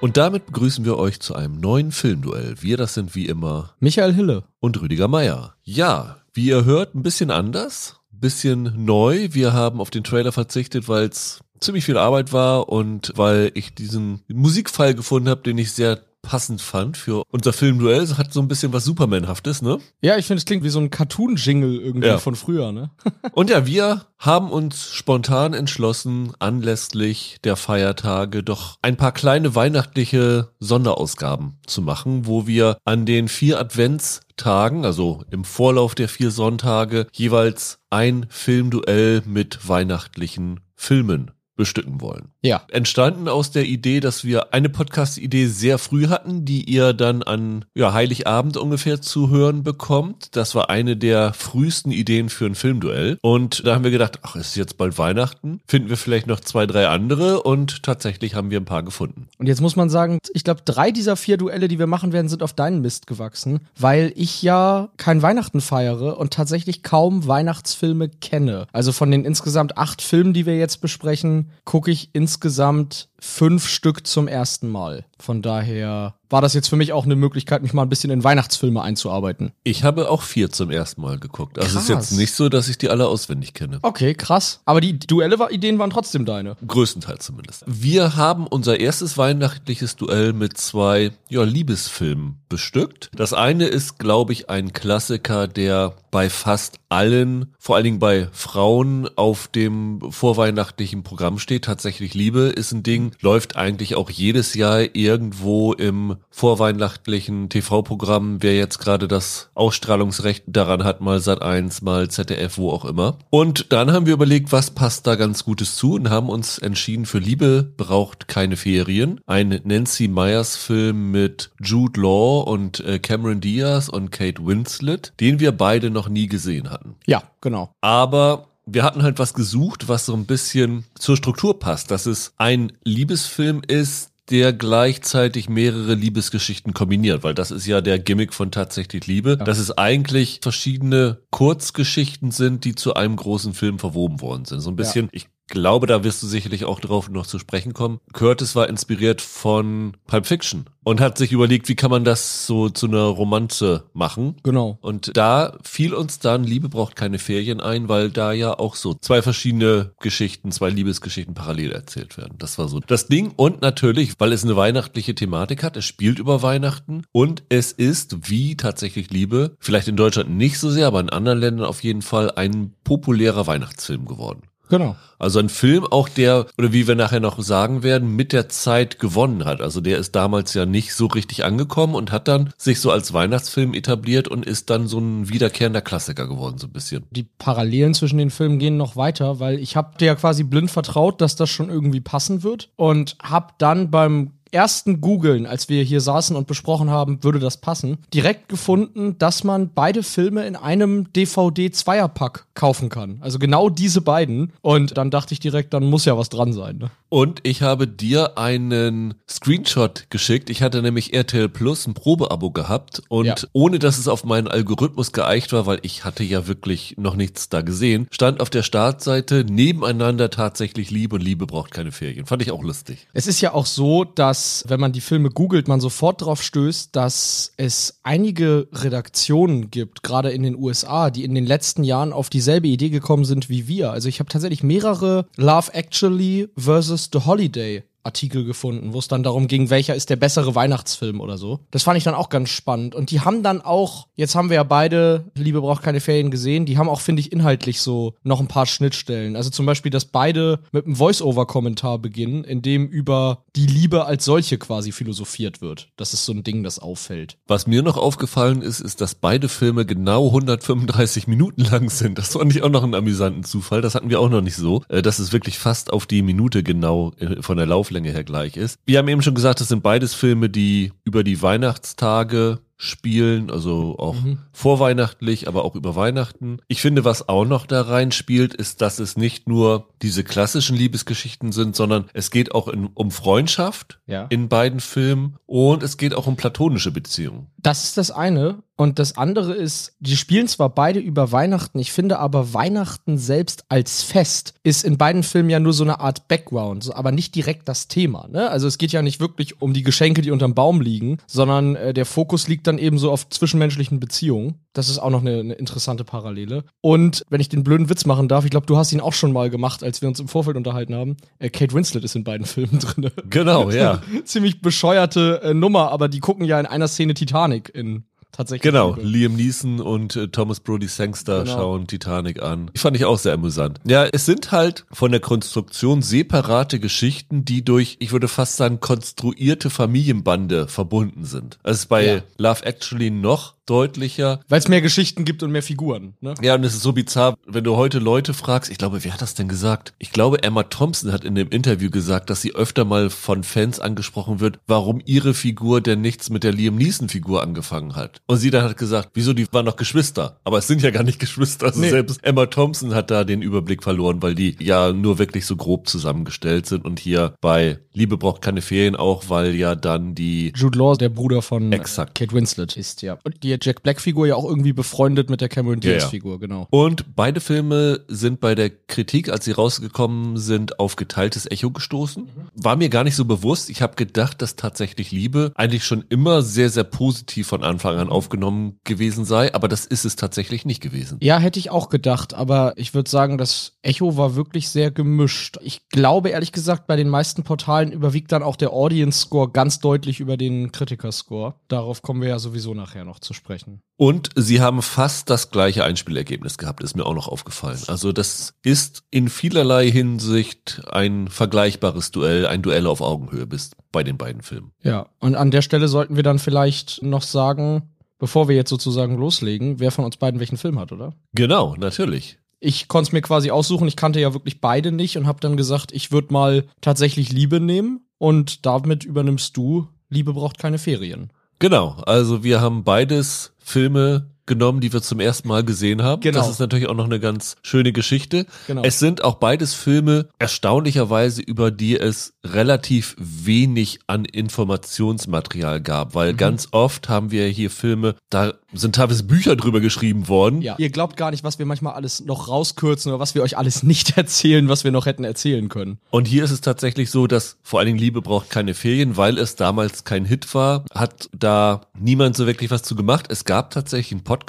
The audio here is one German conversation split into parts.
Und damit begrüßen wir euch zu einem neuen Filmduell. Wir, das sind wie immer Michael Hille und Rüdiger Meier. Ja, wie ihr hört, ein bisschen anders, bisschen neu. Wir haben auf den Trailer verzichtet, weil es ziemlich viel Arbeit war und weil ich diesen Musikfall gefunden habe, den ich sehr passend fand für unser Filmduell. Es hat so ein bisschen was Superman-haftes, ne? Ja, ich finde, es klingt wie so ein Cartoon-Jingle irgendwie ja. von früher, ne? Und ja, wir haben uns spontan entschlossen, anlässlich der Feiertage doch ein paar kleine weihnachtliche Sonderausgaben zu machen, wo wir an den vier Adventstagen, also im Vorlauf der vier Sonntage, jeweils ein Filmduell mit weihnachtlichen Filmen bestücken wollen. Ja. Entstanden aus der Idee, dass wir eine Podcast-Idee sehr früh hatten, die ihr dann an ja, Heiligabend ungefähr zu hören bekommt. Das war eine der frühesten Ideen für ein Filmduell. Und da haben wir gedacht, ach, es ist jetzt bald Weihnachten. Finden wir vielleicht noch zwei, drei andere und tatsächlich haben wir ein paar gefunden. Und jetzt muss man sagen, ich glaube, drei dieser vier Duelle, die wir machen werden, sind auf deinen Mist gewachsen, weil ich ja kein Weihnachten feiere und tatsächlich kaum Weihnachtsfilme kenne. Also von den insgesamt acht Filmen, die wir jetzt besprechen, gucke ich insgesamt fünf Stück zum ersten Mal. Von daher war das jetzt für mich auch eine Möglichkeit, mich mal ein bisschen in Weihnachtsfilme einzuarbeiten. Ich habe auch vier zum ersten Mal geguckt. Also krass. ist jetzt nicht so, dass ich die alle auswendig kenne. Okay, krass. Aber die Duelle-Ideen waren trotzdem deine. Größtenteils zumindest. Wir haben unser erstes weihnachtliches Duell mit zwei ja, Liebesfilmen bestückt. Das eine ist, glaube ich, ein Klassiker, der bei fast allen, vor allen Dingen bei Frauen auf dem vorweihnachtlichen Programm steht. Tatsächlich Liebe ist ein Ding, läuft eigentlich auch jedes Jahr irgendwo im vorweihnachtlichen TV-Programm, wer jetzt gerade das Ausstrahlungsrecht daran hat, mal Sat 1, mal ZDF, wo auch immer. Und dann haben wir überlegt, was passt da ganz Gutes zu und haben uns entschieden für Liebe braucht keine Ferien. Ein Nancy Myers Film mit Jude Law und äh, Cameron Diaz und Kate Winslet, den wir beide noch nie gesehen hatten. Ja, genau. Aber wir hatten halt was gesucht, was so ein bisschen zur Struktur passt, dass es ein Liebesfilm ist, der gleichzeitig mehrere Liebesgeschichten kombiniert, weil das ist ja der Gimmick von tatsächlich Liebe, ja. dass es eigentlich verschiedene Kurzgeschichten sind, die zu einem großen Film verwoben worden sind. So ein bisschen, ja. ich glaube, da wirst du sicherlich auch drauf noch zu sprechen kommen. Curtis war inspiriert von Pulp Fiction und hat sich überlegt, wie kann man das so zu einer Romanze machen. Genau. Und da fiel uns dann Liebe braucht keine Ferien ein, weil da ja auch so zwei verschiedene Geschichten, zwei Liebesgeschichten parallel erzählt werden. Das war so das Ding. Und natürlich, weil es eine weihnachtliche Thematik hat, es spielt über Weihnachten und es ist wie tatsächlich Liebe, vielleicht in Deutschland nicht so sehr, aber in anderen Ländern auf jeden Fall ein populärer Weihnachtsfilm geworden. Genau. Also ein Film auch der, oder wie wir nachher noch sagen werden, mit der Zeit gewonnen hat. Also der ist damals ja nicht so richtig angekommen und hat dann sich so als Weihnachtsfilm etabliert und ist dann so ein wiederkehrender Klassiker geworden, so ein bisschen. Die Parallelen zwischen den Filmen gehen noch weiter, weil ich habe dir ja quasi blind vertraut, dass das schon irgendwie passen wird und habe dann beim ersten Googeln, als wir hier saßen und besprochen haben, würde das passen, direkt gefunden, dass man beide Filme in einem DVD-Zweierpack kaufen kann. Also genau diese beiden. Und dann dachte ich direkt, dann muss ja was dran sein. Ne? Und ich habe dir einen Screenshot geschickt. Ich hatte nämlich RTL Plus ein Probeabo gehabt und ja. ohne dass es auf meinen Algorithmus geeicht war, weil ich hatte ja wirklich noch nichts da gesehen, stand auf der Startseite nebeneinander tatsächlich Liebe und Liebe braucht keine Ferien. Fand ich auch lustig. Es ist ja auch so, dass dass, wenn man die Filme googelt, man sofort darauf stößt, dass es einige Redaktionen gibt, gerade in den USA, die in den letzten Jahren auf dieselbe Idee gekommen sind wie wir. Also ich habe tatsächlich mehrere Love Actually versus The Holiday Artikel gefunden, wo es dann darum ging, welcher ist der bessere Weihnachtsfilm oder so. Das fand ich dann auch ganz spannend. Und die haben dann auch, jetzt haben wir ja beide Liebe braucht keine Ferien gesehen, die haben auch, finde ich, inhaltlich so noch ein paar Schnittstellen. Also zum Beispiel, dass beide mit einem Voice-Over-Kommentar beginnen, in dem über die Liebe als solche quasi philosophiert wird. Das ist so ein Ding, das auffällt. Was mir noch aufgefallen ist, ist, dass beide Filme genau 135 Minuten lang sind. Das fand ich auch noch einen amüsanten Zufall. Das hatten wir auch noch nicht so. Äh, das ist wirklich fast auf die Minute genau äh, von der Lauf Lauflänge her gleich ist. Wir haben eben schon gesagt, das sind beides Filme, die über die Weihnachtstage spielen, also auch mhm. vorweihnachtlich, aber auch über Weihnachten. Ich finde, was auch noch da reinspielt, ist, dass es nicht nur diese klassischen Liebesgeschichten sind, sondern es geht auch in, um Freundschaft ja. in beiden Filmen und es geht auch um platonische Beziehungen. Das ist das eine. Und das andere ist, die spielen zwar beide über Weihnachten, ich finde aber Weihnachten selbst als Fest ist in beiden Filmen ja nur so eine Art Background, aber nicht direkt das Thema. Ne? Also es geht ja nicht wirklich um die Geschenke, die unterm Baum liegen, sondern äh, der Fokus liegt dann eben so auf zwischenmenschlichen Beziehungen. Das ist auch noch eine, eine interessante Parallele. Und wenn ich den blöden Witz machen darf, ich glaube, du hast ihn auch schon mal gemacht, als wir uns im Vorfeld unterhalten haben. Äh, Kate Winslet ist in beiden Filmen drin. Genau, ja. Ziemlich bescheuerte äh, Nummer, aber die gucken ja in einer Szene Titanic in tatsächlich. Genau, liebe. Liam Neeson und äh, Thomas Brody Sangster genau. schauen Titanic an. Die fand ich auch sehr amüsant. Ja, es sind halt von der Konstruktion separate Geschichten, die durch, ich würde fast sagen, konstruierte Familienbande verbunden sind. Also bei ja. Love Actually noch deutlicher. Weil es mehr Geschichten gibt und mehr Figuren. Ne? Ja, und es ist so bizarr, wenn du heute Leute fragst, ich glaube, wer hat das denn gesagt? Ich glaube, Emma Thompson hat in dem Interview gesagt, dass sie öfter mal von Fans angesprochen wird, warum ihre Figur denn nichts mit der Liam Neeson-Figur angefangen hat. Und sie dann hat gesagt, wieso, die waren doch Geschwister. Aber es sind ja gar nicht Geschwister. Also nee. selbst Emma Thompson hat da den Überblick verloren, weil die ja nur wirklich so grob zusammengestellt sind. Und hier bei Liebe braucht keine Ferien auch, weil ja dann die... Jude Law, der Bruder von Exakt. Kate Winslet ist, ja. Und die Jack Black-Figur ja auch irgendwie befreundet mit der Cameron Diaz-Figur, ja, ja. genau. Und beide Filme sind bei der Kritik, als sie rausgekommen sind, auf geteiltes Echo gestoßen. Mhm. War mir gar nicht so bewusst. Ich habe gedacht, dass tatsächlich Liebe eigentlich schon immer sehr, sehr positiv von Anfang an mhm. aufgenommen gewesen sei, aber das ist es tatsächlich nicht gewesen. Ja, hätte ich auch gedacht, aber ich würde sagen, das Echo war wirklich sehr gemischt. Ich glaube, ehrlich gesagt, bei den meisten Portalen überwiegt dann auch der Audience-Score ganz deutlich über den Kritiker-Score. Darauf kommen wir ja sowieso nachher noch zu sprechen. Und sie haben fast das gleiche Einspielergebnis gehabt, ist mir auch noch aufgefallen. Also das ist in vielerlei Hinsicht ein vergleichbares Duell, ein Duell auf Augenhöhe bis bei den beiden Filmen. Ja, und an der Stelle sollten wir dann vielleicht noch sagen, bevor wir jetzt sozusagen loslegen, wer von uns beiden welchen Film hat, oder? Genau, natürlich. Ich konnte es mir quasi aussuchen, ich kannte ja wirklich beide nicht und habe dann gesagt, ich würde mal tatsächlich Liebe nehmen und damit übernimmst du Liebe braucht keine Ferien. Genau, also wir haben beides Filme genommen, die wir zum ersten Mal gesehen haben. Genau. Das ist natürlich auch noch eine ganz schöne Geschichte. Genau. Es sind auch beides Filme, erstaunlicherweise, über die es relativ wenig an Informationsmaterial gab, weil mhm. ganz oft haben wir hier Filme, da sind teilweise Bücher drüber geschrieben worden. Ja. Ihr glaubt gar nicht, was wir manchmal alles noch rauskürzen oder was wir euch alles nicht erzählen, was wir noch hätten erzählen können. Und hier ist es tatsächlich so, dass vor allen Dingen Liebe braucht keine Ferien, weil es damals kein Hit war, hat da niemand so wirklich was zu gemacht. Es gab tatsächlich einen Podcast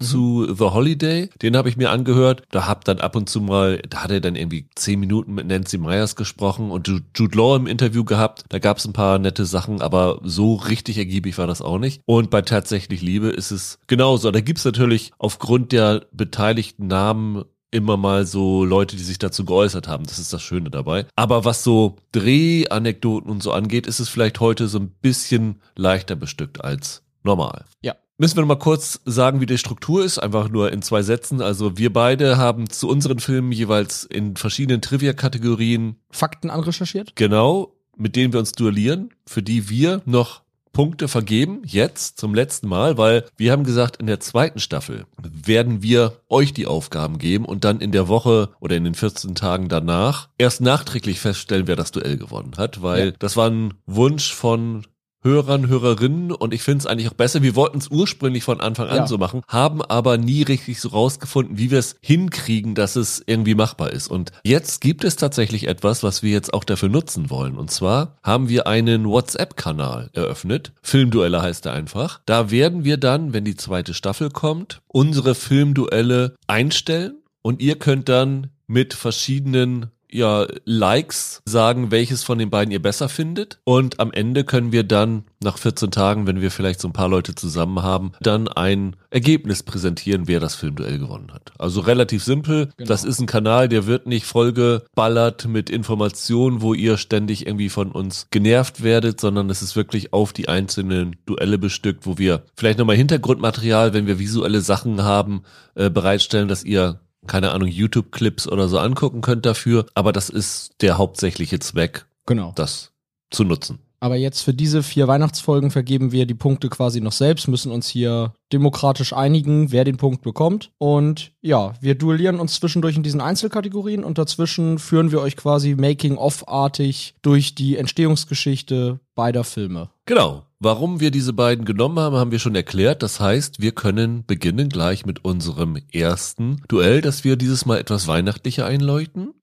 mhm. zu The Holiday. Den habe ich mir angehört. Da hab dann ab und zu mal, da hat er dann irgendwie zehn Minuten mit Nancy Myers gesprochen und Jude Law im Interview gehabt. Da gab es ein paar nette Sachen, aber so richtig ergiebig war das auch nicht. Und bei Tatsächlich Liebe ist es genauso. Da gibt's natürlich aufgrund der beteiligten Namen immer mal so Leute, die sich dazu geäußert haben. Das ist das Schöne dabei. Aber was so Drehanekdoten und so angeht, ist es vielleicht heute so ein bisschen leichter bestückt als normal. Ja. Müssen wir noch mal kurz sagen, wie die Struktur ist, einfach nur in zwei Sätzen. Also wir beide haben zu unseren Filmen jeweils in verschiedenen Trivia-Kategorien Fakten anrecherchiert. Genau, mit denen wir uns duellieren, für die wir noch Punkte vergeben, jetzt zum letzten Mal, weil wir haben gesagt, in der zweiten Staffel werden wir euch die Aufgaben geben und dann in der Woche oder in den 14 Tagen danach erst nachträglich feststellen, wer das Duell gewonnen hat, weil ja. das war ein Wunsch von Hörern, Hörerinnen und ich finde es eigentlich auch besser. Wir wollten es ursprünglich von Anfang an ja. so machen, haben aber nie richtig so rausgefunden, wie wir es hinkriegen, dass es irgendwie machbar ist. Und jetzt gibt es tatsächlich etwas, was wir jetzt auch dafür nutzen wollen. Und zwar haben wir einen WhatsApp-Kanal eröffnet. Filmduelle heißt er einfach. Da werden wir dann, wenn die zweite Staffel kommt, unsere Filmduelle einstellen und ihr könnt dann mit verschiedenen ja, Likes sagen, welches von den beiden ihr besser findet. Und am Ende können wir dann nach 14 Tagen, wenn wir vielleicht so ein paar Leute zusammen haben, dann ein Ergebnis präsentieren, wer das Filmduell gewonnen hat. Also relativ simpel. Genau. Das ist ein Kanal, der wird nicht vollgeballert mit Informationen, wo ihr ständig irgendwie von uns genervt werdet, sondern es ist wirklich auf die einzelnen Duelle bestückt, wo wir vielleicht nochmal Hintergrundmaterial, wenn wir visuelle Sachen haben, äh, bereitstellen, dass ihr keine Ahnung, YouTube-Clips oder so angucken könnt dafür. Aber das ist der hauptsächliche Zweck, genau. das zu nutzen. Aber jetzt für diese vier Weihnachtsfolgen vergeben wir die Punkte quasi noch selbst, müssen uns hier demokratisch einigen, wer den Punkt bekommt. Und ja, wir duellieren uns zwischendurch in diesen Einzelkategorien und dazwischen führen wir euch quasi Making-of-artig durch die Entstehungsgeschichte beider Filme. Genau. Warum wir diese beiden genommen haben, haben wir schon erklärt. Das heißt, wir können beginnen gleich mit unserem ersten Duell, das wir dieses Mal etwas weihnachtlicher einläuten.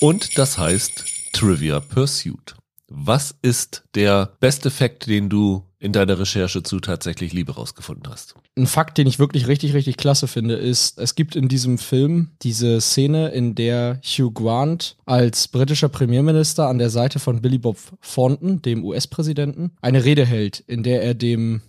Und das heißt Trivia Pursuit. Was ist der beste Fakt, den du in deiner Recherche zu tatsächlich Liebe rausgefunden hast? Ein Fakt, den ich wirklich richtig, richtig klasse finde, ist, es gibt in diesem Film diese Szene, in der Hugh Grant als britischer Premierminister an der Seite von Billy Bob Thornton, dem US-Präsidenten, eine Rede hält, in der er dem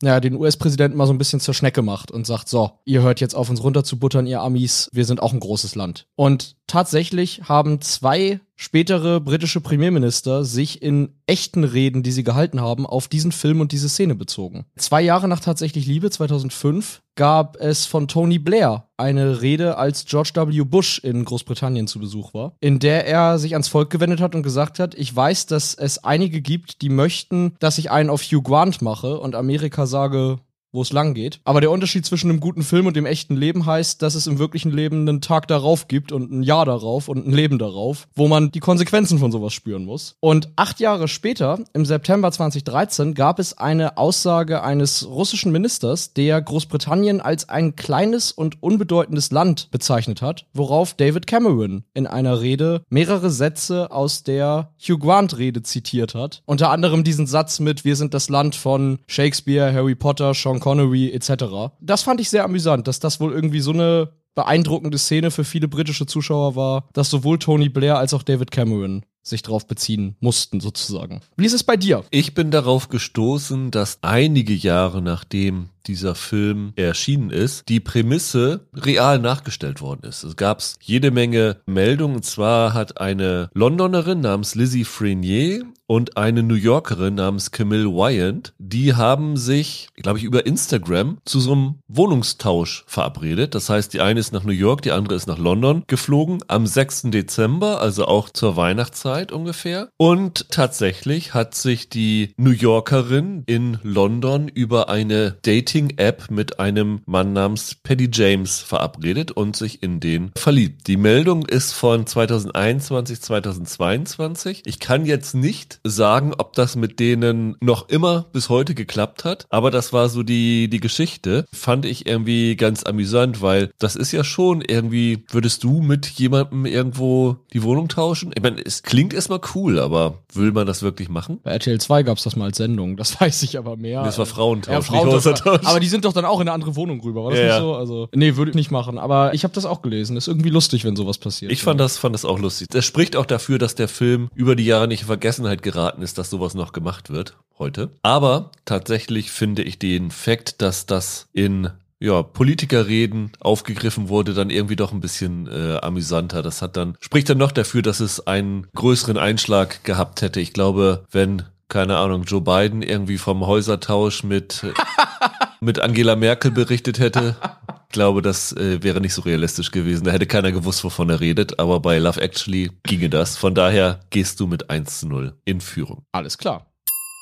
ja, den US-Präsidenten mal so ein bisschen zur Schnecke macht und sagt, so, ihr hört jetzt auf uns runterzubuttern, ihr Amis, wir sind auch ein großes Land. Und tatsächlich haben zwei spätere britische Premierminister sich in echten Reden, die sie gehalten haben, auf diesen Film und diese Szene bezogen. Zwei Jahre nach Tatsächlich Liebe, 2005, gab es von Tony Blair eine Rede, als George W. Bush in Großbritannien zu Besuch war, in der er sich ans Volk gewendet hat und gesagt hat, ich weiß, dass es einige gibt, die möchten, dass ich einen auf Hugh Grant mache und Amerika sage, wo es lang geht. Aber der Unterschied zwischen einem guten Film und dem echten Leben heißt, dass es im wirklichen Leben einen Tag darauf gibt und ein Jahr darauf und ein Leben darauf, wo man die Konsequenzen von sowas spüren muss. Und acht Jahre später, im September 2013, gab es eine Aussage eines russischen Ministers, der Großbritannien als ein kleines und unbedeutendes Land bezeichnet hat, worauf David Cameron in einer Rede mehrere Sätze aus der Hugh Grant Rede zitiert hat. Unter anderem diesen Satz mit Wir sind das Land von Shakespeare, Harry Potter, Sean Sean Connery etc. Das fand ich sehr amüsant, dass das wohl irgendwie so eine beeindruckende Szene für viele britische Zuschauer war, dass sowohl Tony Blair als auch David Cameron sich darauf beziehen mussten, sozusagen. Wie ist es bei dir? Ich bin darauf gestoßen, dass einige Jahre nachdem dieser Film erschienen ist, die Prämisse real nachgestellt worden ist. Es gab jede Menge Meldungen. Und zwar hat eine Londonerin namens Lizzie Frenier und eine New Yorkerin namens Camille Wyant, die haben sich, glaube ich, über Instagram zu so einem Wohnungstausch verabredet. Das heißt, die eine ist nach New York, die andere ist nach London geflogen am 6. Dezember, also auch zur Weihnachtszeit ungefähr. Und tatsächlich hat sich die New Yorkerin in London über eine Dating Dating-App mit einem Mann namens Paddy James verabredet und sich in den verliebt. Die Meldung ist von 2021, 2022. Ich kann jetzt nicht sagen, ob das mit denen noch immer bis heute geklappt hat, aber das war so die, die Geschichte. Fand ich irgendwie ganz amüsant, weil das ist ja schon irgendwie, würdest du mit jemandem irgendwo die Wohnung tauschen? Ich meine, es klingt erstmal cool, aber will man das wirklich machen? Bei RTL 2 gab es das mal als Sendung, das weiß ich aber mehr. Das war Frauentausch, ja, Frauentausch. Aber die sind doch dann auch in eine andere Wohnung rüber, war das ja, nicht so? Also, nee, würde ich nicht machen. Aber ich habe das auch gelesen. Ist irgendwie lustig, wenn sowas passiert. Ich fand das, fand das auch lustig. Das spricht auch dafür, dass der Film über die Jahre nicht in Vergessenheit geraten ist, dass sowas noch gemacht wird heute. Aber tatsächlich finde ich den Fakt, dass das in ja, Politikerreden aufgegriffen wurde, dann irgendwie doch ein bisschen äh, amüsanter. Das hat dann, spricht dann noch dafür, dass es einen größeren Einschlag gehabt hätte. Ich glaube, wenn, keine Ahnung, Joe Biden irgendwie vom Häusertausch mit mit Angela Merkel berichtet hätte. Ich glaube, das äh, wäre nicht so realistisch gewesen. Da hätte keiner gewusst, wovon er redet. Aber bei Love Actually ginge das. Von daher gehst du mit 1 zu 0 in Führung. Alles klar.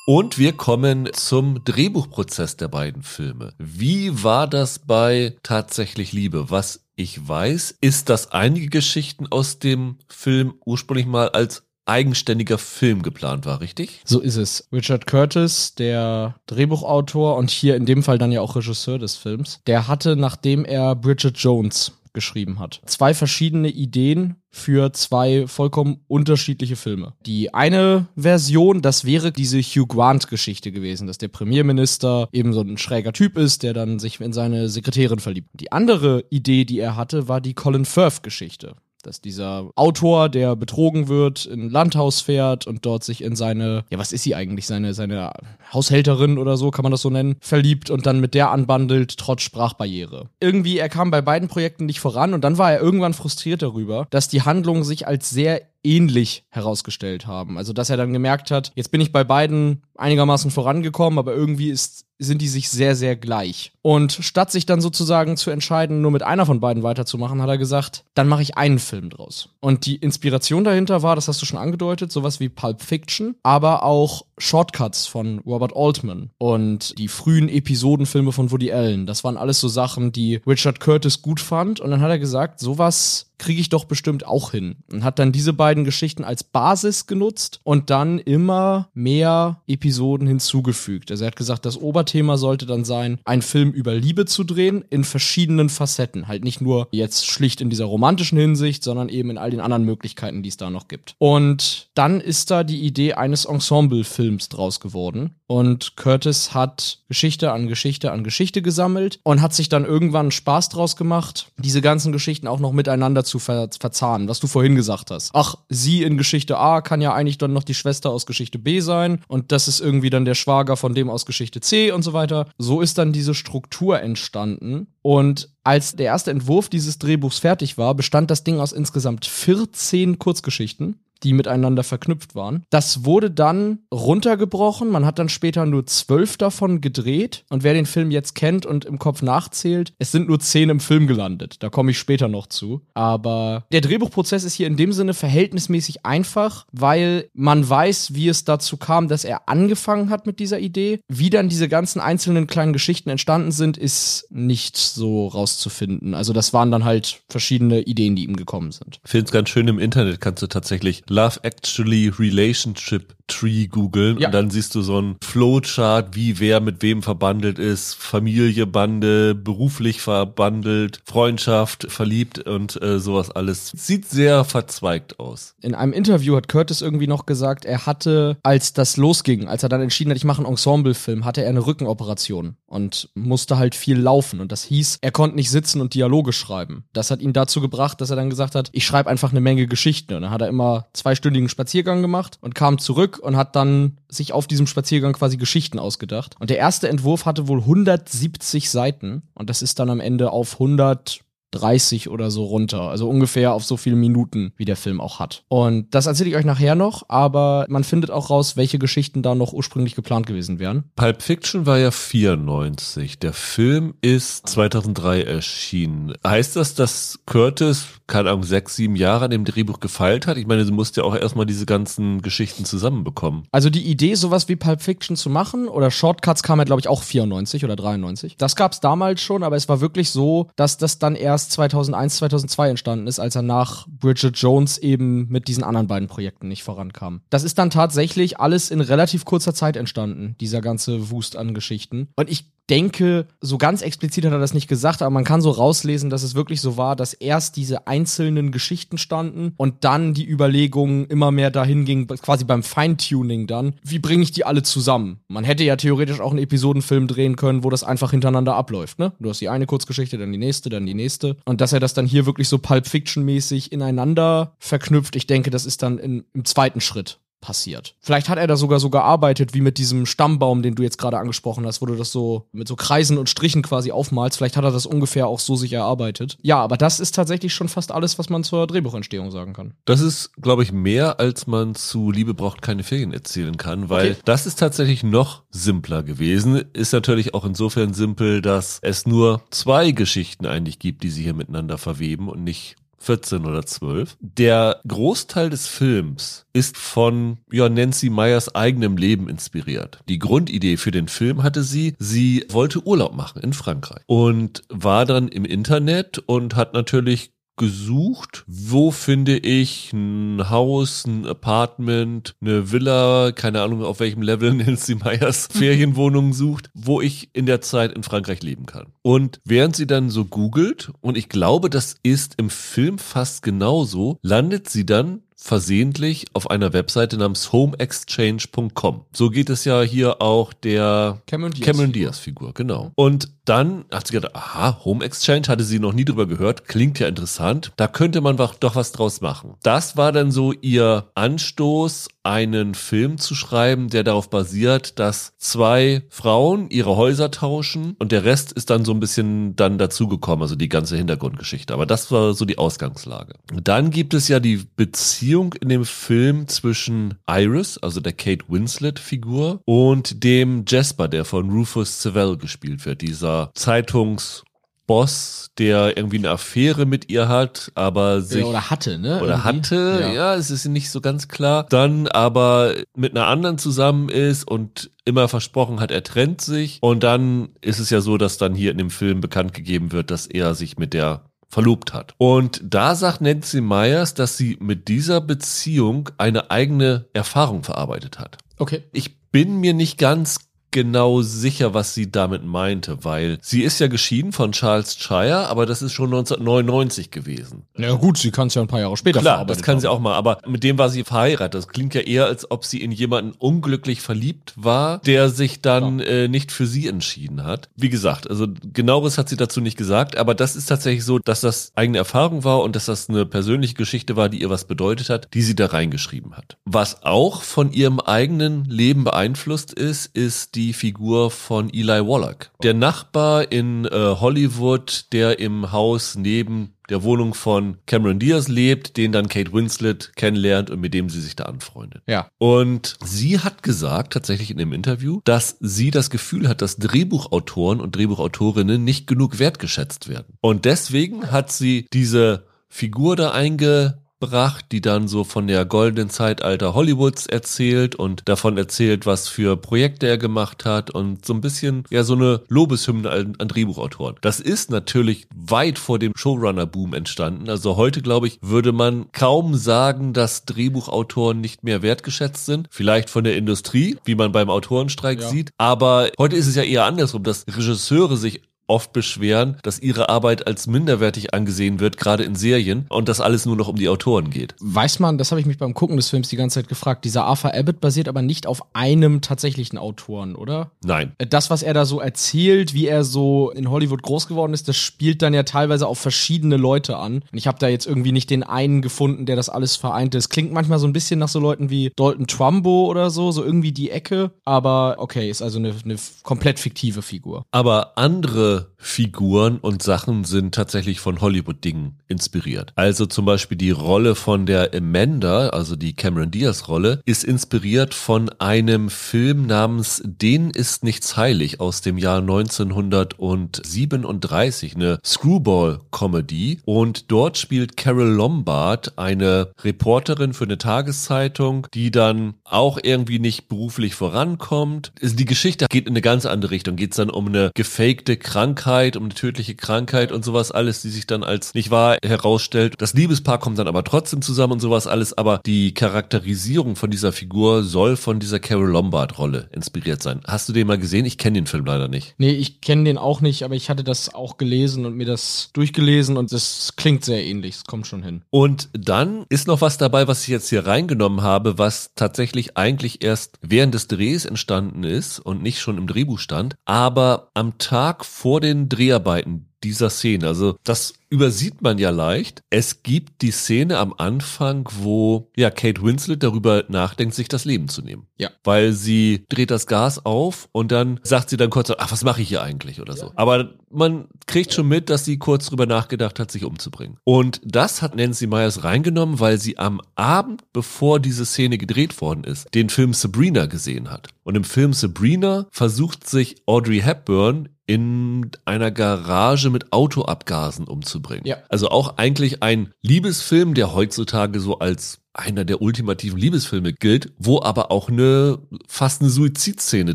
Und wir kommen zum Drehbuchprozess der beiden Filme. Wie war das bei Tatsächlich Liebe? Was ich weiß, ist, dass einige Geschichten aus dem Film ursprünglich mal als eigenständiger Film geplant war, richtig? So ist es. Richard Curtis, der Drehbuchautor und hier in dem Fall dann ja auch Regisseur des Films, der hatte, nachdem er Bridget Jones geschrieben hat. Zwei verschiedene Ideen für zwei vollkommen unterschiedliche Filme. Die eine Version, das wäre diese Hugh Grant-Geschichte gewesen, dass der Premierminister eben so ein schräger Typ ist, der dann sich in seine Sekretärin verliebt. Die andere Idee, die er hatte, war die Colin Firth-Geschichte dass dieser Autor, der betrogen wird, in ein Landhaus fährt und dort sich in seine, ja, was ist sie eigentlich, seine, seine Haushälterin oder so, kann man das so nennen, verliebt und dann mit der anbandelt, trotz Sprachbarriere. Irgendwie, er kam bei beiden Projekten nicht voran und dann war er irgendwann frustriert darüber, dass die Handlung sich als sehr ähnlich herausgestellt haben. Also, dass er dann gemerkt hat, jetzt bin ich bei beiden einigermaßen vorangekommen, aber irgendwie ist sind die sich sehr, sehr gleich. Und statt sich dann sozusagen zu entscheiden, nur mit einer von beiden weiterzumachen, hat er gesagt, dann mache ich einen Film draus. Und die Inspiration dahinter war, das hast du schon angedeutet, sowas wie Pulp Fiction, aber auch Shortcuts von Robert Altman und die frühen Episodenfilme von Woody Allen. Das waren alles so Sachen, die Richard Curtis gut fand. Und dann hat er gesagt, sowas kriege ich doch bestimmt auch hin. Und hat dann diese beiden Geschichten als Basis genutzt und dann immer mehr Episoden hinzugefügt. Also er hat gesagt, das Oberthema sollte dann sein, einen Film über Liebe zu drehen in verschiedenen Facetten. Halt nicht nur jetzt schlicht in dieser romantischen Hinsicht, sondern eben in all den anderen Möglichkeiten, die es da noch gibt. Und dann ist da die Idee eines Ensemble-Films draus geworden. Und Curtis hat Geschichte an Geschichte an Geschichte gesammelt und hat sich dann irgendwann Spaß draus gemacht, diese ganzen Geschichten auch noch miteinander zu ver verzahnen, was du vorhin gesagt hast. Ach, sie in Geschichte A kann ja eigentlich dann noch die Schwester aus Geschichte B sein und das ist irgendwie dann der Schwager von dem aus Geschichte C und so weiter. So ist dann diese Struktur entstanden und als der erste Entwurf dieses Drehbuchs fertig war, bestand das Ding aus insgesamt 14 Kurzgeschichten die miteinander verknüpft waren. Das wurde dann runtergebrochen. Man hat dann später nur zwölf davon gedreht. Und wer den Film jetzt kennt und im Kopf nachzählt, es sind nur zehn im Film gelandet. Da komme ich später noch zu. Aber der Drehbuchprozess ist hier in dem Sinne verhältnismäßig einfach, weil man weiß, wie es dazu kam, dass er angefangen hat mit dieser Idee. Wie dann diese ganzen einzelnen kleinen Geschichten entstanden sind, ist nicht so rauszufinden. Also das waren dann halt verschiedene Ideen, die ihm gekommen sind. Ich finde es ganz schön, im Internet kannst du tatsächlich Love Actually Relationship Tree googeln ja. und dann siehst du so ein Flowchart, wie wer mit wem verbandelt ist, Familie, Bande, beruflich verbandelt, Freundschaft, verliebt und äh, sowas alles. Sieht sehr verzweigt aus. In einem Interview hat Curtis irgendwie noch gesagt, er hatte, als das losging, als er dann entschieden hat, ich mache einen Ensemblefilm, hatte er eine Rückenoperation und musste halt viel laufen und das hieß, er konnte nicht sitzen und Dialoge schreiben. Das hat ihn dazu gebracht, dass er dann gesagt hat, ich schreibe einfach eine Menge Geschichten und dann hat er immer zweistündigen Spaziergang gemacht und kam zurück und hat dann sich auf diesem Spaziergang quasi Geschichten ausgedacht. Und der erste Entwurf hatte wohl 170 Seiten und das ist dann am Ende auf 100 30 oder so runter. Also ungefähr auf so viele Minuten, wie der Film auch hat. Und das erzähle ich euch nachher noch, aber man findet auch raus, welche Geschichten da noch ursprünglich geplant gewesen wären. Pulp Fiction war ja 94. Der Film ist 2003 erschienen. Heißt das, dass Curtis, keine Ahnung, sechs, sieben Jahre an dem Drehbuch gefeilt hat? Ich meine, du musst ja auch erstmal diese ganzen Geschichten zusammenbekommen. Also die Idee, sowas wie Pulp Fiction zu machen oder Shortcuts kam ja, glaube ich, auch 94 oder 93. Das gab es damals schon, aber es war wirklich so, dass das dann erst erst 2001, 2002 entstanden ist, als er nach Bridget Jones eben mit diesen anderen beiden Projekten nicht vorankam. Das ist dann tatsächlich alles in relativ kurzer Zeit entstanden, dieser ganze Wust an Geschichten. Und ich denke, so ganz explizit hat er das nicht gesagt, aber man kann so rauslesen, dass es wirklich so war, dass erst diese einzelnen Geschichten standen und dann die Überlegungen immer mehr dahin gingen, quasi beim Feintuning dann, wie bringe ich die alle zusammen? Man hätte ja theoretisch auch einen Episodenfilm drehen können, wo das einfach hintereinander abläuft, ne? Du hast die eine Kurzgeschichte, dann die nächste, dann die nächste. Und dass er das dann hier wirklich so Pulp Fiction-mäßig ineinander verknüpft, ich denke, das ist dann in, im zweiten Schritt passiert. Vielleicht hat er da sogar so gearbeitet, wie mit diesem Stammbaum, den du jetzt gerade angesprochen hast, wo du das so mit so Kreisen und Strichen quasi aufmalst. Vielleicht hat er das ungefähr auch so sich erarbeitet. Ja, aber das ist tatsächlich schon fast alles, was man zur Drehbuchentstehung sagen kann. Das ist, glaube ich, mehr, als man zu Liebe braucht keine Ferien erzählen kann, weil okay. das ist tatsächlich noch simpler gewesen. Ist natürlich auch insofern simpel, dass es nur zwei Geschichten eigentlich gibt, die sie hier miteinander verweben und nicht 14 oder 12. Der Großteil des Films ist von ja, Nancy Meyers eigenem Leben inspiriert. Die Grundidee für den Film hatte sie, sie wollte Urlaub machen in Frankreich und war dann im Internet und hat natürlich gesucht, wo finde ich ein Haus, ein Apartment, eine Villa, keine Ahnung auf welchem Level Nancy Meyers Ferienwohnung sucht, wo ich in der Zeit in Frankreich leben kann. Und während sie dann so googelt, und ich glaube, das ist im Film fast genauso, landet sie dann versehentlich auf einer Webseite namens homeexchange.com. So geht es ja hier auch der Cameron Diaz, Cameron Diaz Figur, genau. Und dann hat sie gedacht, aha, Home Exchange hatte sie noch nie drüber gehört, klingt ja interessant, da könnte man doch was draus machen. Das war dann so ihr Anstoß, einen Film zu schreiben, der darauf basiert, dass zwei Frauen ihre Häuser tauschen und der Rest ist dann so ein bisschen dann dazugekommen, also die ganze Hintergrundgeschichte. Aber das war so die Ausgangslage. Dann gibt es ja die Beziehung Beziehung in dem Film zwischen Iris, also der Kate Winslet-Figur, und dem Jasper, der von Rufus Sewell gespielt wird, dieser Zeitungs- Boss, der irgendwie eine Affäre mit ihr hat, aber sich. Ja, oder hatte, ne? Oder irgendwie. hatte, ja. ja, es ist nicht so ganz klar. Dann aber mit einer anderen zusammen ist und immer versprochen hat, er trennt sich. Und dann ist es ja so, dass dann hier in dem Film bekannt gegeben wird, dass er sich mit der verlobt hat. Und da sagt Nancy Myers, dass sie mit dieser Beziehung eine eigene Erfahrung verarbeitet hat. Okay. Ich bin mir nicht ganz genau sicher, was sie damit meinte, weil sie ist ja geschieden von Charles Shire, aber das ist schon 1999 gewesen. Na ja, gut, sie kann es ja ein paar Jahre später Klar, das kann haben. sie auch mal, aber mit dem war sie verheiratet. Das klingt ja eher, als ob sie in jemanden unglücklich verliebt war, der sich dann ja. äh, nicht für sie entschieden hat. Wie gesagt, also genaueres hat sie dazu nicht gesagt, aber das ist tatsächlich so, dass das eigene Erfahrung war und dass das eine persönliche Geschichte war, die ihr was bedeutet hat, die sie da reingeschrieben hat. Was auch von ihrem eigenen Leben beeinflusst ist, ist die Figur von Eli Wallach. Der Nachbar in äh, Hollywood, der im Haus neben der Wohnung von Cameron Diaz lebt, den dann Kate Winslet kennenlernt und mit dem sie sich da anfreundet. Ja. Und sie hat gesagt, tatsächlich in dem Interview, dass sie das Gefühl hat, dass Drehbuchautoren und Drehbuchautorinnen nicht genug wertgeschätzt werden. Und deswegen hat sie diese Figur da einge gebracht, die dann so von der goldenen Zeitalter Hollywoods erzählt und davon erzählt, was für Projekte er gemacht hat und so ein bisschen ja so eine Lobeshymne an, an Drehbuchautoren. Das ist natürlich weit vor dem Showrunner-Boom entstanden. Also heute, glaube ich, würde man kaum sagen, dass Drehbuchautoren nicht mehr wertgeschätzt sind. Vielleicht von der Industrie, wie man beim Autorenstreik ja. sieht. Aber heute ist es ja eher andersrum, dass Regisseure sich oft beschweren, dass ihre Arbeit als minderwertig angesehen wird, gerade in Serien, und dass alles nur noch um die Autoren geht. Weiß man, das habe ich mich beim Gucken des Films die ganze Zeit gefragt, dieser Arthur Abbott basiert aber nicht auf einem tatsächlichen Autoren, oder? Nein. Äh, das, was er da so erzählt, wie er so in Hollywood groß geworden ist, das spielt dann ja teilweise auf verschiedene Leute an. Und ich habe da jetzt irgendwie nicht den einen gefunden, der das alles vereint. Es klingt manchmal so ein bisschen nach so Leuten wie Dalton Trumbo oder so, so irgendwie die Ecke. Aber okay, ist also eine, eine komplett fiktive Figur. Aber andere Figuren und Sachen sind tatsächlich von Hollywood-Dingen inspiriert. Also zum Beispiel die Rolle von der Amanda, also die Cameron Diaz-Rolle, ist inspiriert von einem Film namens Den ist nichts heilig aus dem Jahr 1937, eine Screwball-Comedy. Und dort spielt Carol Lombard eine Reporterin für eine Tageszeitung, die dann auch irgendwie nicht beruflich vorankommt. Die Geschichte geht in eine ganz andere Richtung. Geht es dann um eine gefakte Krankheit Krankheit, um eine tödliche Krankheit und sowas alles, die sich dann als nicht wahr herausstellt. Das Liebespaar kommt dann aber trotzdem zusammen und sowas alles, aber die Charakterisierung von dieser Figur soll von dieser Carol Lombard Rolle inspiriert sein. Hast du den mal gesehen? Ich kenne den Film leider nicht. Nee, ich kenne den auch nicht, aber ich hatte das auch gelesen und mir das durchgelesen und das klingt sehr ähnlich. Es kommt schon hin. Und dann ist noch was dabei, was ich jetzt hier reingenommen habe, was tatsächlich eigentlich erst während des Drehs entstanden ist und nicht schon im Drehbuch stand, aber am Tag vor vor den Dreharbeiten dieser Szene. Also das übersieht man ja leicht. Es gibt die Szene am Anfang, wo ja Kate Winslet darüber nachdenkt, sich das Leben zu nehmen. Ja. Weil sie dreht das Gas auf und dann sagt sie dann kurz, ach, was mache ich hier eigentlich oder so. Aber man kriegt schon mit, dass sie kurz drüber nachgedacht hat, sich umzubringen. Und das hat Nancy Myers reingenommen, weil sie am Abend, bevor diese Szene gedreht worden ist, den Film Sabrina gesehen hat. Und im Film Sabrina versucht sich Audrey Hepburn in einer Garage mit Autoabgasen umzubringen. Ja. Also auch eigentlich ein Liebesfilm, der heutzutage so als einer der ultimativen Liebesfilme gilt, wo aber auch eine fast eine Suizidszene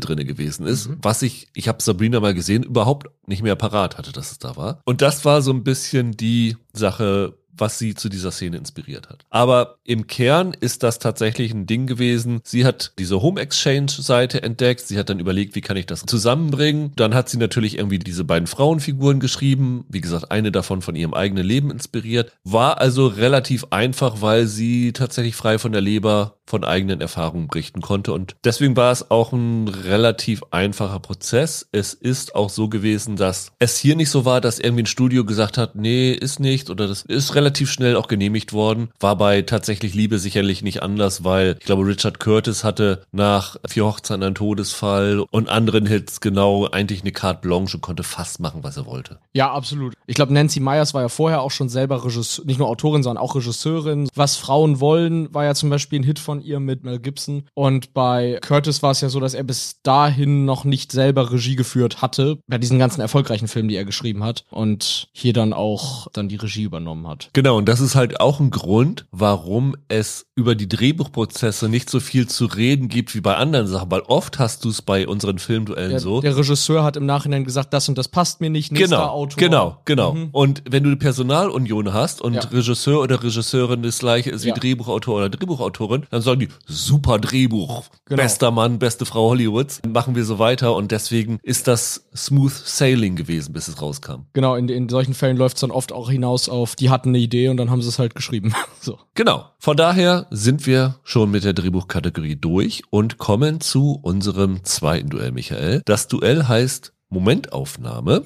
drinne gewesen ist, mhm. was ich, ich habe Sabrina mal gesehen, überhaupt nicht mehr parat hatte, dass es da war. Und das war so ein bisschen die Sache, was sie zu dieser Szene inspiriert hat. Aber im Kern ist das tatsächlich ein Ding gewesen. Sie hat diese Home Exchange Seite entdeckt. Sie hat dann überlegt, wie kann ich das zusammenbringen. Dann hat sie natürlich irgendwie diese beiden Frauenfiguren geschrieben. Wie gesagt, eine davon von ihrem eigenen Leben inspiriert. War also relativ einfach, weil sie tatsächlich frei von der Leber von eigenen Erfahrungen berichten konnte. Und deswegen war es auch ein relativ einfacher Prozess. Es ist auch so gewesen, dass es hier nicht so war, dass irgendwie ein Studio gesagt hat, nee, ist nicht oder das ist relativ schnell auch genehmigt worden. War bei tatsächlich Liebe sicherlich nicht anders, weil ich glaube, Richard Curtis hatte nach Vier Hochzeiten einen Todesfall und anderen Hits genau eigentlich eine Carte Blanche und konnte fast machen, was er wollte. Ja, absolut. Ich glaube, Nancy Myers war ja vorher auch schon selber Regisseur, nicht nur Autorin, sondern auch Regisseurin. Was Frauen wollen, war ja zum Beispiel ein Hit von ihr mit Mel Gibson. Und bei Curtis war es ja so, dass er bis dahin noch nicht selber Regie geführt hatte, bei diesen ganzen erfolgreichen Filmen, die er geschrieben hat. Und hier dann auch dann die Regie übernommen hat. Genau, und das ist halt auch ein Grund, warum es über die Drehbuchprozesse nicht so viel zu reden gibt wie bei anderen Sachen, weil oft hast du es bei unseren Filmduellen Der, so. der Regisseur hat im Nachhinein gesagt, das und das passt mir nicht, nächster Genau, Autor. genau, genau. Mhm. Und wenn du eine Personalunion hast und Ja. Regisseur oder Regisseurin das gleiche ist wie Ja. Drehbuchautor oder Drehbuchautorin, dann sagen die, super Drehbuch, Genau. bester Mann, beste Frau Hollywoods, Dann machen wir so weiter und deswegen ist das smooth sailing gewesen, bis es rauskam. Genau, in, in solchen Fällen läuft es dann oft auch hinaus auf, die hatten eine Idee und dann haben sie es halt geschrieben. so. Genau. Von daher sind wir schon mit der Drehbuchkategorie durch und kommen zu unserem zweiten Duell, Michael. Das Duell heißt Momentaufnahme.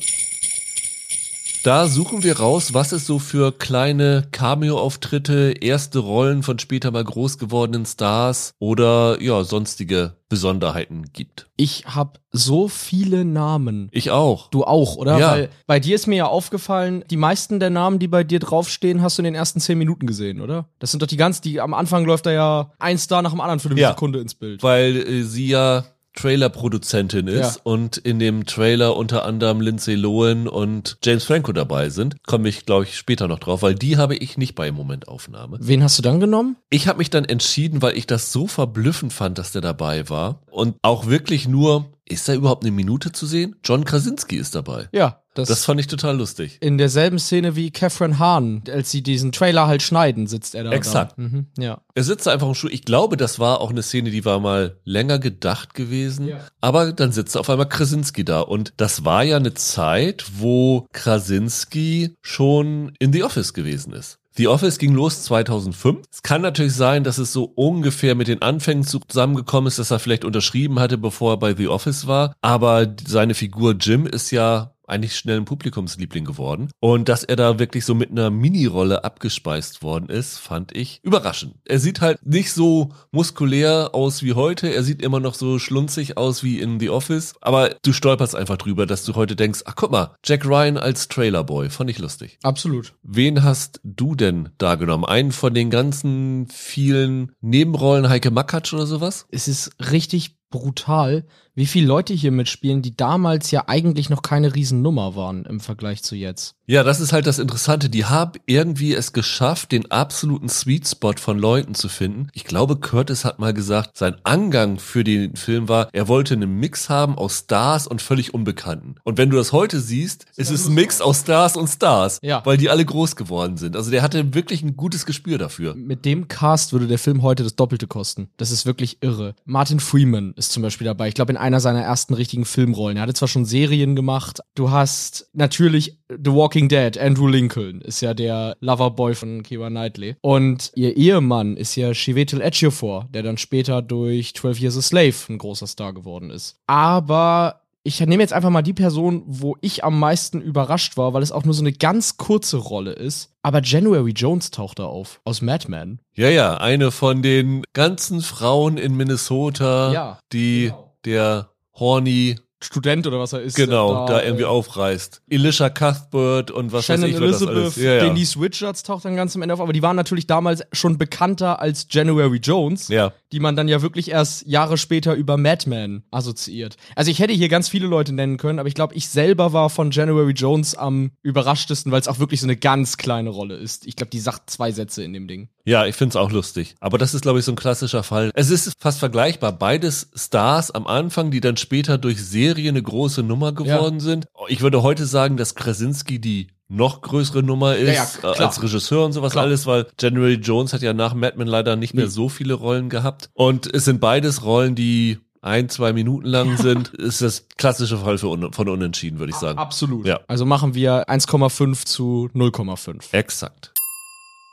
Da suchen wir raus, was es so für kleine Cameo-Auftritte, erste Rollen von später mal groß gewordenen Stars oder ja, sonstige Besonderheiten gibt. Ich habe so viele Namen. Ich auch. Du auch, oder? Ja. Weil bei dir ist mir ja aufgefallen, die meisten der Namen, die bei dir draufstehen, hast du in den ersten zehn Minuten gesehen, oder? Das sind doch die ganz, die am Anfang läuft da ja ein Star nach dem anderen für eine Ja. Sekunde ins Bild. Weil äh, sie ja Trailer-Produzentin ist Ja. und in dem Trailer unter anderem Lindsay Lohan und James Franco dabei sind. Komme ich, glaube ich, später noch drauf, weil die habe ich nicht bei Momentaufnahme. Wen hast du dann genommen? Ich habe mich dann entschieden, weil ich das so verblüffend fand, dass der dabei war und auch wirklich nur, ist da überhaupt eine Minute zu sehen? John Krasinski ist dabei. Ja, das, Das fand ich total lustig. in derselben Szene wie Catherine Hahn, als sie diesen Trailer halt schneiden, sitzt er da. Exakt. Da. Mhm, ja. Er sitzt einfach im Stuhl. Ich glaube, das war auch eine Szene, die war mal länger gedacht gewesen. Ja. Aber dann sitzt auf einmal Krasinski da. Und das war ja eine Zeit, wo Krasinski schon in The Office gewesen ist. The Office ging los 2005. Es kann natürlich sein, dass es so ungefähr mit den Anfängen zusammengekommen ist, dass er vielleicht unterschrieben hatte, bevor er bei The Office war. Aber seine Figur Jim ist ja eigentlich schnell ein Publikumsliebling geworden. Und dass er da wirklich so mit einer Mini-Rolle abgespeist worden ist, fand ich überraschend. Er sieht halt nicht so muskulär aus wie heute. Er sieht immer noch so schlunzig aus wie in The Office. Aber du stolperst einfach drüber, dass du heute denkst, ach guck mal, Jack Ryan als Trailerboy. Fand ich lustig. Absolut. Wen hast du denn da genommen? Einen von den ganzen vielen Nebenrollen, Heike Makatsch oder sowas? Es ist richtig brutal, wie viele Leute hier mitspielen, die damals ja eigentlich noch keine Riesennummer waren im Vergleich zu jetzt. Ja, das ist halt das Interessante. Die haben irgendwie es geschafft, den absoluten Sweet Spot von Leuten zu finden. Ich glaube, Curtis hat mal gesagt, sein Angang für den Film war, er wollte einen Mix haben aus Stars und völlig Unbekannten. Und wenn du das heute siehst, ist es ein Mix aus Stars und Stars, Ja. weil die alle groß geworden sind. Also der hatte wirklich ein gutes Gespür dafür. Mit dem Cast würde der Film heute das Doppelte kosten. Das ist wirklich irre. Martin Freeman ist zum Beispiel dabei. Ich glaube, in einer seiner ersten richtigen Filmrollen. Er hatte zwar schon Serien gemacht. Du hast natürlich The Walking Dead. Andrew Lincoln ist ja der Loverboy von Keira Knightley. Und ihr Ehemann ist ja Chiwetel Ejiofor, der dann später durch 12 Years a Slave ein großer Star geworden ist. Aber ich nehme jetzt einfach mal die Person, wo ich am meisten überrascht war, weil es auch nur so eine ganz kurze Rolle ist. Aber January Jones taucht da auf, aus Mad Men. Ja, ja, eine von den ganzen Frauen in Minnesota, Ja, die genau. der horny Student oder was er ist. genau da, irgendwie äh, aufreißt. Elisha Cuthbert und was Shannon weiß ich, wer das Elizabeth, alles. Ja. Denise Richards taucht dann ganz am Ende auf, aber die waren natürlich damals schon bekannter als January Jones, ja. die man dann ja wirklich erst Jahre später über Mad Men assoziiert. Also ich hätte hier ganz viele Leute nennen können, aber ich glaube, ich selber war von January Jones am überraschtesten, weil es auch wirklich so eine ganz kleine Rolle ist. Ich glaube, die sagt zwei Sätze in dem Ding. Ja, ich find's auch lustig. Aber das ist, glaube ich, so ein klassischer Fall. Es ist fast vergleichbar. Beides Stars am Anfang, die dann später durch Serie eine große Nummer geworden sind. Ich würde heute sagen, dass Krasinski die noch größere Nummer ist Ja, ja, äh, als Regisseur und sowas Klar. alles, weil January Jones hat ja nach Mad Men leider nicht mehr so viele Rollen gehabt. Und es sind beides Rollen, die ein, zwei Minuten lang sind. ist das klassische Fall für un von Unentschieden, würde ich sagen. Absolut. Ja. Also machen wir 1,5 zu 0,5. Exakt.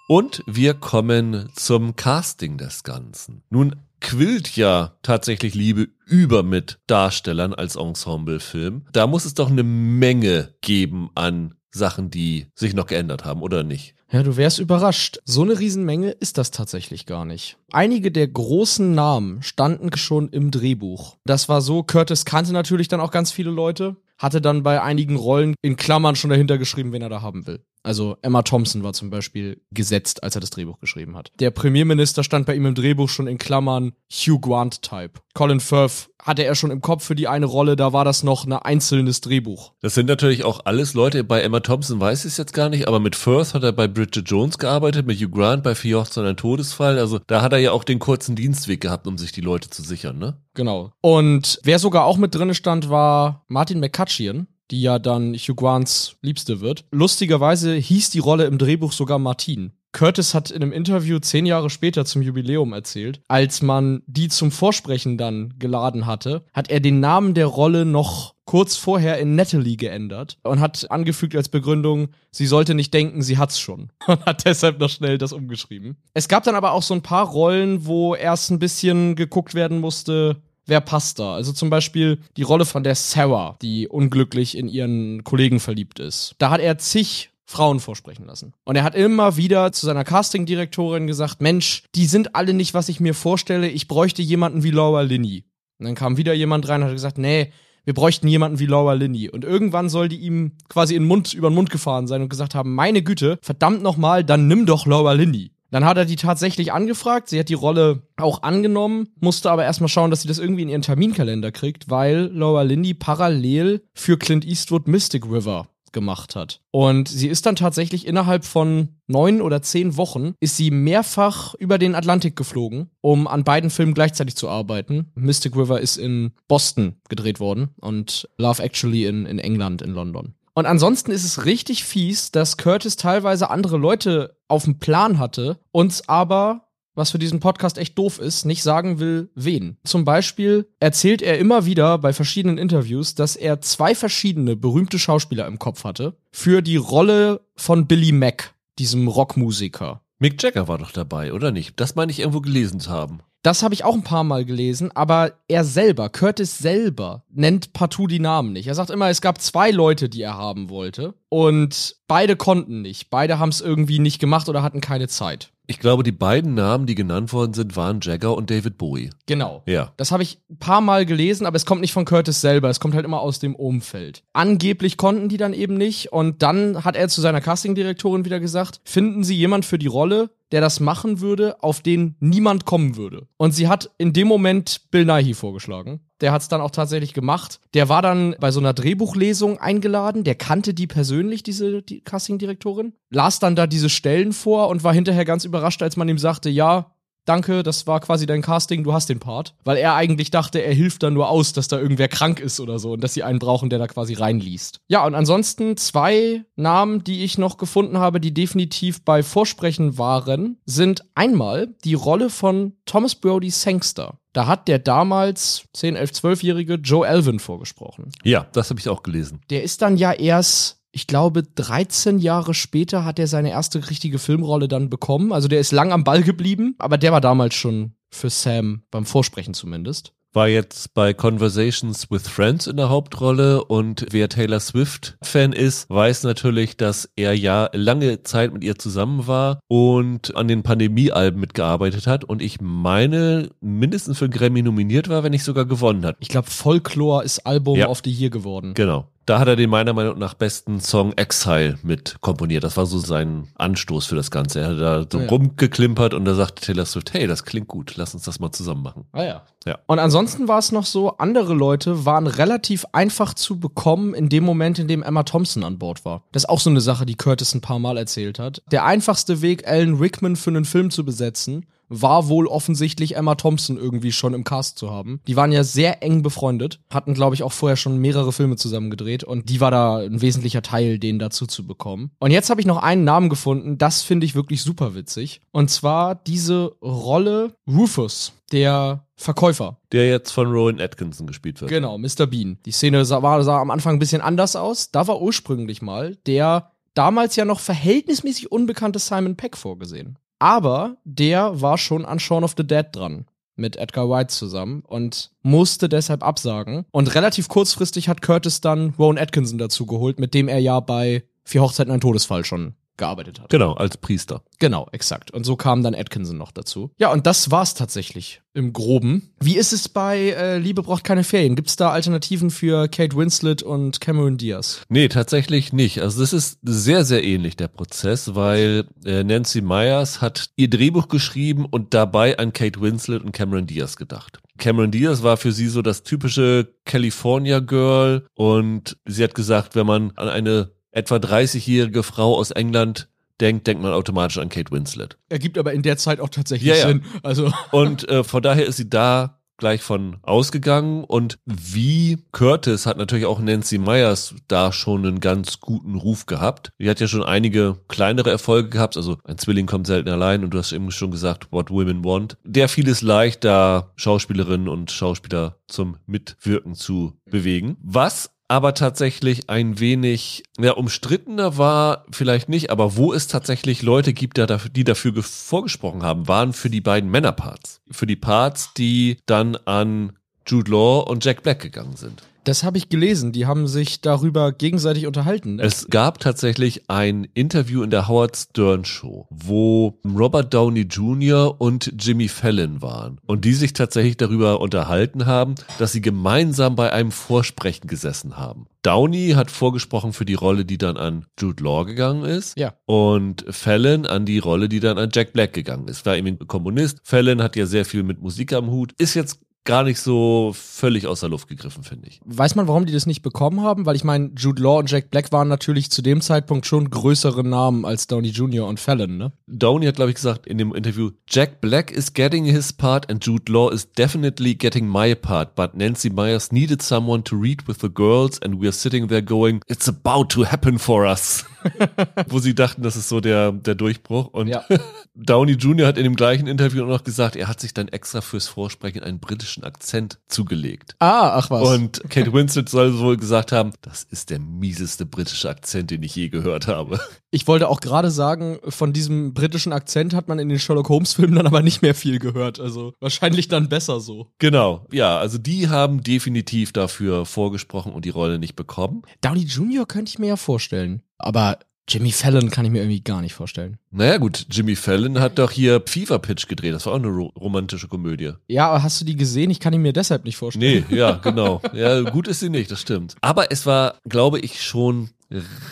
Und wir kommen zum Casting des Ganzen. Nun quillt ja tatsächlich Liebe über mit Darstellern als Ensemblefilm. Da muss es doch eine Menge geben an Sachen, die sich noch geändert haben, oder nicht? Ja, du wärst überrascht. So eine Riesenmenge ist das tatsächlich gar nicht. Einige der großen Namen standen schon im Drehbuch. Das war so, Curtis kannte natürlich dann auch ganz viele Leute, hatte dann bei einigen Rollen in Klammern schon dahinter geschrieben, wen er da haben will. Also Emma Thompson war zum Beispiel gesetzt, als er das Drehbuch geschrieben hat. Der Premierminister stand bei ihm im Drehbuch schon in Klammern Hugh Grant-Type. Colin Firth hatte er schon im Kopf für die eine Rolle, da war das noch ein einzelnes Drehbuch. Das sind natürlich auch alles Leute, bei Emma Thompson weiß ich es jetzt gar nicht, aber mit Firth hat er bei Bridget Jones gearbeitet, mit Hugh Grant bei Hochzeiten ein Todesfall, also da hat er ja auch den kurzen Dienstweg gehabt, um sich die Leute zu sichern, ne? Genau. Und wer sogar auch mit drin stand, war Martin McCutcheon, die ja dann Hugh Grants Liebste wird. Lustigerweise hieß die Rolle im Drehbuch sogar Martin. Curtis hat in einem Interview zehn Jahre später zum Jubiläum erzählt, als man die zum Vorsprechen dann geladen hatte, hat er den Namen der Rolle noch kurz vorher in Natalie geändert und hat angefügt als Begründung, sie sollte nicht denken, sie hat's schon. Und hat deshalb noch schnell das umgeschrieben. Es gab dann aber auch so ein paar Rollen, wo erst ein bisschen geguckt werden musste, wer passt da? Also zum Beispiel die Rolle von der Sarah, die unglücklich in ihren Kollegen verliebt ist. Da hat er zig Frauen vorsprechen lassen. Und er hat immer wieder zu seiner Castingdirektorin gesagt, Mensch, die sind alle nicht, was ich mir vorstelle, ich bräuchte jemanden wie Laura Linney. Und dann kam wieder jemand rein und hat gesagt, nee, wir bräuchten jemanden wie Laura Linney. Und irgendwann soll die ihm quasi in den Mund, über den Mund gefahren sein und gesagt haben, meine Güte, verdammt nochmal, dann nimm doch Laura Linney. Dann hat er die tatsächlich angefragt. Sie hat die Rolle auch angenommen, musste aber erstmal schauen, dass sie das irgendwie in ihren Terminkalender kriegt, weil Laura Lindy parallel für Clint Eastwood Mystic River gemacht hat. Und sie ist dann tatsächlich innerhalb von neun oder zehn Wochen ist sie mehrfach über den Atlantik geflogen, um an beiden Filmen gleichzeitig zu arbeiten. Mystic River ist in Boston gedreht worden und Love Actually in, in England, in London. Und ansonsten ist es richtig fies, dass Curtis teilweise andere Leute auf dem Plan hatte, uns aber was für diesen Podcast echt doof ist, nicht sagen will, wen. Zum Beispiel erzählt er immer wieder bei verschiedenen Interviews, dass er zwei verschiedene berühmte Schauspieler im Kopf hatte für die Rolle von Billy Mack, diesem Rockmusiker. Mick Jagger war doch dabei, oder nicht? Das meine ich irgendwo gelesen zu haben. Das habe ich auch ein paar Mal gelesen, aber er selber, Curtis selber, nennt partout die Namen nicht. Er sagt immer, es gab zwei Leute, die er haben wollte und beide konnten nicht. Beide haben es irgendwie nicht gemacht oder hatten keine Zeit. Ich glaube, die beiden Namen, die genannt worden sind, waren Jagger und David Bowie. Genau. Ja. Das habe ich ein paar Mal gelesen, aber es kommt nicht von Curtis selber. Es kommt halt immer aus dem Umfeld. Angeblich konnten die dann eben nicht. Und dann hat er zu seiner Castingdirektorin wieder gesagt, finden Sie jemand für die Rolle, der das machen würde, auf den niemand kommen würde. Und sie hat in dem Moment Bill Nighy vorgeschlagen. Der hat es dann auch tatsächlich gemacht. Der war dann bei so einer Drehbuchlesung eingeladen. Der kannte die persönlich, diese die Castingdirektorin. Las dann da diese Stellen vor und war hinterher ganz überrascht, als man ihm sagte, ja, danke, das war quasi dein Casting, du hast den Part. Weil er eigentlich dachte, er hilft da nur aus, dass da irgendwer krank ist oder so und dass sie einen brauchen, der da quasi reinliest. Ja, und ansonsten zwei Namen, die ich noch gefunden habe, die definitiv bei Vorsprechen waren, sind einmal die Rolle von Thomas Brody Sangster. Da hat der damals 10, 11, 12-jährige Joe Alvin vorgesprochen. Ja, das habe ich auch gelesen. Der ist dann ja erst ich glaube, 13 Jahre später hat er seine erste richtige Filmrolle dann bekommen. Also der ist lang am Ball geblieben, aber der war damals schon für Sam beim Vorsprechen zumindest. War jetzt bei Conversations with Friends in der Hauptrolle und wer Taylor Swift Fan ist, weiß natürlich, dass er ja lange Zeit mit ihr zusammen war und an den Pandemie-Alben mitgearbeitet hat und ich meine, mindestens für Grammy nominiert war, wenn nicht sogar gewonnen hat. Ich glaube, Folklore ist Album Ja. of the Year geworden. Genau. Da hat er den meiner Meinung nach besten Song Exile mit komponiert. Das war so sein Anstoß für das Ganze. Er hat da so Ah, ja. rumgeklimpert und da sagte Taylor Swift, hey, das klingt gut, lass uns das mal zusammen machen. Ah ja. Ja. Und ansonsten war es noch so, andere Leute waren relativ einfach zu bekommen in dem Moment, in dem Emma Thompson an Bord war. Das ist auch so eine Sache, die Curtis ein paar Mal erzählt hat. Der einfachste Weg, Alan Rickman für einen Film zu besetzen, war wohl offensichtlich Emma Thompson irgendwie schon im Cast zu haben. Die waren ja sehr eng befreundet, hatten, glaube ich, auch vorher schon mehrere Filme zusammen gedreht und die war da ein wesentlicher Teil, den dazu zu bekommen. Und jetzt habe ich noch einen Namen gefunden, das finde ich wirklich super witzig. Und zwar diese Rolle Rufus, der Verkäufer. Der jetzt von Rowan Atkinson gespielt wird. Genau, Mr. Bean. Die Szene sah, war, sah am Anfang ein bisschen anders aus. Da war ursprünglich mal der damals ja noch verhältnismäßig unbekannte Simon Peck vorgesehen. Aber der war schon an Shaun of the Dead dran mit Edgar White zusammen und musste deshalb absagen. Und relativ kurzfristig hat Curtis dann Rowan Atkinson dazu geholt, mit dem er ja bei Vier Hochzeiten ein Todesfall schon gearbeitet hat. Genau, als Priester. Genau, exakt. Und so kam dann Atkinson noch dazu. Ja, und das war's tatsächlich im Groben. Wie ist es bei äh, Liebe braucht keine Ferien? Gibt's da Alternativen für Kate Winslet und Cameron Diaz? Nee, tatsächlich nicht. Also das ist sehr, sehr ähnlich der Prozess, weil äh, Nancy Myers hat ihr Drehbuch geschrieben und dabei an Kate Winslet und Cameron Diaz gedacht. Cameron Diaz war für sie so das typische California Girl und sie hat gesagt, wenn man an eine etwa 30-jährige Frau aus England denkt, denkt man automatisch an Kate Winslet. Ergibt aber in der Zeit auch tatsächlich Ja, ja. Sinn. Also Und äh, von daher ist sie da gleich von ausgegangen und wie Curtis hat natürlich auch Nancy Myers da schon einen ganz guten Ruf gehabt. Die hat ja schon einige kleinere Erfolge gehabt, also ein Zwilling kommt selten allein und du hast eben schon gesagt, What Women Want. Der fiel es leicht, da Schauspielerinnen und Schauspieler zum Mitwirken zu bewegen. Was aber tatsächlich ein wenig ja, umstrittener war, vielleicht nicht, aber wo es tatsächlich Leute gibt, die dafür, vorgesprochen haben, waren für die beiden Männerparts. Für die Parts, die dann an Jude Law und Jack Black gegangen sind. Das habe ich gelesen. Die haben sich darüber gegenseitig unterhalten. Es gab tatsächlich ein Interview in der Howard Stern Show, wo Robert Downey Jr. und Jimmy Fallon waren und die sich tatsächlich darüber unterhalten haben, dass sie gemeinsam bei einem Vorsprechen gesessen haben. Downey hat vorgesprochen für die Rolle, die dann an Jude Law gegangen ist. Ja. Und Fallon an die Rolle, die dann an Jack Black gegangen ist. War eben ein Kommunist. Fallon hat ja sehr viel mit Musik am Hut. Ist jetzt gar nicht so völlig aus der Luft gegriffen, finde ich. Weiß man, warum die das nicht bekommen haben? Weil ich meine, Jude Law und Jack Black waren natürlich zu dem Zeitpunkt schon größere Namen als Downey Jr. und Fallon, ne? Downey hat, glaube ich, gesagt in dem Interview, Jack Black is getting his part and Jude Law is definitely getting my part, but Nancy Myers needed someone to read with the girls and we're sitting there going, it's about to happen for us. Wo sie dachten, das ist so der, der Durchbruch. Und Ja. Downey Jr. hat in dem gleichen Interview auch noch gesagt, er hat sich dann extra fürs Vorsprechen einen britischen Akzent zugelegt. Ah, ach was. Und Kate Winslet soll wohl gesagt haben, das ist der mieseste britische Akzent, den ich je gehört habe. ich wollte auch gerade sagen, von diesem britischen Akzent hat man in den Sherlock Holmes Filmen dann aber nicht mehr viel gehört. Also wahrscheinlich dann besser so. Genau, ja, also die haben definitiv dafür vorgesprochen und die Rolle nicht bekommen. Downey Jr. könnte ich mir ja vorstellen. Aber Jimmy Fallon kann ich mir irgendwie gar nicht vorstellen. Naja gut, Jimmy Fallon hat doch hier Fever Pitch gedreht, das war auch eine ro romantische Komödie. Ja, aber hast du die gesehen? Ich kann ihn mir deshalb nicht vorstellen. Nee, ja, genau. Ja, gut ist sie nicht, das stimmt. Aber es war, glaube ich, schon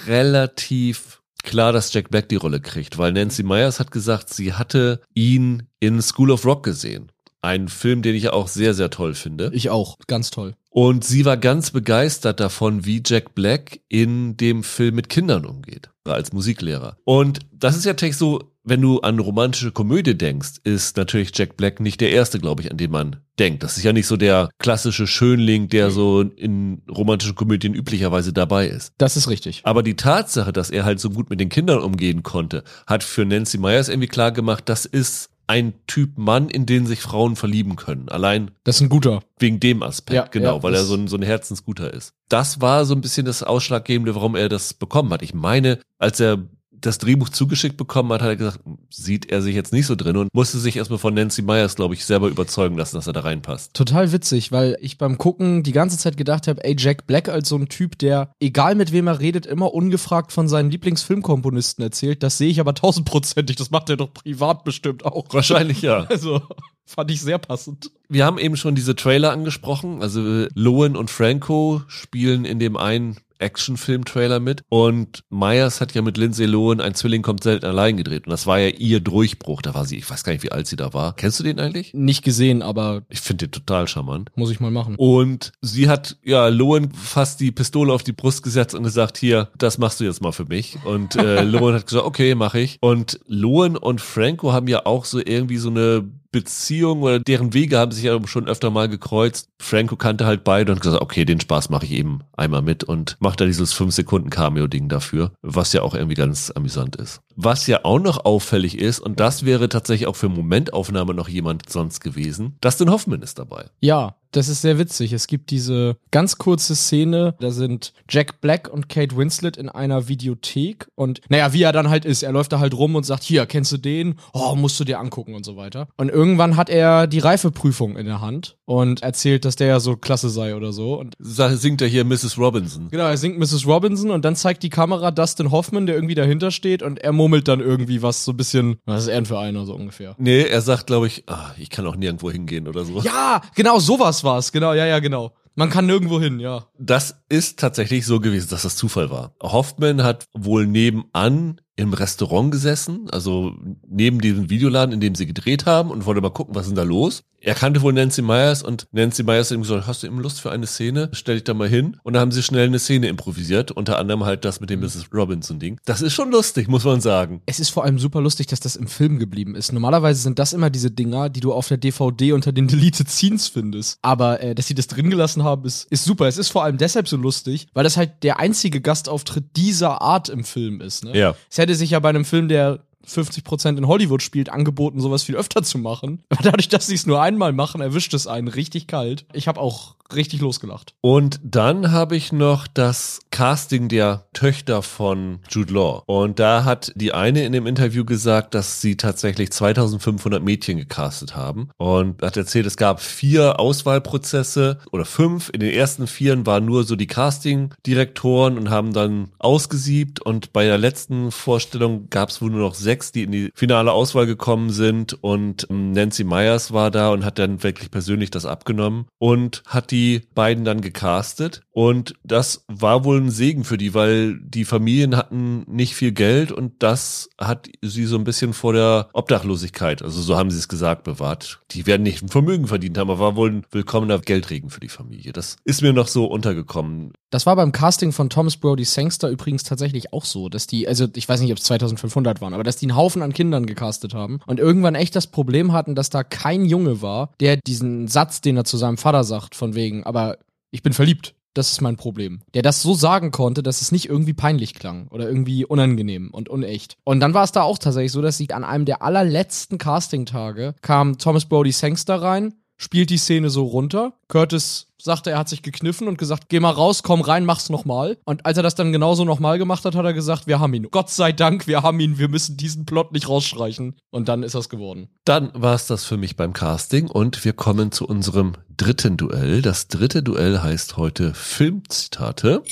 relativ klar, dass Jack Black die Rolle kriegt, weil Nancy Myers hat gesagt, sie hatte ihn in School of Rock gesehen. Ein Film, den ich ja auch sehr, sehr toll finde. Ich auch. Ganz toll. Und sie war ganz begeistert davon, wie Jack Black in dem Film mit Kindern umgeht, als Musiklehrer. Und das ist ja tatsächlich so, wenn du an romantische Komödie denkst, ist natürlich Jack Black nicht der erste, glaube ich, an den man denkt. Das ist ja nicht so der klassische Schönling, der so in romantischen Komödien üblicherweise dabei ist. Das ist richtig. Aber die Tatsache, dass er halt so gut mit den Kindern umgehen konnte, hat für Nancy Myers irgendwie klar gemacht, das ist ein Typ Mann, in den sich Frauen verlieben können. Allein Das ist ein guter. Wegen dem Aspekt, Ja, genau, ja, weil er so ein, so ein Herzensguter ist. Das war so ein bisschen das Ausschlaggebende, warum er das bekommen hat. Ich meine, als er das Drehbuch zugeschickt bekommen hat, hat er gesagt, sieht er sich jetzt nicht so drin und musste sich erstmal von Nancy Myers, glaube ich, selber überzeugen lassen, dass er da reinpasst. Total witzig, weil ich beim Gucken die ganze Zeit gedacht habe, ey, Jack Black als so ein Typ, der, egal mit wem er redet, immer ungefragt von seinen Lieblingsfilmkomponisten erzählt. Das sehe ich aber tausendprozentig. Das macht er doch privat bestimmt auch. Wahrscheinlich ja. Also, fand ich sehr passend. Wir haben eben schon diese Trailer angesprochen. Also Lowen und Franco spielen in dem einen Actionfilm-Trailer mit. Und Myers hat ja mit Lindsay Lohan ein Zwilling kommt selten allein gedreht. Und das war ja ihr Durchbruch. Da war sie, ich weiß gar nicht, wie alt sie da war. Kennst du den eigentlich? Nicht gesehen, aber Ich finde den total charmant. muss ich mal machen. Und sie hat ja Lohan fast die Pistole auf die Brust gesetzt und gesagt, hier, das machst du jetzt mal für mich. Und äh, Lohan hat gesagt, okay, mache ich. Und Lohan und Franco haben ja auch so irgendwie so eine Beziehung oder deren Wege haben sich ja schon öfter mal gekreuzt. Franco kannte halt beide und gesagt, okay, den Spaß mache ich eben einmal mit und macht da dieses 5 Sekunden Cameo-Ding dafür, was ja auch irgendwie ganz amüsant ist. Was ja auch noch auffällig ist, und das wäre tatsächlich auch für Momentaufnahme noch jemand sonst gewesen, Dustin Hoffman ist dabei. Ja, das ist sehr witzig. Es gibt diese ganz kurze Szene, da sind Jack Black und Kate Winslet in einer Videothek und naja, wie er dann halt ist, er läuft da halt rum und sagt, hier, kennst du den? Oh, musst du dir angucken und so weiter. Und irgendwann hat er die Reifeprüfung in der Hand und erzählt, dass der ja so klasse sei oder so. Und singt er hier Mrs. Robinson. Genau, er singt Mrs. Robinson und dann zeigt die Kamera Dustin Hoffman, der irgendwie dahinter steht und er murmelt dann irgendwie was so ein bisschen, was ist er denn für einer so ungefähr? Nee, er sagt, glaube ich, ah, ich kann auch nirgendwo hingehen oder so. Ja, genau, sowas war's. Genau, ja, ja, genau. Man kann nirgendwo hin, ja. Das ist tatsächlich so gewesen, dass das Zufall war. Hoffman hat wohl nebenan im Restaurant gesessen, also neben diesem Videoladen, in dem sie gedreht haben und wollte mal gucken, was ist denn da los. Er kannte wohl Nancy Myers und Nancy Myers hat ihm gesagt, hast du eben Lust für eine Szene? Stell dich da mal hin. Und da haben sie schnell eine Szene improvisiert, unter anderem halt das mit dem Mrs. Robinson Ding. Das ist schon lustig, muss man sagen. Es ist vor allem super lustig, dass das im Film geblieben ist. Normalerweise sind das immer diese Dinger, die du auf der DVD unter den Deleted Scenes findest. Aber äh, dass sie das drin gelassen haben, ist, ist super. Es ist vor allem deshalb so lustig, weil das halt der einzige Gastauftritt dieser Art im Film ist. Ne? Ja. Es hätte sich ja bei einem Film, der 50% in Hollywood spielt, angeboten, sowas viel öfter zu machen. Aber dadurch, dass sie es nur einmal machen, erwischt es einen richtig kalt. Ich habe auch richtig losgelacht. Und dann habe ich noch das Casting der Töchter von Jude Law. Und da hat die eine in dem Interview gesagt, dass sie tatsächlich 2500 Mädchen gecastet haben. Und hat erzählt, es gab vier Auswahlprozesse oder fünf. In den ersten vieren waren nur so die Casting-Direktoren und haben dann ausgesiebt. Und bei der letzten Vorstellung gab es wohl nur noch sechs, die in die finale Auswahl gekommen sind. Und ähm, Nancy Myers war da und hat dann wirklich persönlich das abgenommen und hat die die beiden dann gecastet und das war wohl ein Segen für die, weil die Familien hatten nicht viel Geld und das hat sie so ein bisschen vor der Obdachlosigkeit, also so haben sie es gesagt, bewahrt. Die werden nicht ein Vermögen verdient haben, aber war wohl ein willkommener Geldregen für die Familie. Das ist mir noch so untergekommen. Das war beim Casting von Thomas Brody Sangster übrigens tatsächlich auch so, dass die, also ich weiß nicht, ob es 2500 waren, aber dass die einen Haufen an Kindern gecastet haben und irgendwann echt das Problem hatten, dass da kein Junge war, der diesen Satz, den er zu seinem Vater sagt, von wegen, wegen, aber ich bin verliebt. Das ist mein Problem. Der das so sagen konnte, dass es nicht irgendwie peinlich klang oder irgendwie unangenehm und unecht. Und dann war es da auch tatsächlich so, dass sie an einem der allerletzten Casting-Tage kam Thomas Brody Sangster rein, spielt die Szene so runter. Curtis sagte, er hat sich gekniffen und gesagt, geh mal raus, komm rein, mach's nochmal. Und als er das dann genauso nochmal gemacht hat, hat er gesagt, wir haben ihn. Gott sei Dank, wir haben ihn, wir müssen diesen Plot nicht rausstreichen. Und dann ist das geworden. Dann war es das für mich beim Casting und wir kommen zu unserem dritten Duell. Das dritte Duell heißt heute Filmzitate,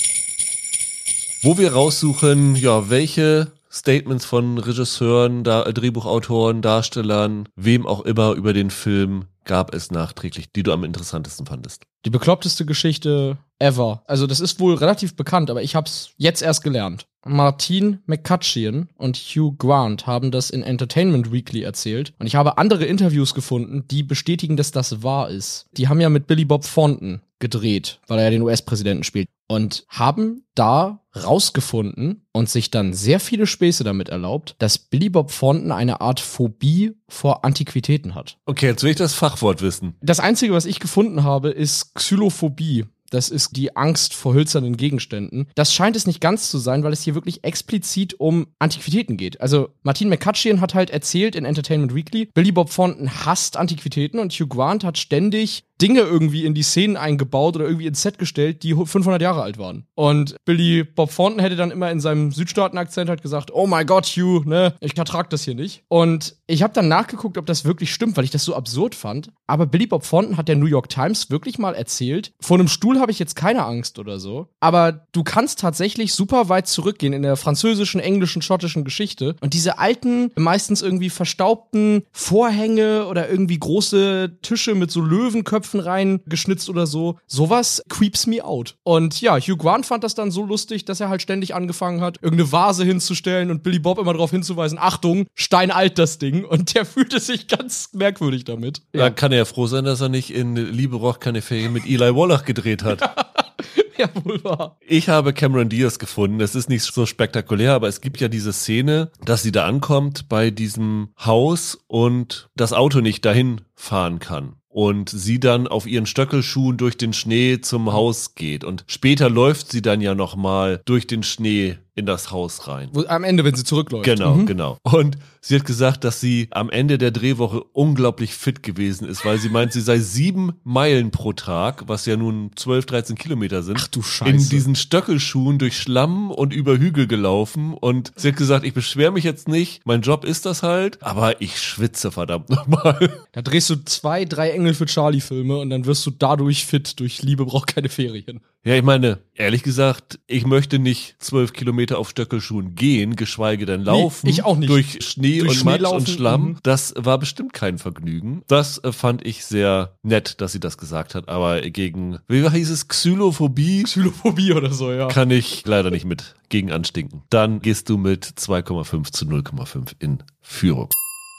wo wir raussuchen, ja, welche Statements von Regisseuren, Drehbuchautoren, Darstellern, wem auch immer über den Film gab es nachträglich, die du am interessantesten fandest? Die bekloppteste Geschichte ever. Also das ist wohl relativ bekannt, aber ich hab's jetzt erst gelernt. Martin McCutcheon und Hugh Grant haben das in Entertainment Weekly erzählt. Und ich habe andere Interviews gefunden, die bestätigen, dass das wahr ist. Die haben ja mit Billy Bob Thornton gedreht, weil er ja den US-Präsidenten spielt. Und haben da rausgefunden und sich dann sehr viele Späße damit erlaubt, dass Billy Bob Thornton eine Art Phobie vor Antiquitäten hat. Okay, jetzt will ich das Fachwort wissen. Das Einzige, was ich gefunden habe, ist Xylophobie. Das ist die Angst vor hölzernen Gegenständen. Das scheint es nicht ganz zu sein, weil es hier wirklich explizit um Antiquitäten geht. Also Martin McCutcheon hat halt erzählt in Entertainment Weekly, Billy Bob Thornton hasst Antiquitäten und Hugh Grant hat ständig Dinge irgendwie in die Szenen eingebaut oder irgendwie ins Set gestellt, die 500 Jahre alt waren. Und Billy Bob Thornton hätte dann immer in seinem Südstaaten-Akzent halt gesagt, oh my God, Hugh, ne, ich ertrag das hier nicht. Und ich habe dann nachgeguckt, ob das wirklich stimmt, weil ich das so absurd fand. Aber Billy Bob Thornton hat der New York Times wirklich mal erzählt, vor einem Stuhl habe ich jetzt keine Angst oder so. Aber du kannst tatsächlich super weit zurückgehen in der französischen, englischen, schottischen Geschichte. Und diese alten, meistens irgendwie verstaubten Vorhänge oder irgendwie große Tische mit so Löwenköpfen Köpfen reingeschnitzt oder so. Sowas creeps me out. Und ja, Hugh Grant fand das dann so lustig, dass er halt ständig angefangen hat, irgendeine Vase hinzustellen und Billy Bob immer darauf hinzuweisen, Achtung, steinalt das Ding. Und der fühlte sich ganz merkwürdig damit. Da ja. kann er ja froh sein, dass er nicht in Liebe braucht keine Ferien mit Eli Wallach gedreht hat. ja, wohl wahr. Ich habe Cameron Diaz gefunden. Es ist nicht so spektakulär, aber es gibt ja diese Szene, dass sie da ankommt bei diesem Haus und das Auto nicht dahin fahren kann und sie dann auf ihren Stöckelschuhen durch den Schnee zum Haus geht. Und später läuft sie dann ja noch mal durch den Schnee in das Haus rein. Am Ende, wenn sie zurückläuft. Genau, mhm. genau. Und sie hat gesagt, dass sie am Ende der Drehwoche unglaublich fit gewesen ist, weil sie meint, sie sei sieben Meilen pro Tag, was ja nun 12, 13 Kilometer sind. Ach du Scheiße. In diesen Stöckelschuhen durch Schlamm und über Hügel gelaufen. Und sie hat gesagt, ich beschwere mich jetzt nicht, mein Job ist das halt, aber ich schwitze verdammt nochmal. Da drehst du zwei, drei Engel für Charlie-Filme und dann wirst du dadurch fit durch Liebe braucht keine Ferien. Ja, ich meine, ehrlich gesagt, ich möchte nicht zwölf Kilometer auf Stöckelschuhen gehen, geschweige denn laufen. Nee, ich auch nicht. Durch Schnee durch und Schnee Matsch laufen. und Schlamm. Mhm. Das war bestimmt kein Vergnügen. Das äh, fand ich sehr nett, dass sie das gesagt hat. Aber gegen, wie hieß es, Xylophobie? Xylophobie oder so, ja. Kann ich leider nicht mit gegen anstinken. Dann gehst du mit 2,5 zu 0,5 in Führung.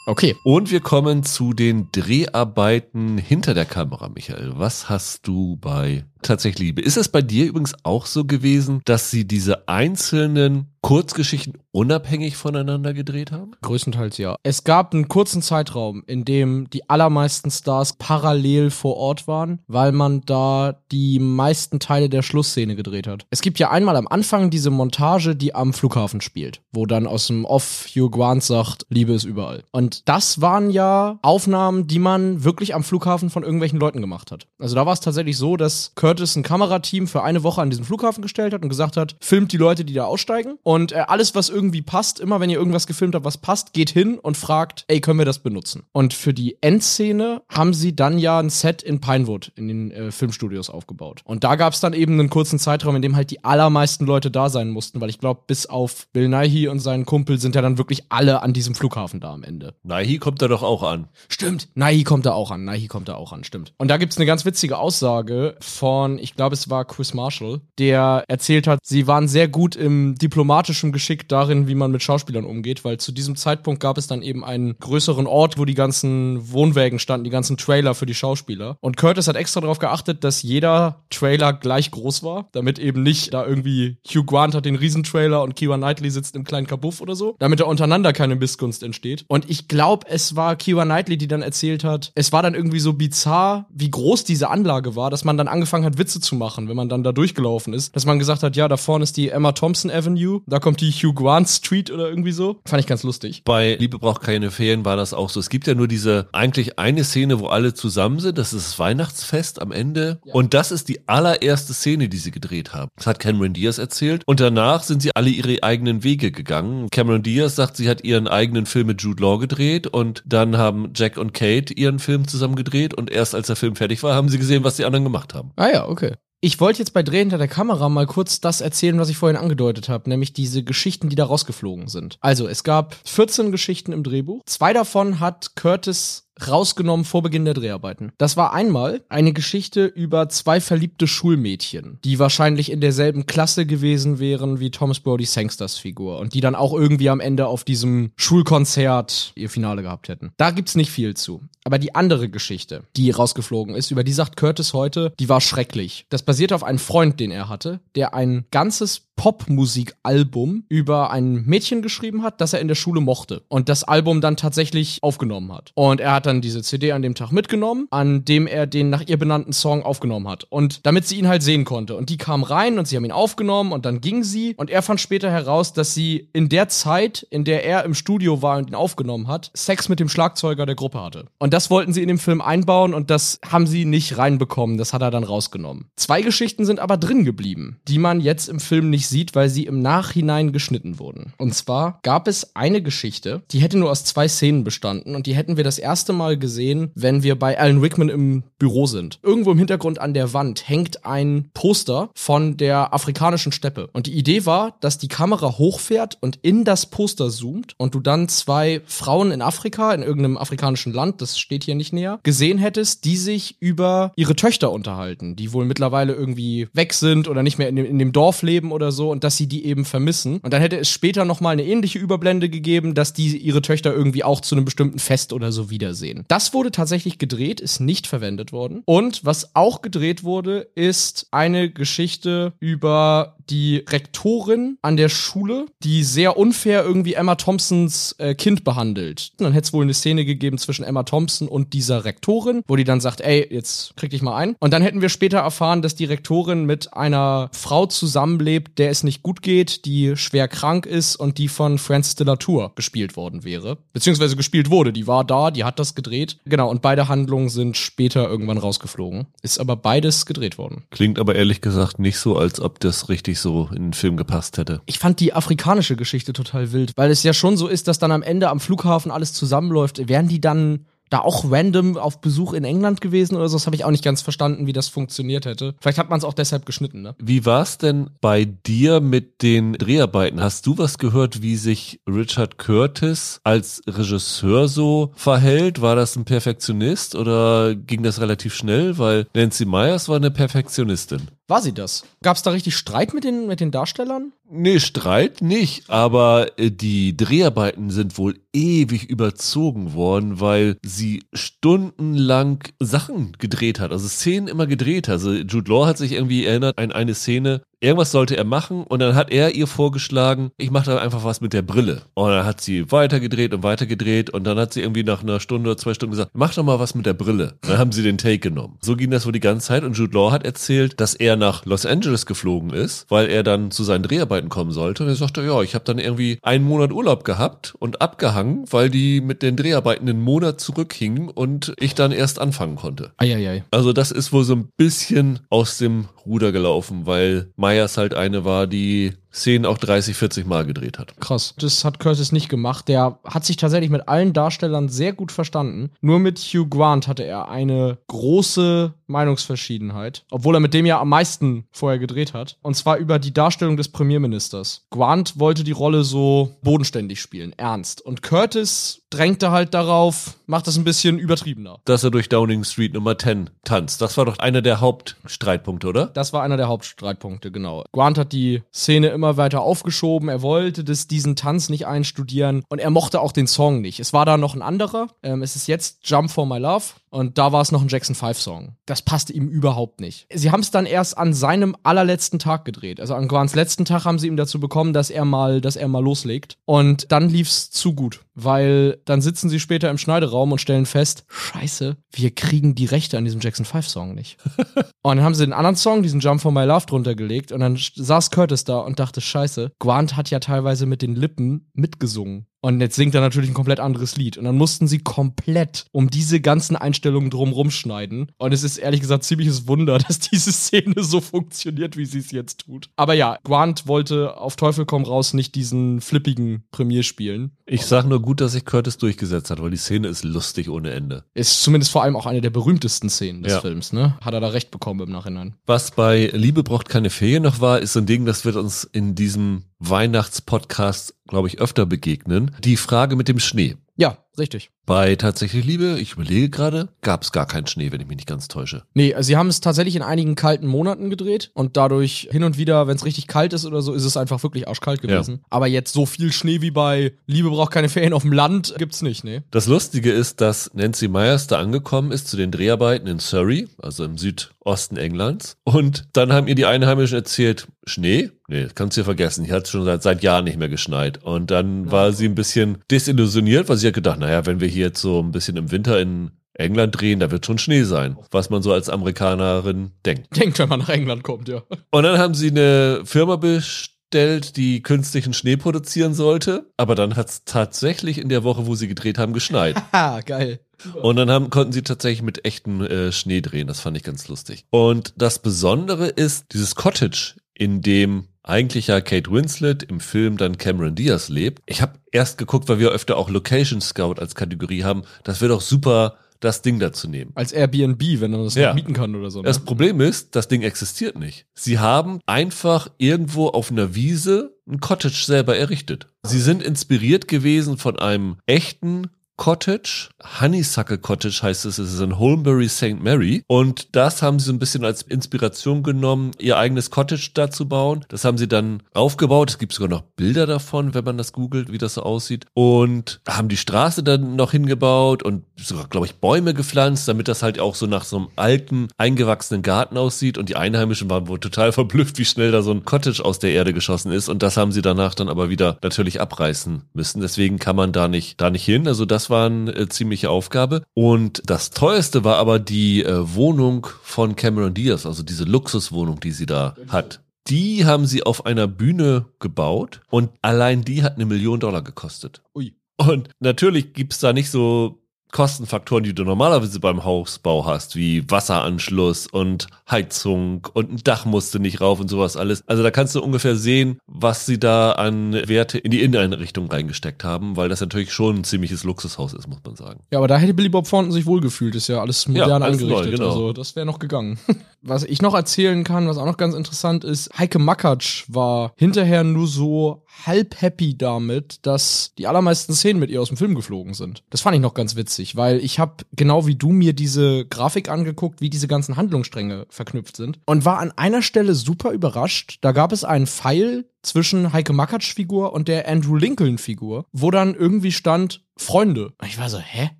Okay. Und wir kommen zu den Dreharbeiten hinter der Kamera, Michael. Was hast du bei tatsächlich Liebe? Ist es bei dir übrigens auch so gewesen, dass sie diese einzelnen Kurzgeschichten unabhängig voneinander gedreht haben? Größtenteils ja. Es gab einen kurzen Zeitraum, in dem die allermeisten Stars parallel vor Ort waren, weil man da die meisten Teile der Schlussszene gedreht hat. Es gibt ja einmal am Anfang diese Montage, die am Flughafen spielt, wo dann aus dem Off Hugh Grant sagt, Liebe ist überall. Und das waren ja Aufnahmen, die man wirklich am Flughafen von irgendwelchen Leuten gemacht hat. Also da war es tatsächlich so, dass Curtis ein Kamerateam für eine Woche an diesen Flughafen gestellt hat und gesagt hat, filmt die Leute, die da aussteigen und äh, alles, was irgendwie passt, immer wenn ihr irgendwas gefilmt habt, was passt, geht hin und fragt, ey, können wir das benutzen? Und für die Endszene haben sie dann ja ein Set in Pinewood in den äh, Filmstudios aufgebaut. Und da gab es dann eben einen kurzen Zeitraum, in dem halt die allermeisten Leute da sein mussten, weil ich glaube, bis auf Bill Nighy und seinen Kumpel sind ja dann wirklich alle an diesem Flughafen da am Ende. Nighy kommt da doch auch an. Stimmt, Nighy kommt da auch an. Nighy kommt da auch an, stimmt. Und da gibt's eine ganz witzige Aussage von, ich glaube, es war Chris Marshall, der erzählt hat, sie waren sehr gut im diplomatischen Geschick darin, wie man mit Schauspielern umgeht, weil zu diesem Zeitpunkt gab es dann eben einen größeren Ort, wo die ganzen Wohnwägen standen, die ganzen Trailer für die Schauspieler. Und Curtis hat extra darauf geachtet, dass jeder Trailer gleich groß war, damit eben nicht da irgendwie Hugh Grant hat den Riesentrailer und Keira Knightley sitzt im kleinen Kabuff oder so, damit da untereinander keine Missgunst entsteht. Und ich glaube, es war Keira Knightley, die dann erzählt hat, es war dann irgendwie so bizarr, wie groß diese Anlage war, dass man dann angefangen hat, Witze zu machen, wenn man dann da durchgelaufen ist. Dass man gesagt hat, ja, da vorne ist die Emma Thompson Avenue, da kommt die Hugh Grant Street oder irgendwie so. Fand ich ganz lustig. Bei Liebe braucht keine Ferien war das auch so. Es gibt ja nur diese eigentlich eine Szene, wo alle zusammen sind. Das ist das Weihnachtsfest am Ende. Ja. Und das ist die allererste Szene, die sie gedreht haben. Das hat Cameron Diaz erzählt. Und danach sind sie alle ihre eigenen Wege gegangen. Cameron Diaz sagt, sie hat ihren eigenen Film mit Jude Law gedreht und dann haben Jack und Kate ihren Film zusammen gedreht und erst als der Film fertig war, haben sie gesehen, was die anderen gemacht haben. Ah ja, okay. Ich wollte jetzt bei Dreh hinter der Kamera mal kurz das erzählen, was ich vorhin angedeutet habe, nämlich diese Geschichten, die da rausgeflogen sind. Also, es gab 14 Geschichten im Drehbuch. Zwei davon hat Curtis rausgenommen vor Beginn der Dreharbeiten. Das war einmal eine Geschichte über zwei verliebte Schulmädchen, die wahrscheinlich in derselben Klasse gewesen wären wie Thomas Brody Sangsters Figur und die dann auch irgendwie am Ende auf diesem Schulkonzert ihr Finale gehabt hätten. Da gibt's nicht viel zu. Aber die andere Geschichte, die rausgeflogen ist, über die sagt Curtis heute, die war schrecklich. Das basiert auf einem Freund, den er hatte, der ein ganzes Popmusikalbum über ein Mädchen geschrieben hat, das er in der Schule mochte und das Album dann tatsächlich aufgenommen hat. Und er hat dann diese CD an dem Tag mitgenommen, an dem er den nach ihr benannten Song aufgenommen hat. Und damit sie ihn halt sehen konnte. Und die kam rein und sie haben ihn aufgenommen und dann ging sie. Und er fand später heraus, dass sie in der Zeit, in der er im Studio war und ihn aufgenommen hat, Sex mit dem Schlagzeuger der Gruppe hatte. Und das wollten sie in dem Film einbauen und das haben sie nicht reinbekommen. Das hat er dann rausgenommen. Zwei Geschichten sind aber drin geblieben, die man jetzt im Film nicht sieht, weil sie im Nachhinein geschnitten wurden. Und zwar gab es eine Geschichte, die hätte nur aus zwei Szenen bestanden und die hätten wir das erste Mal gesehen, wenn wir bei Alan Rickman im Büro sind. Irgendwo im Hintergrund an der Wand hängt ein Poster von der afrikanischen Steppe. Und die Idee war, dass die Kamera hochfährt und in das Poster zoomt und du dann zwei Frauen in Afrika, in irgendeinem afrikanischen Land, das steht hier nicht näher, gesehen hättest, die sich über ihre Töchter unterhalten, die wohl mittlerweile irgendwie weg sind oder nicht mehr in dem, in dem Dorf leben oder so und dass sie die eben vermissen. Und dann hätte es später nochmal eine ähnliche Überblende gegeben, dass die ihre Töchter irgendwie auch zu einem bestimmten Fest oder so wiedersehen. Das wurde tatsächlich gedreht, ist nicht verwendet worden. Und was auch gedreht wurde, ist eine Geschichte über die Rektorin an der Schule, die sehr unfair irgendwie Emma Thompsons äh, Kind behandelt. Und dann hätte es wohl eine Szene gegeben zwischen Emma Thompson und dieser Rektorin, wo die dann sagt, ey, jetzt krieg dich mal ein. Und dann hätten wir später erfahren, dass die Rektorin mit einer Frau zusammenlebt, der es nicht gut geht, die schwer krank ist und die von Francis de la Tour gespielt worden wäre. Beziehungsweise gespielt wurde. Die war da, die hat das gedreht. Genau, und beide Handlungen sind später irgendwann rausgeflogen. Ist aber beides gedreht worden. Klingt aber ehrlich gesagt nicht so, als ob das richtig so in den Film gepasst hätte. Ich fand die afrikanische Geschichte total wild, weil es ja schon so ist, dass dann am Ende am Flughafen alles zusammenläuft. Werden die dann da auch random auf Besuch in England gewesen oder so. Das habe ich auch nicht ganz verstanden, wie das funktioniert hätte. Vielleicht hat man es auch deshalb geschnitten, ne? Wie war es denn bei dir mit den Dreharbeiten? Hast du was gehört, wie sich Richard Curtis als Regisseur so verhält? War das ein Perfektionist oder ging das relativ schnell? Weil Nancy Myers war eine Perfektionistin. War sie das? Gab es da richtig Streit mit den, mit den Darstellern? Nee, Streit nicht, aber äh, die Dreharbeiten sind wohl ewig überzogen worden, weil sie stundenlang Sachen gedreht hat, also Szenen immer gedreht hat. Also Jude Law hat sich irgendwie erinnert an eine Szene, Irgendwas sollte er machen und dann hat er ihr vorgeschlagen, ich mache da einfach was mit der Brille. Und dann hat sie weitergedreht und weitergedreht und dann hat sie irgendwie nach einer Stunde oder zwei Stunden gesagt, mach doch mal was mit der Brille. Dann haben sie den Take genommen. So ging das wohl die ganze Zeit und Jude Law hat erzählt, dass er nach Los Angeles geflogen ist, weil er dann zu seinen Dreharbeiten kommen sollte. Und er sagte, ja, ich habe dann irgendwie einen Monat Urlaub gehabt und abgehangen, weil die mit den Dreharbeiten einen Monat zurückhingen und ich dann erst anfangen konnte. Eieiei. Also das ist wohl so ein bisschen aus dem Ruder gelaufen, weil Myers halt eine war, die Szenen auch 30, 40 Mal gedreht hat. Krass. Das hat Curtis nicht gemacht. Der hat sich tatsächlich mit allen Darstellern sehr gut verstanden. Nur mit Hugh Grant hatte er eine große Meinungsverschiedenheit, obwohl er mit dem ja am meisten vorher gedreht hat. Und zwar über die Darstellung des Premierministers. Grant wollte die Rolle so bodenständig spielen, ernst. Und Curtis drängte halt darauf, macht das ein bisschen übertriebener. Dass er durch Downing Street Nummer 10 tanzt. Das war doch einer der Hauptstreitpunkte, oder? Das war einer der Hauptstreitpunkte, genau. Grant hat die Szene immer weiter aufgeschoben. Er wollte das, diesen Tanz nicht einstudieren und er mochte auch den Song nicht. Es war da noch ein anderer. Ähm, es ist jetzt Jump for My Love und da war es noch ein Jackson 5 Song. Das passte ihm überhaupt nicht. Sie haben es dann erst an seinem allerletzten Tag gedreht. Also an Grants letzten Tag haben sie ihm dazu bekommen, dass er mal, dass er mal loslegt. Und dann lief's zu gut, weil dann sitzen sie später im Schneideraum und stellen fest, scheiße, wir kriegen die Rechte an diesem Jackson 5 Song nicht. und dann haben sie den anderen Song, diesen Jump for My Love drunter gelegt und dann saß Curtis da und dachte, scheiße, Grant hat ja teilweise mit den Lippen mitgesungen. Und jetzt singt er natürlich ein komplett anderes Lied. Und dann mussten sie komplett um diese ganzen Einstellungen drumrum schneiden. Und es ist ehrlich gesagt ziemliches Wunder, dass diese Szene so funktioniert, wie sie es jetzt tut. Aber ja, Grant wollte auf Teufel komm raus nicht diesen flippigen Premier spielen. Ich sag nur gut, dass sich Curtis durchgesetzt hat, weil die Szene ist lustig ohne Ende. Ist zumindest vor allem auch eine der berühmtesten Szenen des Ja. Films, ne? Hat er da recht bekommen im Nachhinein. Was bei Liebe braucht keine Ferien noch war, ist so ein Ding, das wird uns in diesem Weihnachtspodcast, glaube ich, öfter begegnen. Die Frage mit dem Schnee. Ja, richtig. Bei Tatsächlich Liebe, ich überlege gerade, gab es gar keinen Schnee, wenn ich mich nicht ganz täusche. Nee, also sie haben es tatsächlich in einigen kalten Monaten gedreht und dadurch hin und wieder, wenn es richtig kalt ist oder so, ist es einfach wirklich arschkalt gewesen. Aber jetzt so viel Schnee wie bei Liebe braucht keine Ferien auf dem Land gibt's nicht, nee. Das Lustige ist, dass Nancy Myers da angekommen ist zu den Dreharbeiten in Surrey, also im Südosten Englands. Und dann haben ihr die Einheimischen erzählt, Schnee? Nee, kannst du ja vergessen. Hier hat schon seit, seit Jahren nicht mehr geschneit. Und dann war sie ein bisschen desillusioniert, weil sie hat gedacht, naja, wenn wir hier jetzt so ein bisschen im Winter in England drehen, da wird schon Schnee sein. Was man so als Amerikanerin denkt. Denkt, wenn man nach England kommt, ja. Und dann haben sie eine Firma bestellt, die künstlichen Schnee produzieren sollte. Aber dann hat es tatsächlich in der Woche, wo sie gedreht haben, geschneit. Ha, geil. Und dann haben, konnten sie tatsächlich mit echtem äh, Schnee drehen. Das fand ich ganz lustig. Und das Besondere ist dieses Cottage, in dem eigentlich ja Kate Winslet im Film dann Cameron Diaz lebt. Ich habe erst geguckt, weil wir öfter auch Location Scout als Kategorie haben. Das wäre doch super, das Ding da zu nehmen. Als Airbnb, wenn man das Ja. mieten kann oder so. Ne? Das Problem ist, das Ding existiert nicht. Sie haben einfach irgendwo auf einer Wiese ein Cottage selber errichtet. Sie sind inspiriert gewesen von einem echten Cottage. Honeysuckle Cottage heißt es, es ist in Holmbury St. Mary. Und das haben sie so ein bisschen als Inspiration genommen, ihr eigenes Cottage da zu bauen. Das haben sie dann aufgebaut. Es gibt sogar noch Bilder davon, wenn man das googelt, wie das so aussieht. Und haben die Straße dann noch hingebaut und sogar, glaube ich, Bäume gepflanzt, damit das halt auch so nach so einem alten, eingewachsenen Garten aussieht. Und die Einheimischen waren wohl total verblüfft, wie schnell da so ein Cottage aus der Erde geschossen ist. Und das haben sie danach dann aber wieder natürlich abreißen müssen. Deswegen kann man da nicht, da nicht hin. Also das war eine äh, ziemliche Aufgabe. Und das teuerste war aber die äh, Wohnung von Cameron Diaz, also diese Luxuswohnung, die sie da hat. Die haben sie auf einer Bühne gebaut und allein die hat eine Million Dollar gekostet. Ui. Und natürlich gibt's da nicht so Kostenfaktoren, die du normalerweise beim Hausbau hast, wie Wasseranschluss und Heizung und ein Dach musste nicht rauf und sowas alles. Also da kannst du ungefähr sehen, was sie da an Werte in die Inneneinrichtung reingesteckt haben, weil das natürlich schon ein ziemliches Luxushaus ist, muss man sagen. Ja, aber da hätte Billy Bob Thornton sich wohlgefühlt. Ist ja alles modern alles neu, angerichtet. genau. Also das wäre noch gegangen. was ich noch erzählen kann, was auch noch ganz interessant ist, Heike Makatsch war hinterher nur so halb happy damit, dass die allermeisten Szenen mit ihr aus dem Film geflogen sind. Das fand ich noch ganz witzig, weil ich habe genau wie du mir diese Grafik angeguckt, wie diese ganzen Handlungsstränge verknüpft sind und war an einer Stelle super überrascht. Da gab es einen Pfeil zwischen Heike Makatsch Figur und der Andrew Lincoln Figur, wo dann irgendwie stand Freunde. Und ich war so, hä?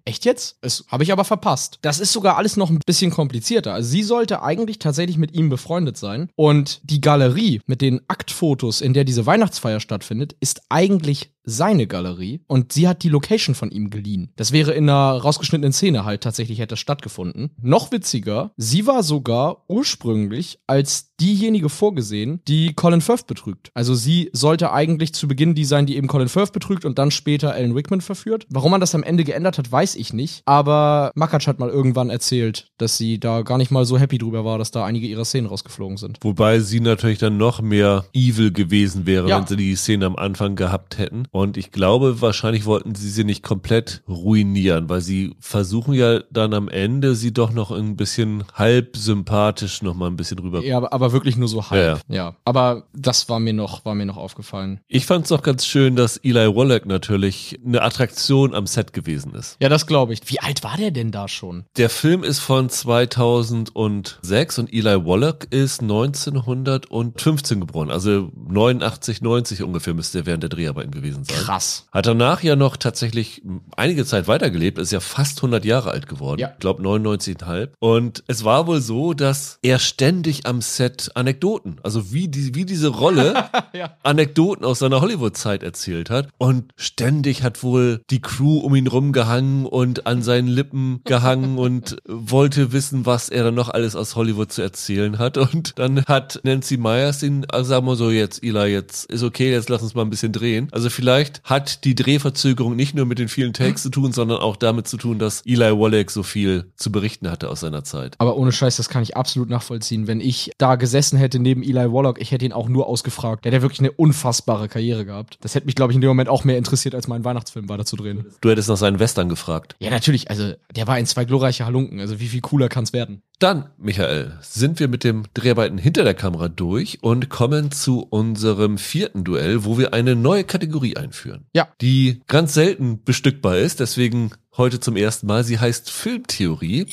Echt jetzt? Das habe ich aber verpasst. Das ist sogar alles noch ein bisschen komplizierter. Also sie sollte eigentlich tatsächlich mit ihm befreundet sein. Und die Galerie mit den Aktfotos, in der diese Weihnachtsfeier stattfindet, ist eigentlich seine Galerie und sie hat die Location von ihm geliehen. Das wäre in einer rausgeschnittenen Szene halt tatsächlich hätte das stattgefunden. Noch witziger, sie war sogar ursprünglich als diejenige vorgesehen, die Colin Firth betrügt. Also sie sollte eigentlich zu Beginn die sein, die eben Colin Firth betrügt und dann später Alan Rickman verführt. Warum man das am Ende geändert hat, weiß ich nicht. Aber Makatsch hat mal irgendwann erzählt, dass sie da gar nicht mal so happy drüber war, dass da einige ihrer Szenen rausgeflogen sind. Wobei sie natürlich dann noch mehr evil gewesen wäre, Ja. wenn sie die Szene am Anfang gehabt hätten. Und ich glaube, wahrscheinlich wollten sie sie nicht komplett ruinieren, weil sie versuchen ja dann am Ende, sie doch noch ein bisschen halb sympathisch noch mal ein bisschen rüber. Ja, aber, aber wirklich nur so halb. Ja, ja. Aber das war mir noch, war mir noch aufgefallen. Ich fand es noch ganz schön, dass Eli Wallach natürlich eine Attraktion am Set gewesen ist. Ja, das glaube ich. Wie alt war der denn da schon? Der Film ist von 2006 und Eli Wallach ist 1915 geboren. Also 89, 90 ungefähr müsste er während der Dreharbeiten gewesen sein. Krass. Hat danach ja noch tatsächlich einige Zeit weitergelebt, ist ja fast 100 Jahre alt geworden. Ja. Ich glaube 99,5. Und es war wohl so, dass er ständig am Set Anekdoten, also wie, die, wie diese Rolle Ja. Anekdoten aus seiner Hollywood-Zeit erzählt hat. Und ständig hat wohl die Crew um ihn rumgehangen und an seinen Lippen gehangen und wollte wissen, was er dann noch alles aus Hollywood zu erzählen hat. Und dann hat Nancy Myers ihn, also sagen wir so, jetzt, Eli, jetzt ist okay, jetzt lass uns mal ein bisschen drehen. Also vielleicht hat die Drehverzögerung nicht nur mit den vielen Takes zu tun, sondern auch damit zu tun, dass Eli Wallach so viel zu berichten hatte aus seiner Zeit. Aber ohne Scheiß, das kann ich absolut nachvollziehen. Wenn ich da gesessen hätte neben Eli Wallach, ich hätte ihn auch nur ausgefragt. Der hat ja wirklich eine unfassbare Karriere gehabt. Das hätte mich, glaube ich, in dem Moment auch mehr interessiert, als meinen Weihnachtsfilm weiterzudrehen. Du hättest nach seinen Western gefragt. Ja, natürlich. Also, der war in zwei glorreiche Halunken. Also, wie viel cooler kann's werden? Dann, Michael, sind wir mit dem Dreharbeiten hinter der Kamera durch und kommen zu unserem vierten Duell, wo wir eine neue Kategorie einführen. Ja. Die ganz selten bestückbar ist, deswegen heute zum ersten Mal. Sie heißt Filmtheorie.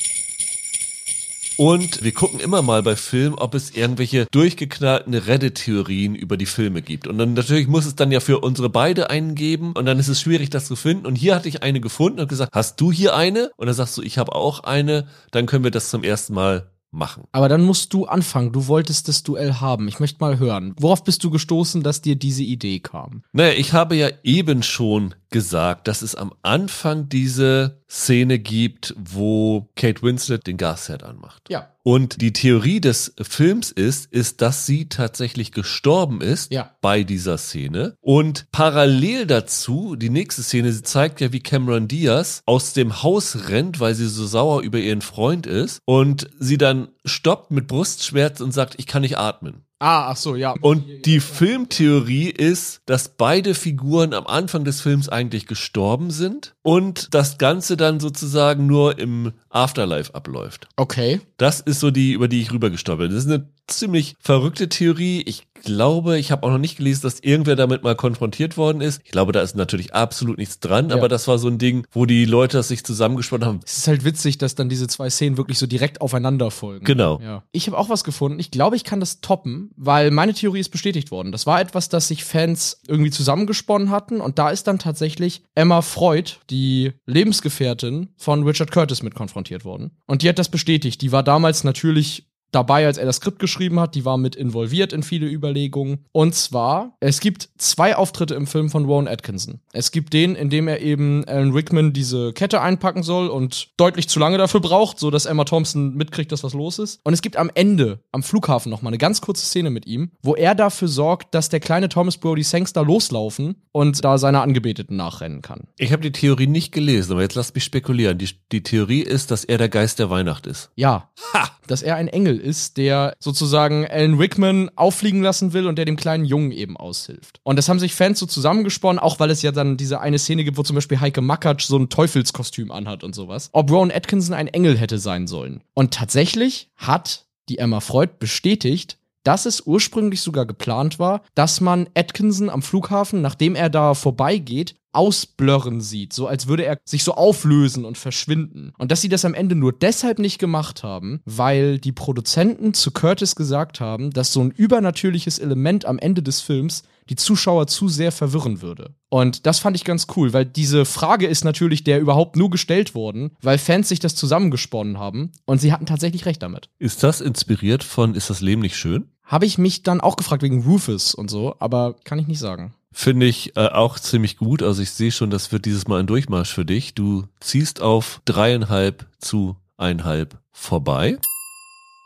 Und wir gucken immer mal bei Filmen, ob es irgendwelche durchgeknallten Reddit-Theorien über die Filme gibt. Und dann natürlich muss es dann ja für unsere beide einen geben. Und dann ist es schwierig, das zu finden. Und hier hatte ich eine gefunden und gesagt, hast du hier eine? Und dann sagst du, ich habe auch eine. Dann können wir das zum ersten Mal machen. Aber dann musst du anfangen. Du wolltest das Duell haben. Ich möchte mal hören. Worauf bist du gestoßen, dass dir diese Idee kam? Naja, ich habe ja eben schon gesagt, dass es am Anfang diese Szene gibt, wo Kate Winslet den Gasherd anmacht. Ja. Und die Theorie des Films ist, ist, dass sie tatsächlich gestorben ist Ja. bei dieser Szene. Und parallel dazu, die nächste Szene, sie zeigt ja, wie Cameron Diaz aus dem Haus rennt, weil sie so sauer über ihren Freund ist. Und sie dann stoppt mit Brustschmerz und sagt, ich kann nicht atmen. Ah, ach so, ja. Und die Filmtheorie ist, dass beide Figuren am Anfang des Films eigentlich gestorben sind und das Ganze dann sozusagen nur im Afterlife abläuft. Okay. Das ist so die, über die ich rübergestolpert bin. Das ist eine ziemlich verrückte Theorie. Ich glaube, ich habe auch noch nicht gelesen, dass irgendwer damit mal konfrontiert worden ist. Ich glaube, da ist natürlich absolut nichts dran, Ja. aber das war so ein Ding, wo die Leute das sich zusammengesponnen haben. Es ist halt witzig, dass dann diese zwei Szenen wirklich so direkt aufeinander folgen. Genau. Ja. Ich habe auch was gefunden. Ich glaube, ich kann das toppen, weil meine Theorie ist bestätigt worden. Das war etwas, das sich Fans irgendwie zusammengesponnen hatten und da ist dann tatsächlich Emma Freud, die Lebensgefährtin von Richard Curtis, mit konfrontiert worden. Und die hat das bestätigt. Die war damals natürlich dabei, als er das Skript geschrieben hat. Die war mit involviert in viele Überlegungen. Und zwar, es gibt zwei Auftritte im Film von Rowan Atkinson. Es gibt den, in dem er eben Alan Rickman diese Kette einpacken soll und deutlich zu lange dafür braucht, so dass Emma Thompson mitkriegt, dass was los ist. Und es gibt am Ende, am Flughafen noch mal eine ganz kurze Szene mit ihm, wo er dafür sorgt, dass der kleine Thomas Brody Sangster loslaufen und da seiner Angebeteten nachrennen kann. Ich habe die Theorie nicht gelesen, aber jetzt lasst mich spekulieren. Die, die Theorie ist, dass er der Geist der Weihnacht ist. Ja. Dass er ein Engel ist, der sozusagen Alan Rickman auffliegen lassen will und der dem kleinen Jungen eben aushilft. Und das haben sich Fans so zusammengesponnen, auch weil es ja dann diese eine Szene gibt, wo zum Beispiel Heike Makatsch so ein Teufelskostüm anhat und sowas. Ob Rowan Atkinson ein Engel hätte sein sollen. Und tatsächlich hat die Emma Freud bestätigt, dass es ursprünglich sogar geplant war, dass man Atkinson am Flughafen, nachdem er da vorbeigeht, ausblurren sieht, so als würde er sich so auflösen und verschwinden. Und dass sie das am Ende nur deshalb nicht gemacht haben, weil die Produzenten zu Curtis gesagt haben, dass so ein übernatürliches Element am Ende des Films die Zuschauer zu sehr verwirren würde. Und das fand ich ganz cool, weil diese Frage ist natürlich der überhaupt nur gestellt worden, weil Fans sich das zusammengesponnen haben und sie hatten tatsächlich recht damit. Ist das inspiriert von Ist das Leben nicht schön? Habe ich mich dann auch gefragt wegen Rufus und so, aber kann ich nicht sagen. Finde ich äh, auch ziemlich gut. Also ich sehe schon, das wird dieses Mal ein Durchmarsch für dich. Du ziehst auf dreieinhalb zu einhalb vorbei.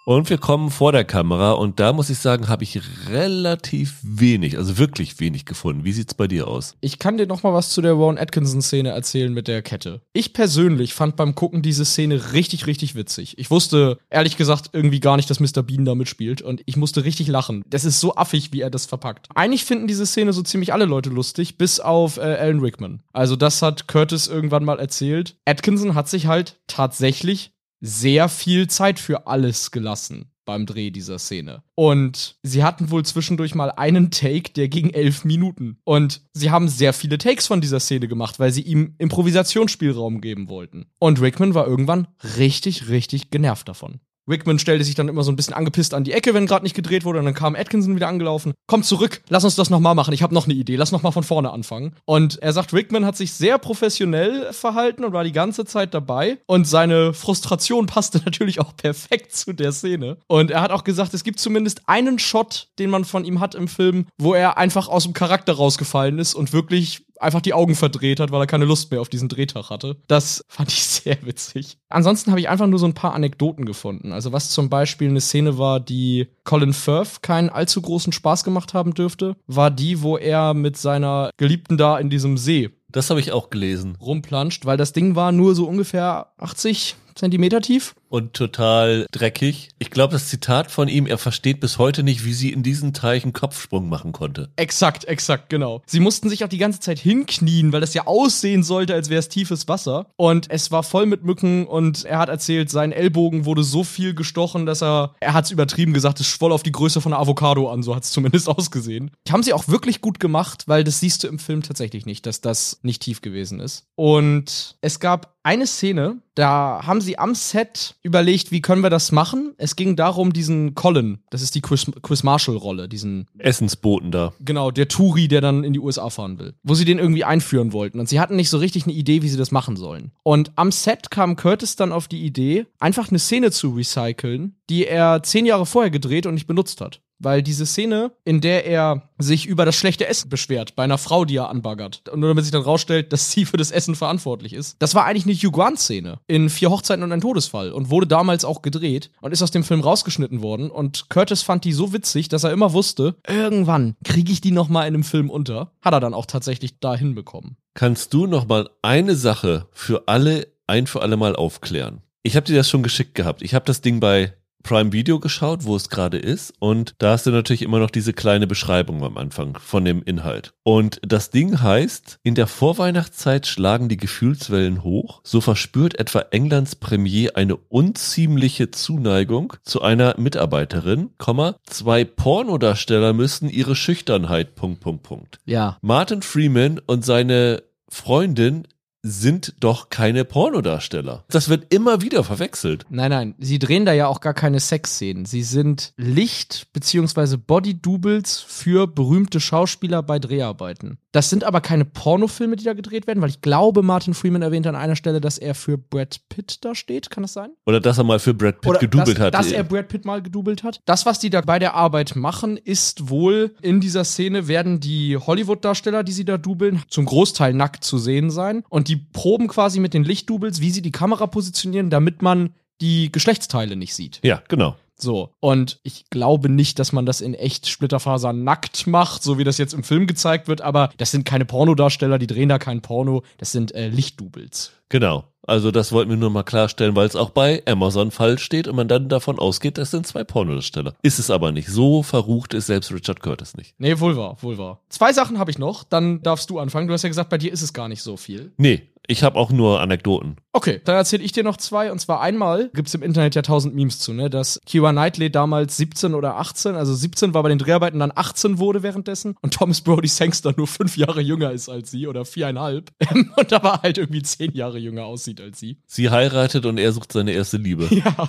Und wir kommen vor der Kamera und da muss ich sagen, habe ich relativ wenig, also wirklich wenig gefunden. Wie sieht's bei dir aus? Ich kann dir noch mal was zu der Ron Atkinson-Szene erzählen mit der Kette. Ich persönlich fand beim Gucken diese Szene richtig, richtig witzig. Ich wusste, ehrlich gesagt, irgendwie gar nicht, dass Mr. Bean da mitspielt und ich musste richtig lachen. Das ist so affig, wie er das verpackt. Eigentlich finden diese Szene so ziemlich alle Leute lustig, bis auf äh, Alan Rickman. Also das hat Curtis irgendwann mal erzählt. Atkinson hat sich halt tatsächlich sehr viel Zeit für alles gelassen beim Dreh dieser Szene. Und sie hatten wohl zwischendurch mal einen Take, der ging elf Minuten. Und sie haben sehr viele Takes von dieser Szene gemacht, weil sie ihm Improvisationsspielraum geben wollten. Und Rickman war irgendwann richtig, richtig genervt davon. Rickman stellte sich dann immer so ein bisschen angepisst an die Ecke, wenn gerade nicht gedreht wurde. Und dann kam Atkinson wieder angelaufen. Komm zurück, lass uns das nochmal machen. Ich habe noch eine Idee. Lass nochmal von vorne anfangen. Und er sagt, Rickman hat sich sehr professionell verhalten und war die ganze Zeit dabei. Und seine Frustration passte natürlich auch perfekt zu der Szene. Und er hat auch gesagt, es gibt zumindest einen Shot, den man von ihm hat im Film, wo er einfach aus dem Charakter rausgefallen ist und wirklich einfach die Augen verdreht hat, weil er keine Lust mehr auf diesen Drehtag hatte. Das fand ich sehr witzig. Ansonsten habe ich einfach nur so ein paar Anekdoten gefunden. Also was zum Beispiel eine Szene war, die Colin Firth keinen allzu großen Spaß gemacht haben dürfte, war die, wo er mit seiner Geliebten da in diesem See Das habe ich auch gelesen. rumplanscht, weil das Ding war nur so ungefähr 80 Zentimeter tief. Und total dreckig. Ich glaube, das Zitat von ihm, er versteht bis heute nicht, wie sie in diesen Teich einen Kopfsprung machen konnte. Exakt, exakt, genau. Sie mussten sich auch die ganze Zeit hinknien, weil das ja aussehen sollte, als wäre es tiefes Wasser. Und es war voll mit Mücken und er hat erzählt, sein Ellbogen wurde so viel gestochen, dass er, er hat es übertrieben gesagt, es schwoll auf die Größe von einer Avocado an, so hat es zumindest ausgesehen. Haben sie auch wirklich gut gemacht, weil das siehst du im Film tatsächlich nicht, dass das nicht tief gewesen ist. Und es gab eine Szene, da haben sie am Set überlegt, wie können wir das machen. Es ging darum, diesen Colin, das ist die Chris, Chris Marshall-Rolle, diesen Essensboten da. Genau, der Touri, der dann in die USA fahren will. Wo sie den irgendwie einführen wollten. Und sie hatten nicht so richtig eine Idee, wie sie das machen sollen. Und am Set kam Curtis dann auf die Idee, einfach eine Szene zu recyceln, die er zehn Jahre vorher gedreht und nicht benutzt hat. Weil diese Szene, in der er sich über das schlechte Essen beschwert, bei einer Frau, die er anbaggert, und nur damit sich dann rausstellt, dass sie für das Essen verantwortlich ist, das war eigentlich eine Hugh Grant-Szene in Vier Hochzeiten und ein Todesfall und wurde damals auch gedreht und ist aus dem Film rausgeschnitten worden. Und Curtis fand die so witzig, dass er immer wusste, irgendwann kriege ich die noch mal in einem Film unter. Hat er dann auch tatsächlich da hinbekommen. Kannst du noch mal eine Sache für alle, ein für alle Mal aufklären? Ich habe dir das schon geschickt gehabt. Ich habe das Ding bei Prime Video geschaut, wo es gerade ist. Und da hast du natürlich immer noch diese kleine Beschreibung am Anfang von dem Inhalt. Und das Ding heißt, in der Vorweihnachtszeit schlagen die Gefühlswellen hoch. So verspürt etwa Englands Premier eine unziemliche Zuneigung zu einer Mitarbeiterin, Komma, zwei Pornodarsteller müssen ihre Schüchternheit, Punkt, Punkt, Punkt. Ja. Martin Freeman und seine Freundin sind doch keine Pornodarsteller. Das wird immer wieder verwechselt. Nein, nein, sie drehen da ja auch gar keine Sexszenen. Sie sind Licht- bzw. Body-Doubles für berühmte Schauspieler bei Dreharbeiten. Das sind aber keine Pornofilme, die da gedreht werden, weil ich glaube, Martin Freeman erwähnt an einer Stelle, dass er für Brad Pitt da steht. Kann das sein? Oder dass er mal für Brad Pitt Oder gedoubelt dass, hat. Dass er Brad Pitt mal gedoubelt hat. Das, was die da bei der Arbeit machen, ist wohl, in dieser Szene werden die Hollywood-Darsteller, die sie da dubeln, zum Großteil nackt zu sehen sein. Und die proben quasi mit den Lichtdoubles, wie sie die Kamera positionieren, damit man die Geschlechtsteile nicht sieht. ja, genau. So. Und ich glaube nicht, dass man das in echt Splitterfaser nackt macht, so wie das jetzt im Film gezeigt wird, aber das sind keine Pornodarsteller, die drehen da kein Porno, das sind äh, Lichtdoubles. Genau. Also das wollten wir nur mal klarstellen, weil es auch bei Amazon falsch steht und man dann davon ausgeht, das sind zwei Pornodarsteller. Ist es aber nicht. So verrucht ist selbst Richard Curtis nicht. Nee, wohl wahr, wohl wahr. Zwei Sachen habe ich noch, dann darfst du anfangen. Du hast ja gesagt, bei dir ist es gar nicht so viel. Nee, ich habe auch nur Anekdoten. Okay, dann erzähle ich dir noch zwei. Und zwar einmal gibt's im Internet ja tausend Memes zu, ne? Dass Kira Knightley damals 17 oder 18, also 17 war bei den Dreharbeiten, dann 18 wurde währenddessen und Thomas Brody Sangster nur fünf Jahre jünger ist als sie oder viereinhalb und aber halt irgendwie zehn Jahre jünger aussieht als sie. Sie heiratet und er sucht seine erste Liebe. Ja.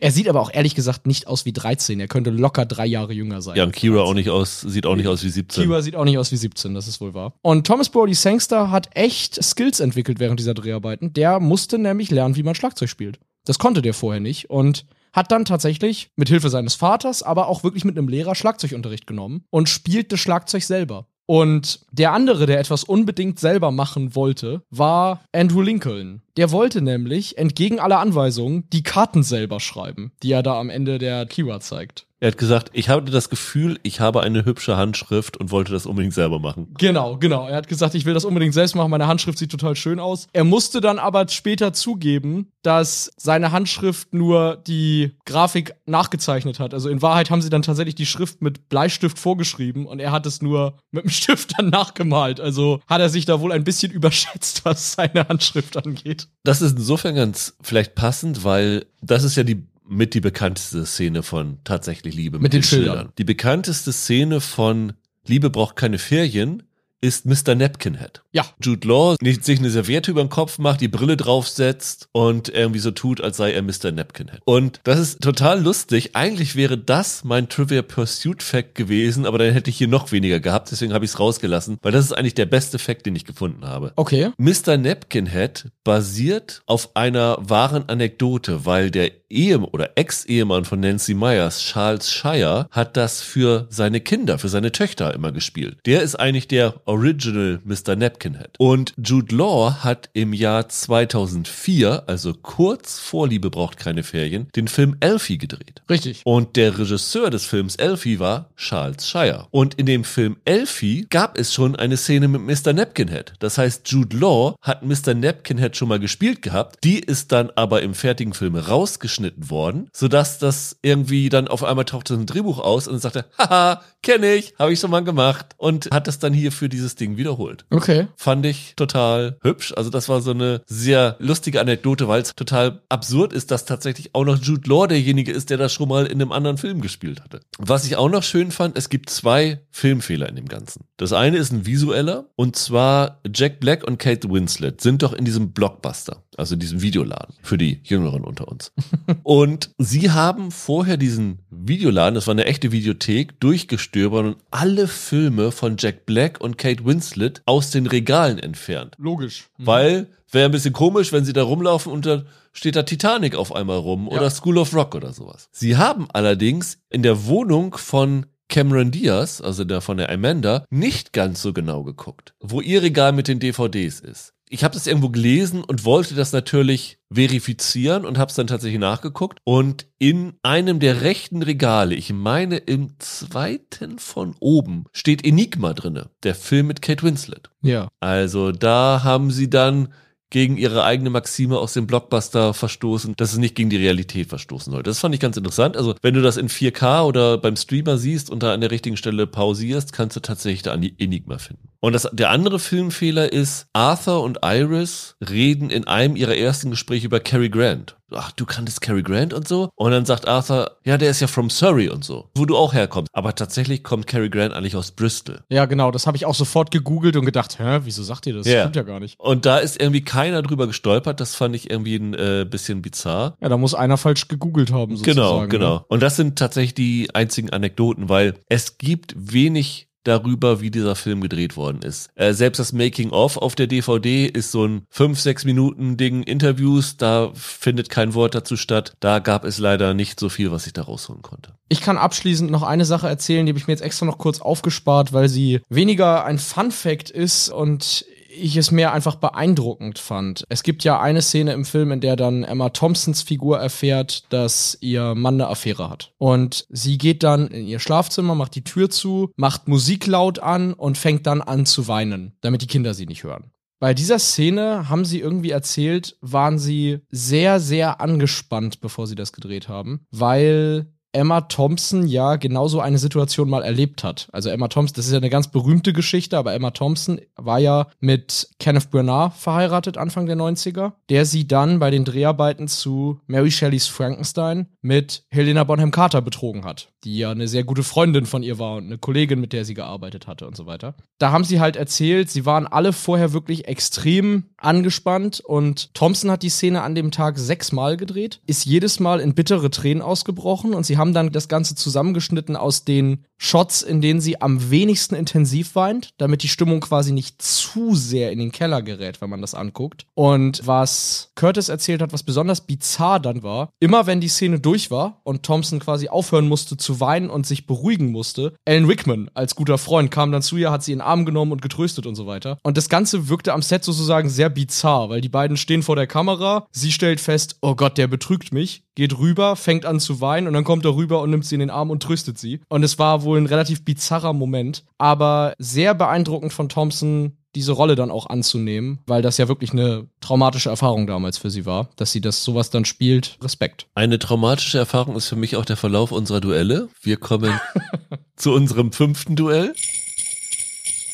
Er sieht aber auch ehrlich gesagt nicht aus wie 13. Er könnte locker drei Jahre jünger sein. Ja, und Kira auch nicht aus, sieht auch nicht aus wie 17. Kira sieht auch nicht aus wie 17, das ist wohl wahr. Und Thomas Brody Sangster hat echt Skills entwickelt während dieser Dreharbeiten. Der musste nämlich lernen, wie man Schlagzeug spielt. Das konnte der vorher nicht und hat dann tatsächlich mit Hilfe seines Vaters, aber auch wirklich mit einem Lehrer Schlagzeugunterricht genommen und spielte Schlagzeug selber. Und der andere, der etwas unbedingt selber machen wollte, war Andrew Lincoln. Der wollte nämlich, entgegen aller Anweisungen, die Karten selber schreiben, die er da am Ende der Kira zeigt. Er hat gesagt, ich hatte das Gefühl, ich habe eine hübsche Handschrift und wollte das unbedingt selber machen. Genau, genau. Er hat gesagt, ich will das unbedingt selbst machen. Meine Handschrift sieht total schön aus. Er musste dann aber später zugeben, dass seine Handschrift nur die Grafik nachgezeichnet hat. Also in Wahrheit haben sie dann tatsächlich die Schrift mit Bleistift vorgeschrieben und er hat es nur mit dem Stift dann nachgemalt. Also hat er sich da wohl ein bisschen überschätzt, was seine Handschrift angeht. Das ist insofern ganz vielleicht passend, weil das ist ja die mit die bekannteste Szene von tatsächlich Liebe Mit den Schildern. Die bekannteste Szene von Liebe braucht keine Ferien ist Mr. Napkinhead. Ja. Jude Law nicht sich eine Serviette über den Kopf macht, die Brille draufsetzt und irgendwie so tut, als sei er Mr. Napkinhead. Und das ist total lustig. Eigentlich wäre das mein Trivia Pursuit Fact gewesen, aber dann hätte ich hier noch weniger gehabt, deswegen habe ich es rausgelassen, weil das ist eigentlich der beste Fact, den ich gefunden habe. Okay. Mr. Napkinhead basiert auf einer wahren Anekdote, weil der Ehe oder Ex-Ehemann von Nancy Myers, Charles Shire, hat das für seine Kinder, für seine Töchter immer gespielt. Der ist eigentlich der Original Mr. Napkinhead. Und Jude Law hat im Jahr 2004, also kurz vor Liebe braucht keine Ferien, den Film Elfie gedreht. Richtig. Und der Regisseur des Films Elfie war Charles Shire. Und in dem Film Elfie gab es schon eine Szene mit Mr. Napkinhead. Das heißt, Jude Law hat Mr. Napkinhead schon mal gespielt gehabt. Die ist dann aber im fertigen Film rausgeschnitten worden, sodass das irgendwie dann auf einmal tauchte ein Drehbuch aus und sagte, haha, kenne ich, habe ich schon mal gemacht und hat das dann hier für dieses Ding wiederholt. Okay. Fand ich total hübsch. Also das war so eine sehr lustige Anekdote, weil es total absurd ist, dass tatsächlich auch noch Jude Law derjenige ist, der das schon mal in einem anderen Film gespielt hatte. Was ich auch noch schön fand, es gibt zwei Filmfehler in dem Ganzen. Das eine ist ein visueller und zwar Jack Black und Kate Winslet sind doch in diesem Blockbuster, also diesem Videoladen für die Jüngeren unter uns. und sie haben vorher diesen Videoladen, das war eine echte Videothek, durchgestöbert und alle Filme von Jack Black und Kate Winslet aus den Regalen entfernt. Logisch. Weil wäre ein bisschen komisch, wenn sie da rumlaufen und dann steht da Titanic auf einmal rum Ja. oder School of Rock oder sowas. Sie haben allerdings in der Wohnung von Cameron Diaz, also der von der Amanda, nicht ganz so genau geguckt, wo ihr Regal mit den DVDs ist. Ich habe das irgendwo gelesen und wollte das natürlich verifizieren und habe es dann tatsächlich nachgeguckt. Und in einem der rechten Regale, ich meine im zweiten von oben, steht Enigma drinne, der Film mit Kate Winslet. Ja. Also da haben sie dann gegen ihre eigene Maxime aus dem Blockbuster verstoßen, dass es nicht gegen die Realität verstoßen soll. Das fand ich ganz interessant. Also wenn du das in 4K oder beim Streamer siehst und da an der richtigen Stelle pausierst, kannst du tatsächlich da an Enigma finden. Und das, der andere Filmfehler ist, Arthur und Iris reden in einem ihrer ersten Gespräche über Cary Grant. Ach, du kanntest Cary Grant und so? Und dann sagt Arthur, ja, der ist ja from Surrey und so, wo du auch herkommst. Aber tatsächlich kommt Cary Grant eigentlich aus Bristol. Ja, genau, das habe ich auch sofort gegoogelt und gedacht, hä, wieso sagt ihr das? Ja. Stimmt ja gar nicht. Und da ist irgendwie keiner drüber gestolpert. Das fand ich irgendwie ein äh, bisschen bizarr. Ja, da muss einer falsch gegoogelt haben, sozusagen. Genau, genau. Ne? Und das sind tatsächlich die einzigen Anekdoten, weil es gibt wenig darüber, wie dieser Film gedreht worden ist. Äh, selbst das Making of auf der DVD ist so ein 5, 6 Minuten Ding Interviews, da findet kein Wort dazu statt. Da gab es leider nicht so viel, was ich da rausholen konnte. Ich kann abschließend noch eine Sache erzählen, die habe ich mir jetzt extra noch kurz aufgespart, weil sie weniger ein Fun Fact ist und ich es mehr einfach beeindruckend fand. Es gibt ja eine Szene im Film, in der dann Emma Thompsons Figur erfährt, dass ihr Mann eine Affäre hat. Und sie geht dann in ihr Schlafzimmer, macht die Tür zu, macht Musik laut an und fängt dann an zu weinen, damit die Kinder sie nicht hören. Bei dieser Szene haben sie irgendwie erzählt, waren sie sehr, sehr angespannt, bevor sie das gedreht haben, weil Emma Thompson ja genauso eine Situation mal erlebt hat. Also Emma Thompson, das ist ja eine ganz berühmte Geschichte, aber Emma Thompson war ja mit Kenneth Branagh verheiratet Anfang der 90er, der sie dann bei den Dreharbeiten zu Mary Shelleys Frankenstein mit Helena Bonham Carter betrogen hat, die ja eine sehr gute Freundin von ihr war und eine Kollegin, mit der sie gearbeitet hatte und so weiter. Da haben sie halt erzählt, sie waren alle vorher wirklich extrem angespannt und Thompson hat die Szene an dem Tag sechsmal gedreht, ist jedes Mal in bittere Tränen ausgebrochen und sie haben dann das Ganze zusammengeschnitten aus den Shots, in denen sie am wenigsten intensiv weint, damit die Stimmung quasi nicht zu sehr in den Keller gerät, wenn man das anguckt. Und was Curtis erzählt hat, was besonders bizarr dann war, immer wenn die Szene durch war und Thompson quasi aufhören musste zu weinen und sich beruhigen musste, Alan Rickman als guter Freund kam dann zu ihr, hat sie in den Arm genommen und getröstet und so weiter. Und das Ganze wirkte am Set sozusagen sehr bizarr, weil die beiden stehen vor der Kamera, sie stellt fest, oh Gott, der betrügt mich, geht rüber, fängt an zu weinen und dann kommt er rüber und nimmt sie in den Arm und tröstet sie. Und es war wohl ein relativ bizarrer Moment, aber sehr beeindruckend von Thompson, diese Rolle dann auch anzunehmen, weil das ja wirklich eine traumatische Erfahrung damals für sie war, dass sie das sowas dann spielt. Respekt. Eine traumatische Erfahrung ist für mich auch der Verlauf unserer Duelle. Wir kommen zu unserem fünften Duell.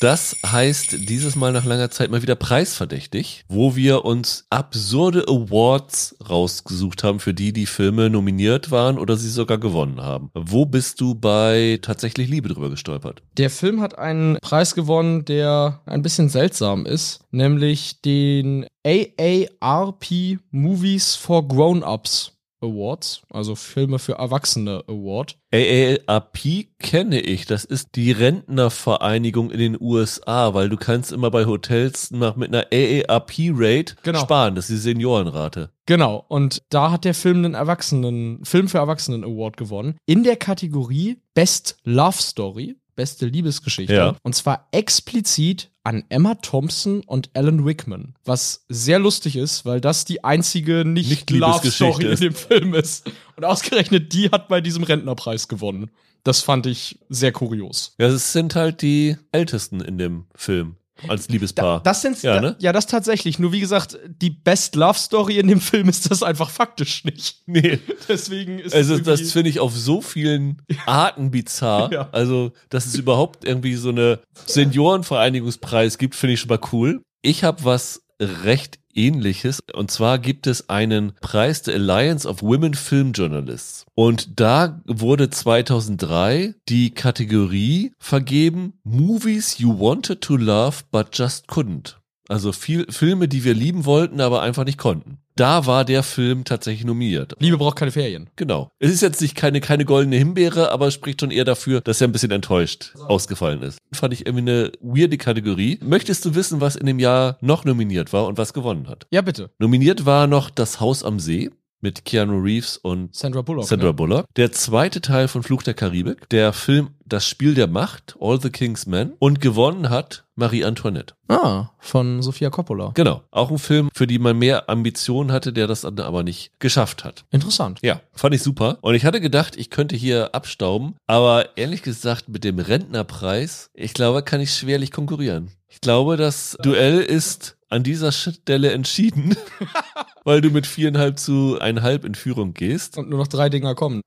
Das heißt dieses Mal nach langer Zeit mal wieder preisverdächtig, wo wir uns absurde Awards rausgesucht haben, für die die Filme nominiert waren oder sie sogar gewonnen haben. Wo bist du bei tatsächlich Liebe drüber gestolpert? Der Film hat einen Preis gewonnen, der ein bisschen seltsam ist, nämlich den AARP Movies for Grown-Ups Awards, also Filme für Erwachsene Award. AARP kenne ich, das ist die Rentnervereinigung in den USA, weil du kannst immer bei Hotels nach, mit einer AARP-Rate Genau. sparen, das ist die Seniorenrate. Genau, und da hat der Film einen Erwachsenen, Film für Erwachsenen Award gewonnen. In der Kategorie Best Love Story, beste Liebesgeschichte. Ja. Und zwar explizit an Emma Thompson und Alan Rickman. Was sehr lustig ist, weil das die einzige Nicht Nicht-Love-Story in Liebesgeschichte dem Film ist. Und ausgerechnet die hat bei diesem Rentnerpreis gewonnen. Das fand ich sehr kurios. Ja, es sind halt die Ältesten in dem Film als Liebespaar. Das sind Ja, ja, ne? ja, das tatsächlich. Nur wie gesagt, die Best Love Story in dem Film ist das einfach faktisch nicht. nee. Deswegen ist Also es das finde ich auf so vielen Arten bizarr. Ja. Also, dass es überhaupt irgendwie so eine Seniorenvereinigungspreis gibt, finde ich schon mal cool. Ich habe was recht ähnliches. Und zwar gibt es einen Preis der Alliance of Women Film Journalists. Und da wurde 2003 die Kategorie vergeben Movies you wanted to love but just couldn't. Also viel, Filme, die wir lieben wollten, aber einfach nicht konnten. Da war der Film tatsächlich nominiert. Liebe braucht keine Ferien. Genau. Es ist jetzt nicht keine, keine goldene Himbeere, aber es spricht schon eher dafür, dass er ein bisschen enttäuscht ausgefallen ist. Fand ich irgendwie eine weirde Kategorie. Möchtest du wissen, was in dem Jahr noch nominiert war und was gewonnen hat? Ja, bitte. Nominiert war noch Das Haus am See mit Keanu Reeves und Sandra Bullock. Sandra ne? Bullock. Der zweite Teil von Fluch der Karibik. Der Film Das Spiel der Macht, All the King's Men. Und gewonnen hat Marie Antoinette. Ah, von Sofia Coppola. Genau. Auch ein Film, für die man mehr Ambitionen hatte, der das dann aber nicht geschafft hat. Interessant. Ja, fand ich super. Und ich hatte gedacht, ich könnte hier abstauben, aber ehrlich gesagt, mit dem Rentnerpreis, ich glaube, kann ich schwerlich konkurrieren. Ich glaube, das Duell ist an dieser Stelle entschieden, weil du mit viereinhalb zu eineinhalb in Führung gehst. Und nur noch drei Dinger kommen.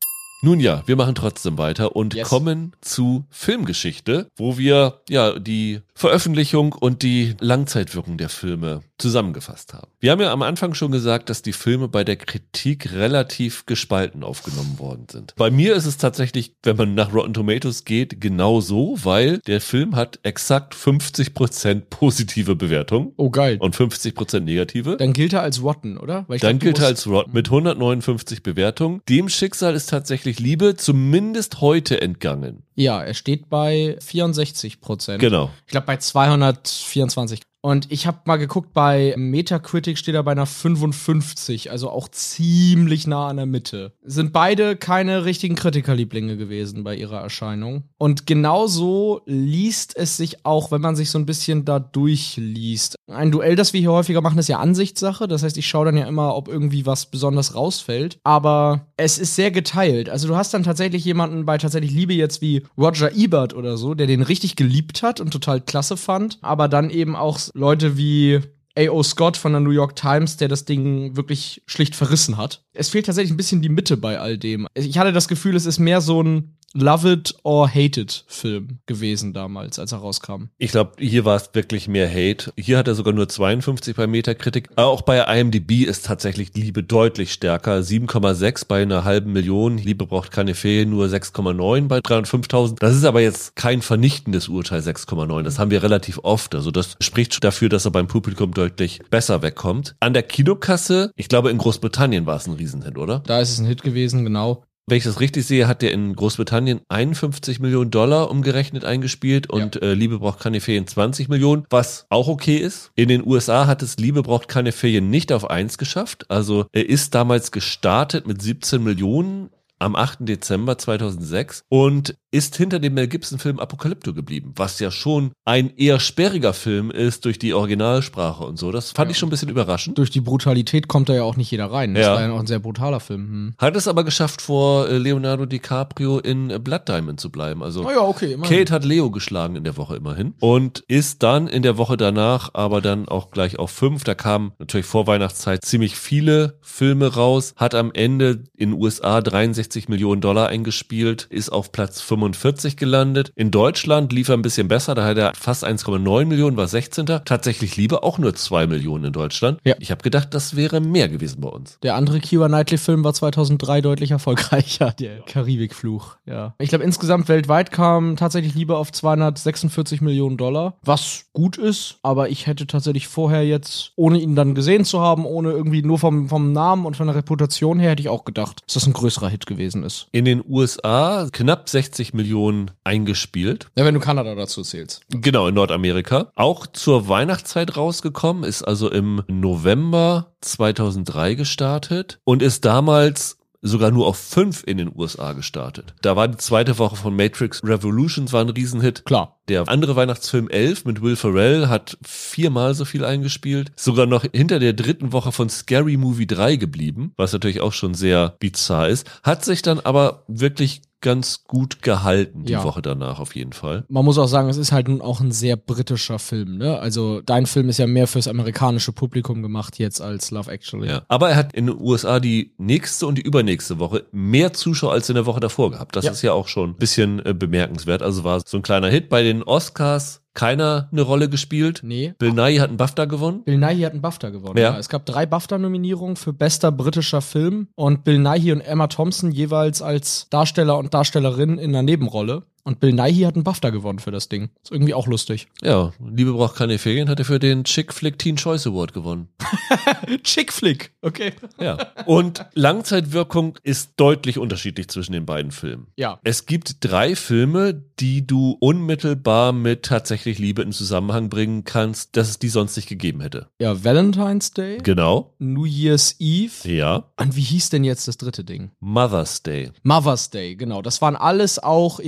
Nun ja, wir machen trotzdem weiter und Yes. kommen zu Filmgeschichte, wo wir ja die Veröffentlichung und die Langzeitwirkung der Filme zusammengefasst haben. Wir haben ja am Anfang schon gesagt, dass die Filme bei der Kritik relativ gespalten aufgenommen worden sind. Bei mir ist es tatsächlich, wenn man nach Rotten Tomatoes geht, genau so, weil der Film hat exakt 50% positive Bewertung Oh, geil. und 50% negative. Dann gilt er als Rotten, oder? Dann glaub, gilt er als Rod mit 159 Bewertungen. Dem Schicksal ist tatsächlich Liebe zumindest heute entgangen. Ja, er steht bei 64 Prozent. Genau. Ich glaube bei 224. Und ich habe mal geguckt, bei Metacritic steht er bei einer 55, also auch ziemlich nah an der Mitte. Sind beide keine richtigen Kritikerlieblinge gewesen bei ihrer Erscheinung. Und genauso liest es sich auch, wenn man sich so ein bisschen da durchliest. Ein Duell, das wir hier häufiger machen, ist ja Ansichtssache. Das heißt, ich schaue dann ja immer, ob irgendwie was besonders rausfällt. Aber es ist sehr geteilt. Also du hast dann tatsächlich jemanden bei tatsächlich Liebe jetzt wie Roger Ebert oder so, der den richtig geliebt hat und total klasse fand. Aber dann eben auch Leute wie A.O. Scott von der New York Times, der das Ding wirklich schlicht verrissen hat. Es fehlt tatsächlich ein bisschen die Mitte bei all dem. Ich hatte das Gefühl, es ist mehr so ein Love it or hate it Film gewesen damals, als er rauskam. Ich glaube, hier war es wirklich mehr Hate. Hier hat er sogar nur 52 bei Metacritic. Aber auch bei IMDb ist tatsächlich Liebe deutlich stärker. 7,6 bei einer halben Million. Liebe braucht keine Ferien, nur 6,9 bei 305.000. Das ist aber jetzt kein vernichtendes Urteil 6,9. Das haben wir relativ oft. Also das spricht dafür, dass er beim Publikum deutlich besser wegkommt. An der Kinokasse, ich glaube in Großbritannien war es ein Riesenhit, oder? Da ist es ein Hit gewesen, genau. Wenn ich das richtig sehe, hat der in Großbritannien 51 Millionen Dollar umgerechnet eingespielt und äh, Liebe braucht keine Ferien 20 Millionen, was auch okay ist. In den USA hat es Liebe braucht keine Ferien nicht auf 1 geschafft. Also er ist damals gestartet mit 17 Millionen am 8. Dezember 2006 und ist hinter dem Mel Gibson Film Apokalypto geblieben, was ja schon ein eher sperriger Film ist durch die Originalsprache und so. Das fand ich schon ein bisschen überraschend. Durch die Brutalität kommt da ja auch nicht jeder rein. Das Ja. war ja auch ein sehr brutaler Film. Hm. Hat es aber geschafft, vor äh, Leonardo DiCaprio in Blood Diamond zu bleiben. Also Oh ja, okay. Kate hat Leo geschlagen in der Woche immerhin und ist dann in der Woche danach aber dann auch gleich auf fünf. Da kamen natürlich vor Weihnachtszeit ziemlich viele Filme raus, hat am Ende in USA 63 Millionen Dollar eingespielt, ist auf Platz 45 gelandet. In Deutschland lief er ein bisschen besser, da hat er fast 1,9 Millionen, war 16. Tatsächlich Liebe auch nur 2 Millionen in Deutschland. Ja. Ich habe gedacht, das wäre mehr gewesen bei uns. Der andere Keira Knightley-Film war 2003 deutlich erfolgreicher, der Karibikfluch. Ja. Ich glaube, insgesamt weltweit kam tatsächlich Liebe auf 246 Millionen Dollar, was gut ist, aber ich hätte tatsächlich vorher jetzt, ohne ihn dann gesehen zu haben, ohne irgendwie nur vom, vom Namen und von der Reputation her, hätte ich auch gedacht, dass das ein größerer Hit gewesen ist. In den USA knapp 60 Millionen eingespielt. Ja, wenn du Kanada dazu zählst. Genau, in Nordamerika. Auch zur Weihnachtszeit rausgekommen, ist also im November 2003 gestartet und ist damals sogar nur auf fünf in den USA gestartet. Da war die zweite Woche von Matrix Revolutions war ein Riesenhit. Klar. Der andere Weihnachtsfilm 11 mit Will Ferrell hat viermal so viel eingespielt. Sogar noch hinter der dritten Woche von Scary Movie 3 geblieben, was natürlich auch schon sehr bizarr ist. Hat sich dann aber wirklich ganz gut gehalten, die Ja. Woche danach auf jeden Fall. Man muss auch sagen, es ist halt nun auch ein sehr britischer Film, ne? Also dein Film ist ja mehr fürs amerikanische Publikum gemacht jetzt als Love Actually. Ja. Aber er hat in den USA die nächste und die übernächste Woche mehr Zuschauer als in der Woche davor gehabt. Das Ja. ist ja auch schon ein bisschen äh, bemerkenswert. Also war so ein kleiner Hit. Bei den Oscars keiner eine Rolle gespielt. Nee. Bill Nye hat einen BAFTA gewonnen. Bill Nighy hat einen BAFTA gewonnen. Ja. Ja. Es gab drei BAFTA-Nominierungen für bester britischer Film und Bill Nighy und Emma Thompson jeweils als Darsteller und Darstellerin in einer Nebenrolle. Und Bill Nighy hat einen BAFTA gewonnen für das Ding. Ist irgendwie auch lustig. Ja, Liebe braucht keine Ferien, hat er für den Chick Flick Teen Choice Award gewonnen. Chick Flick, okay. Ja. Und Langzeitwirkung ist deutlich unterschiedlich zwischen den beiden Filmen. Ja. Es gibt drei Filme, die du unmittelbar mit tatsächlich Liebe in Zusammenhang bringen kannst, dass es die sonst nicht gegeben hätte. Ja, Valentine's Day, Genau. New Year's Eve. Ja. Und wie hieß denn jetzt das dritte Ding? Mother's Day. Mother's Day, genau. Das waren alles auch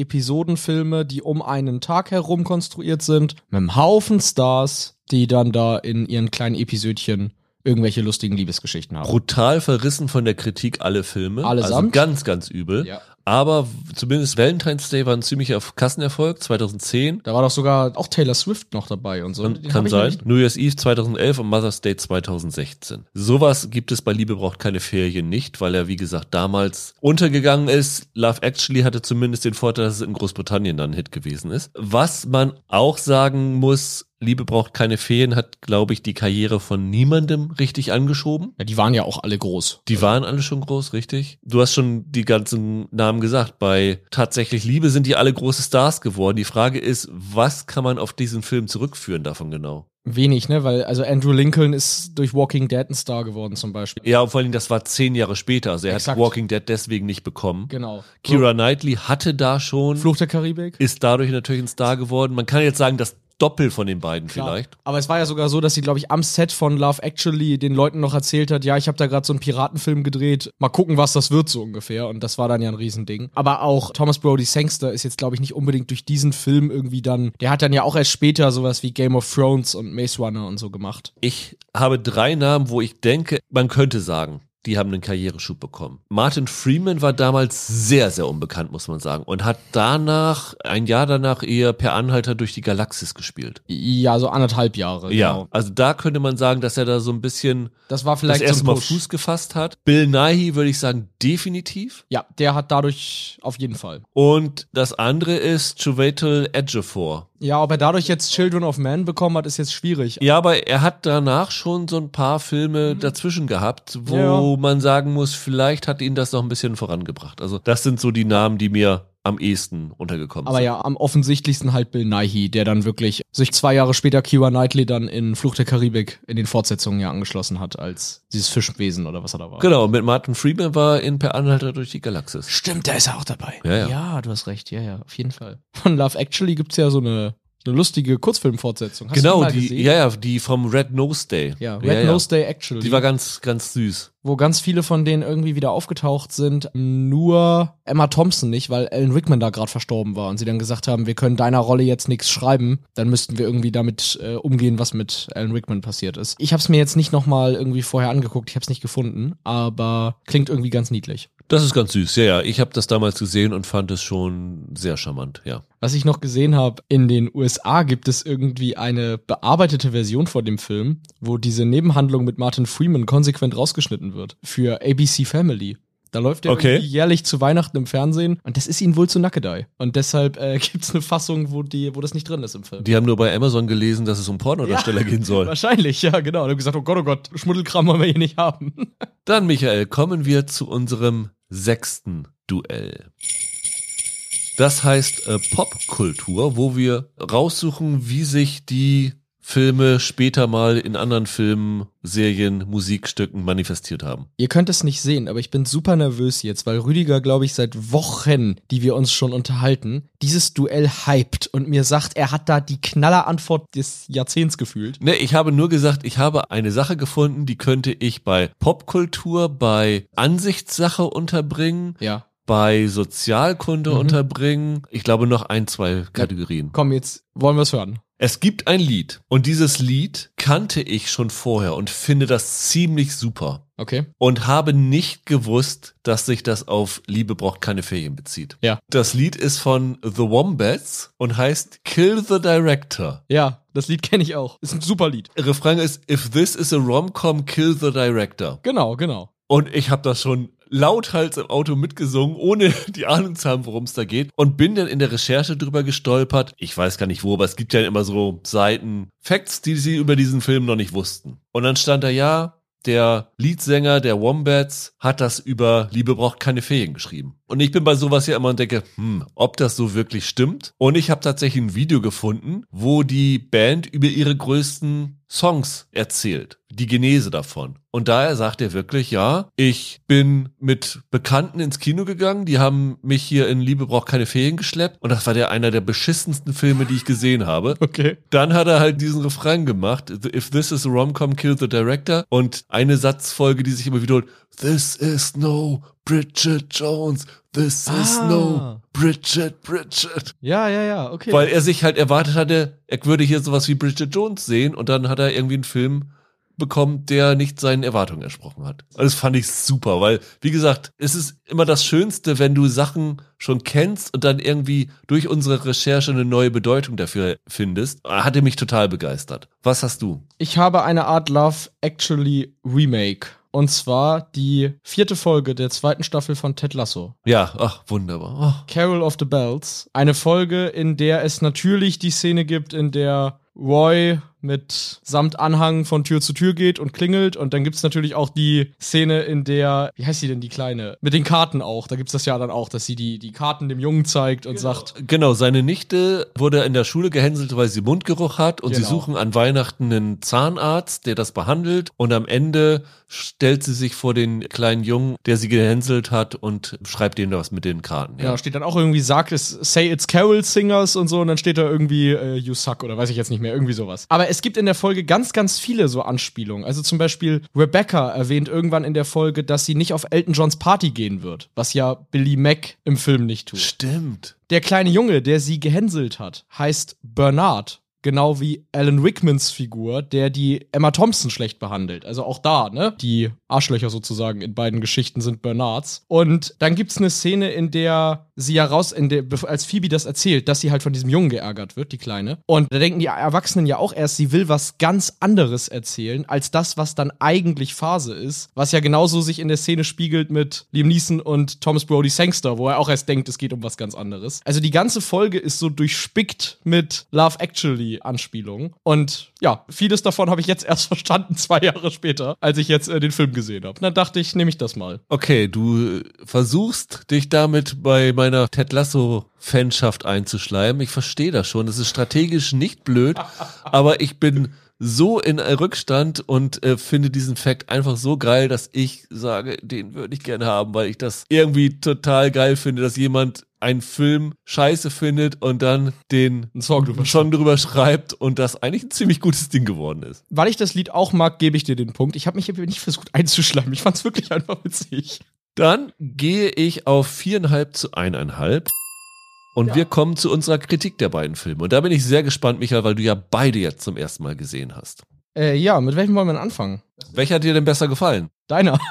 Episodenfilme, die um einen Tag herum konstruiert sind, mit einem Haufen Stars, die dann da in ihren kleinen Episödchen irgendwelche lustigen Liebesgeschichten haben. Brutal verrissen von der Kritik alle Filme. Allesamt? Also ganz, ganz übel. Ja. Aber zumindest Valentine's Day war ein ziemlicher Kassenerfolg, 2010. Da war doch sogar auch Taylor Swift noch dabei und so. Kann, Den kann sein. New Year's Eve 2011 und Mother's Day 2016. Sowas gibt es bei Liebe braucht keine Ferien nicht, weil er, wie gesagt, damals untergegangen ist. Love Actually hatte zumindest den Vorteil, dass es in Großbritannien dann ein Hit gewesen ist. Was man auch sagen muss, Liebe braucht keine Ferien hat, glaube ich, die Karriere von niemandem richtig angeschoben. Ja, die waren ja auch alle groß. Die waren alle schon groß, richtig? Du hast schon die ganzen Namen gesagt. Bei Tatsächlich Liebe sind die alle große Stars geworden. Die Frage ist, was kann man auf diesen Film zurückführen davon genau? Wenig, ne? Weil, also Andrew Lincoln ist durch Walking Dead ein Star geworden zum Beispiel. Ja, und vor allem, das war zehn Jahre später. Also er Exakt. hat Walking Dead deswegen nicht bekommen. Genau. Kira Knightley hatte da schon, Fluch der Karibik. ist dadurch natürlich ein Star geworden. Man kann jetzt sagen, das Doppel von den beiden Klar. vielleicht. Aber es war ja sogar so, dass sie, glaube ich, am Set von Love Actually den Leuten noch erzählt hat, ja, ich habe da gerade so einen Piratenfilm gedreht, mal gucken, was das wird so ungefähr. Und das war dann ja ein Riesending. Aber auch Thomas Brody Sangster ist jetzt, glaube ich, nicht unbedingt durch diesen Film irgendwie dann, der hat dann ja auch erst später sowas wie Game of Thrones und Maze Runner und so gemacht. Ich habe drei Namen, wo ich denke, man könnte sagen, die haben einen Karriereschub bekommen. Martin Freeman war damals sehr, sehr unbekannt, muss man sagen, und hat danach, ein Jahr danach eher per Anhalter durch die Galaxis gespielt. Ja, so anderthalb Jahre. Ja, Genau. also da könnte man sagen, dass er da so ein bisschen Das war das vielleicht erste so Mal. Fuß gefasst hat. Bill Nighy würde ich sagen, definitiv. Ja, der hat dadurch auf jeden Fall. Und das andere ist Chiwetel Ejiofor. Ja, ob er dadurch jetzt Children of Man bekommen hat, ist jetzt schwierig. Ja, aber er hat danach schon so ein paar Filme dazwischen gehabt, wo Ja. man sagen muss, vielleicht hat ihn das noch ein bisschen vorangebracht. Also das sind so die Namen, die mir am ehesten untergekommen Aber sind. ja, am offensichtlichsten halt Bill Nighy, der dann wirklich sich zwei Jahre später Kira Knightley dann in Fluch der Karibik in den Fortsetzungen ja angeschlossen hat, als dieses Fischwesen oder was er da war. Genau, mit Martin Freeman war in Per Anhalter durch die Galaxis. Stimmt, da ist er auch dabei. Ja, ja. du hast recht, ja, ja, auf jeden Fall. Von Love Actually gibt's ja so eine, eine lustige Kurzfilmfortsetzung. Hast du genau, die, mal die, gesehen? ja, ja, die vom Red Nose Day. Ja, Red Nose Day Actually. Die war ganz, ganz süß. wo ganz viele von denen irgendwie wieder aufgetaucht sind. Nur Emma Thompson nicht, weil Alan Rickman da gerade verstorben war und sie dann gesagt haben, wir können deiner Rolle jetzt nichts schreiben. Dann müssten wir irgendwie damit äh, umgehen, was mit Alan Rickman passiert ist. Ich habe es mir jetzt nicht nochmal irgendwie vorher angeguckt, ich habe es nicht gefunden, aber klingt irgendwie ganz niedlich. Das ist ganz süß, ja, ja. Ich habe das damals gesehen und fand es schon sehr charmant, ja. Was ich noch gesehen habe, in den USA gibt es irgendwie eine bearbeitete Version von dem Film, wo diese Nebenhandlung mit Martin Freeman konsequent rausgeschnitten wird. Für ABC Family. Da läuft er Okay. jährlich zu Weihnachten im Fernsehen und das ist ihnen wohl zu Nackedei. Und deshalb äh, gibt es eine Fassung, wo, die, wo das nicht drin ist im Film. Die haben nur bei Amazon gelesen, dass es um Pornodarsteller gehen soll. Wahrscheinlich, ja, genau. Und haben gesagt, oh Gott, oh Gott, Schmuddelkram wollen wir hier nicht haben. Dann, Michael, kommen wir zu unserem sechsten Duell. Das heißt äh, Popkultur, wo wir raussuchen, wie sich die Filme später mal in anderen Filmen, Serien, Musikstücken manifestiert haben. Ihr könnt es nicht sehen, aber ich bin super nervös jetzt, weil Rüdiger, glaube ich, seit Wochen, die wir uns schon unterhalten, dieses Duell hypt und mir sagt, er hat da die Knallerantwort des Jahrzehnts gefühlt. Ne, ich habe nur gesagt, ich habe eine Sache gefunden, die könnte ich bei Popkultur, bei Ansichtssache unterbringen, Ja. bei Sozialkunde Mhm. unterbringen. Ich glaube noch ein, zwei Kategorien. Komm, jetzt wollen wir es hören. Es gibt ein Lied und dieses Lied kannte ich schon vorher und finde das ziemlich super Okay. und habe nicht gewusst, dass sich das auf Liebe braucht keine Ferien bezieht. Ja. Das Lied ist von The Wombats und heißt Kill the Director. Ja, das Lied kenne ich auch. Ist ein super Lied. Refrain ist If this is a rom-com, kill the director. Genau, genau. Und ich habe das schon lauthals im Auto mitgesungen, ohne die Ahnung zu haben, worum es da geht. Und bin dann in der Recherche drüber gestolpert. Ich weiß gar nicht wo, aber es gibt ja immer so Seiten, Facts, die sie über diesen Film noch nicht wussten. Und dann stand da ja, der Leadsänger der Wombats hat das über Liebe braucht keine Ferien geschrieben. Und ich bin bei sowas ja immer und denke, hm, ob das so wirklich stimmt. Und ich habe tatsächlich ein Video gefunden, wo die Band über ihre größten Songs erzählt, die Genese davon. Und daher sagt er wirklich, ja, ich bin mit Bekannten ins Kino gegangen, die haben mich hier in Liebe braucht keine Ferien geschleppt und das war der einer der beschissensten Filme, die ich gesehen habe. Okay. Dann hat er halt diesen Refrain gemacht, If this is a rom-com, kill the director. Und eine Satzfolge, die sich immer wiederholt, This is no Bridget Jones, this is Ah. no Bridget, Bridget. Ja, ja, ja, okay. Weil er sich halt erwartet hatte, er würde hier sowas wie Bridget Jones sehen und dann hat er irgendwie einen Film bekommt, der nicht seinen Erwartungen entsprochen hat. Und das fand ich super, weil, wie gesagt, es ist immer das Schönste, wenn du Sachen schon kennst und dann irgendwie durch unsere Recherche eine neue Bedeutung dafür findest. Hatte mich total begeistert. Was hast du? Ich habe eine Art Love Actually Remake. Und zwar die vierte Folge der zweiten Staffel von Ted Lasso. Ja, ach, wunderbar. Oh. Carol of the Bells. Eine Folge, in der es natürlich die Szene gibt, in der Roy mit samt Anhang von Tür zu Tür geht und klingelt. Und dann gibt's natürlich auch die Szene, in der, wie heißt sie denn, die Kleine? Mit den Karten auch. Da gibt's das ja dann auch, dass sie die, die Karten dem Jungen zeigt und genau. sagt. Genau, seine Nichte wurde in der Schule gehänselt, weil sie Mundgeruch hat. Und genau. sie suchen an Weihnachten einen Zahnarzt, der das behandelt. Und am Ende stellt sie sich vor den kleinen Jungen, der sie gehänselt hat und schreibt ihm was mit den Karten. Ja, ja steht dann auch irgendwie, sagt es, say it's Carol Singers und so. Und dann steht da irgendwie, äh, you suck oder weiß ich jetzt nicht mehr, irgendwie sowas. Aber es gibt in der Folge ganz, ganz viele so Anspielungen. Also zum Beispiel Rebecca erwähnt irgendwann in der Folge, dass sie nicht auf Elton Johns Party gehen wird, was ja Billy Mack im Film nicht tut. Stimmt. Der kleine Junge, der sie gehänselt hat, heißt Bernard genau wie Alan Rickmans Figur, der die Emma Thompson schlecht behandelt. Also auch da, ne? Die Arschlöcher sozusagen in beiden Geschichten sind Bernards. Und dann gibt's eine Szene, in der sie ja raus, in der, als Phoebe das erzählt, dass sie halt von diesem Jungen geärgert wird, die Kleine. Und da denken die Erwachsenen ja auch erst, sie will was ganz anderes erzählen, als das, was dann eigentlich Phase ist. Was ja genauso sich in der Szene spiegelt mit Liam Neeson und Thomas Brody Sangster, wo er auch erst denkt, es geht um was ganz anderes. Also die ganze Folge ist so durchspickt mit Love Actually Anspielungen. Und ja, vieles davon habe ich jetzt erst verstanden, zwei Jahre später, als ich jetzt äh, den Film gesehen habe. Dann dachte ich, nehme ich das mal. Okay, du versuchst dich damit bei meiner Ted Lasso Fanschaft einzuschleimen. Ich verstehe das schon. Das ist strategisch nicht blöd, aber ich bin so in Rückstand und äh, finde diesen Fact einfach so geil, dass ich sage, den würde ich gerne haben, weil ich das irgendwie total geil finde, dass jemand einen Film scheiße findet und dann den Song drüber, Song drüber schreibt und das eigentlich ein ziemlich gutes Ding geworden ist. Weil ich das Lied auch mag, gebe ich dir den Punkt. Ich habe mich nicht versucht einzuschleimen. Ich fand es wirklich einfach witzig. Dann gehe ich auf viereinhalb zu eineinhalb. Und ja. wir kommen zu unserer Kritik der beiden Filme. Und da bin ich sehr gespannt, Michael, weil du ja beide jetzt zum ersten Mal gesehen hast. Äh, ja, mit welchem wollen wir denn anfangen? Welcher hat dir denn besser gefallen? Deiner.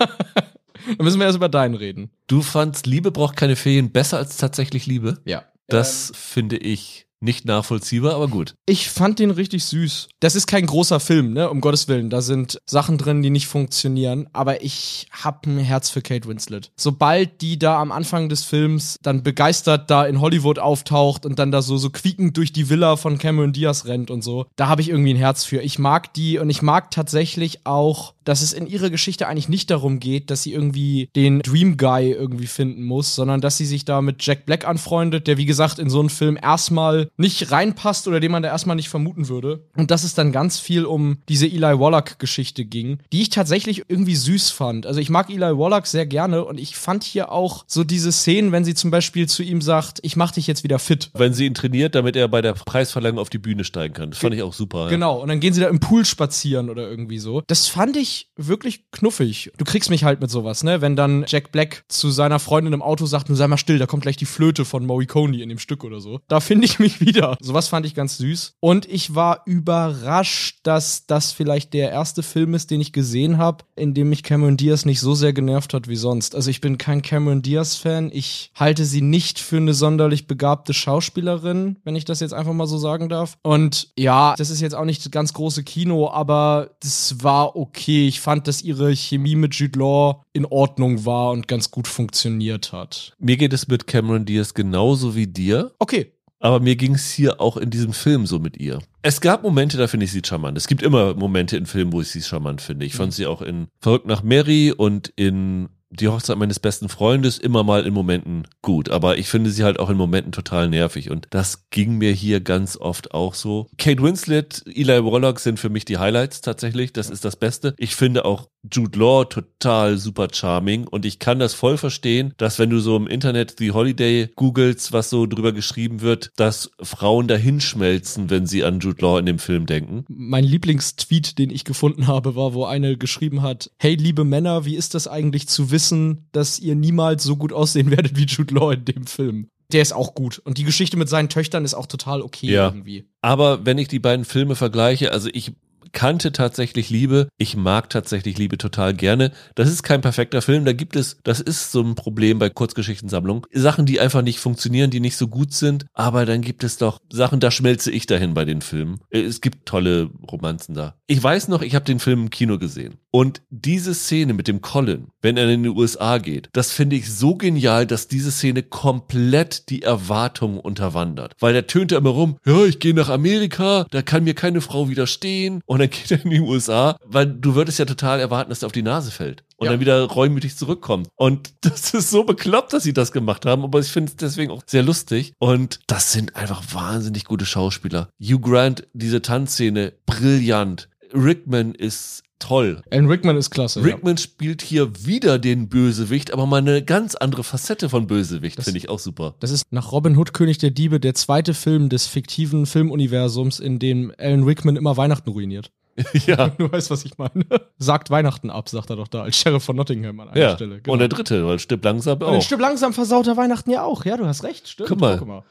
Dann müssen wir erst über deinen reden. Du fandst Liebe braucht keine Ferien besser als tatsächlich Liebe? Ja. Das ähm, finde ich nicht nachvollziehbar, aber gut. Ich fand den richtig süß. Das ist kein großer Film, ne? Um Gottes Willen. Da sind Sachen drin, die nicht funktionieren. Aber ich hab ein Herz für Kate Winslet. Sobald die da am Anfang des Films dann begeistert da in Hollywood auftaucht und dann da so, so quiekend durch die Villa von Cameron Diaz rennt und so, da habe ich irgendwie ein Herz für. Ich mag die und ich mag tatsächlich auch, dass es in ihrer Geschichte eigentlich nicht darum geht, dass sie irgendwie den Dream Guy irgendwie finden muss, sondern dass sie sich da mit Jack Black anfreundet, der wie gesagt in so einen Film erstmal nicht reinpasst oder den man da erstmal nicht vermuten würde. Und dass es dann ganz viel um diese Eli Wallach-Geschichte ging, die ich tatsächlich irgendwie süß fand. Also ich mag Eli Wallach sehr gerne und ich fand hier auch so diese Szenen, wenn sie zum Beispiel zu ihm sagt, ich mach dich jetzt wieder fit. Wenn sie ihn trainiert, damit er bei der Preisverleihung auf die Bühne steigen kann. Das fand ich auch super. Genau, und dann gehen sie da im Pool spazieren oder irgendwie so. Das fand ich wirklich knuffig. Du kriegst mich halt mit sowas, ne? Wenn dann Jack Black zu seiner Freundin im Auto sagt, nur sei mal still, da kommt gleich die Flöte von Moe Coney in dem Stück oder so. Da finde ich mich wieder. Sowas fand ich ganz süß. Und ich war überrascht, dass das vielleicht der erste Film ist, den ich gesehen habe, in dem mich Cameron Diaz nicht so sehr genervt hat wie sonst. Also ich bin kein Cameron Diaz-Fan. Ich halte sie nicht für eine sonderlich begabte Schauspielerin, wenn ich das jetzt einfach mal so sagen darf. Und ja, das ist jetzt auch nicht das ganz große Kino, aber das war okay. Ich fand, dass ihre Chemie mit Jude Law in Ordnung war und ganz gut funktioniert hat. Mir geht es mit Cameron Diaz genauso wie dir. Okay aber mir ging es hier auch in diesem Film so mit ihr. Es gab Momente, da finde ich sie charmant. Es gibt immer Momente in Filmen, wo ich sie charmant finde. Ich fand mhm. sie auch in Verrückt nach Mary und in die Hochzeit meines besten Freundes immer mal in Momenten gut, aber ich finde sie halt auch in Momenten total nervig und das ging mir hier ganz oft auch so. Kate Winslet, Eli Warlock sind für mich die Highlights tatsächlich, das ist das Beste. Ich finde auch Jude Law total super charming und ich kann das voll verstehen, dass wenn du so im Internet The Holiday googelst, was so drüber geschrieben wird, dass Frauen dahin schmelzen, wenn sie an Jude Law in dem Film denken. Mein Lieblingstweet, den ich gefunden habe, war, wo eine geschrieben hat, hey liebe Männer, wie ist das eigentlich zu wissen, wissen, dass ihr niemals so gut aussehen werdet wie Jude Law in dem Film. Der ist auch gut. Und die Geschichte mit seinen Töchtern ist auch total okay ja. irgendwie. Aber wenn ich die beiden Filme vergleiche, also ich kannte tatsächlich Liebe. Ich mag tatsächlich Liebe total gerne. Das ist kein perfekter Film. Da gibt es, das ist so ein Problem bei Kurzgeschichtensammlungen. Sachen, die einfach nicht funktionieren, die nicht so gut sind. Aber dann gibt es doch Sachen, da schmelze ich dahin bei den Filmen. Es gibt tolle Romanzen da. Ich weiß noch, ich habe den Film im Kino gesehen. Und diese Szene mit dem Colin, wenn er in die USA geht, das finde ich so genial, dass diese Szene komplett die Erwartungen unterwandert. Weil der tönte immer rum, ja, ich gehe nach Amerika, da kann mir keine Frau widerstehen. Und dann geht er in die USA, weil du würdest ja total erwarten, dass er auf die Nase fällt. Und Ja. dann wieder reumütig zurückkommt. Und das ist so bekloppt, dass sie das gemacht haben, aber ich finde es deswegen auch sehr lustig. Und das sind einfach wahnsinnig gute Schauspieler. Hugh Grant, diese Tanzszene, brillant. Rickman ist toll. Alan Rickman ist klasse. ja. Rickman spielt hier wieder den Bösewicht, aber mal eine ganz andere Facette von Bösewicht, finde ich auch super. Das ist nach Robin Hood König der Diebe der zweite Film des fiktiven Filmuniversums, in dem Alan Rickman immer Weihnachten ruiniert. ja. Du weißt, was ich meine. Sagt Weihnachten ab, sagt er doch da als Sheriff von Nottingham an einer Ja. Stelle. Und der dritte, weil stirbt langsam Und auch. Stück langsam versaut er Weihnachten ja auch. Ja, du hast recht. Stimmt. Guck mal. Guck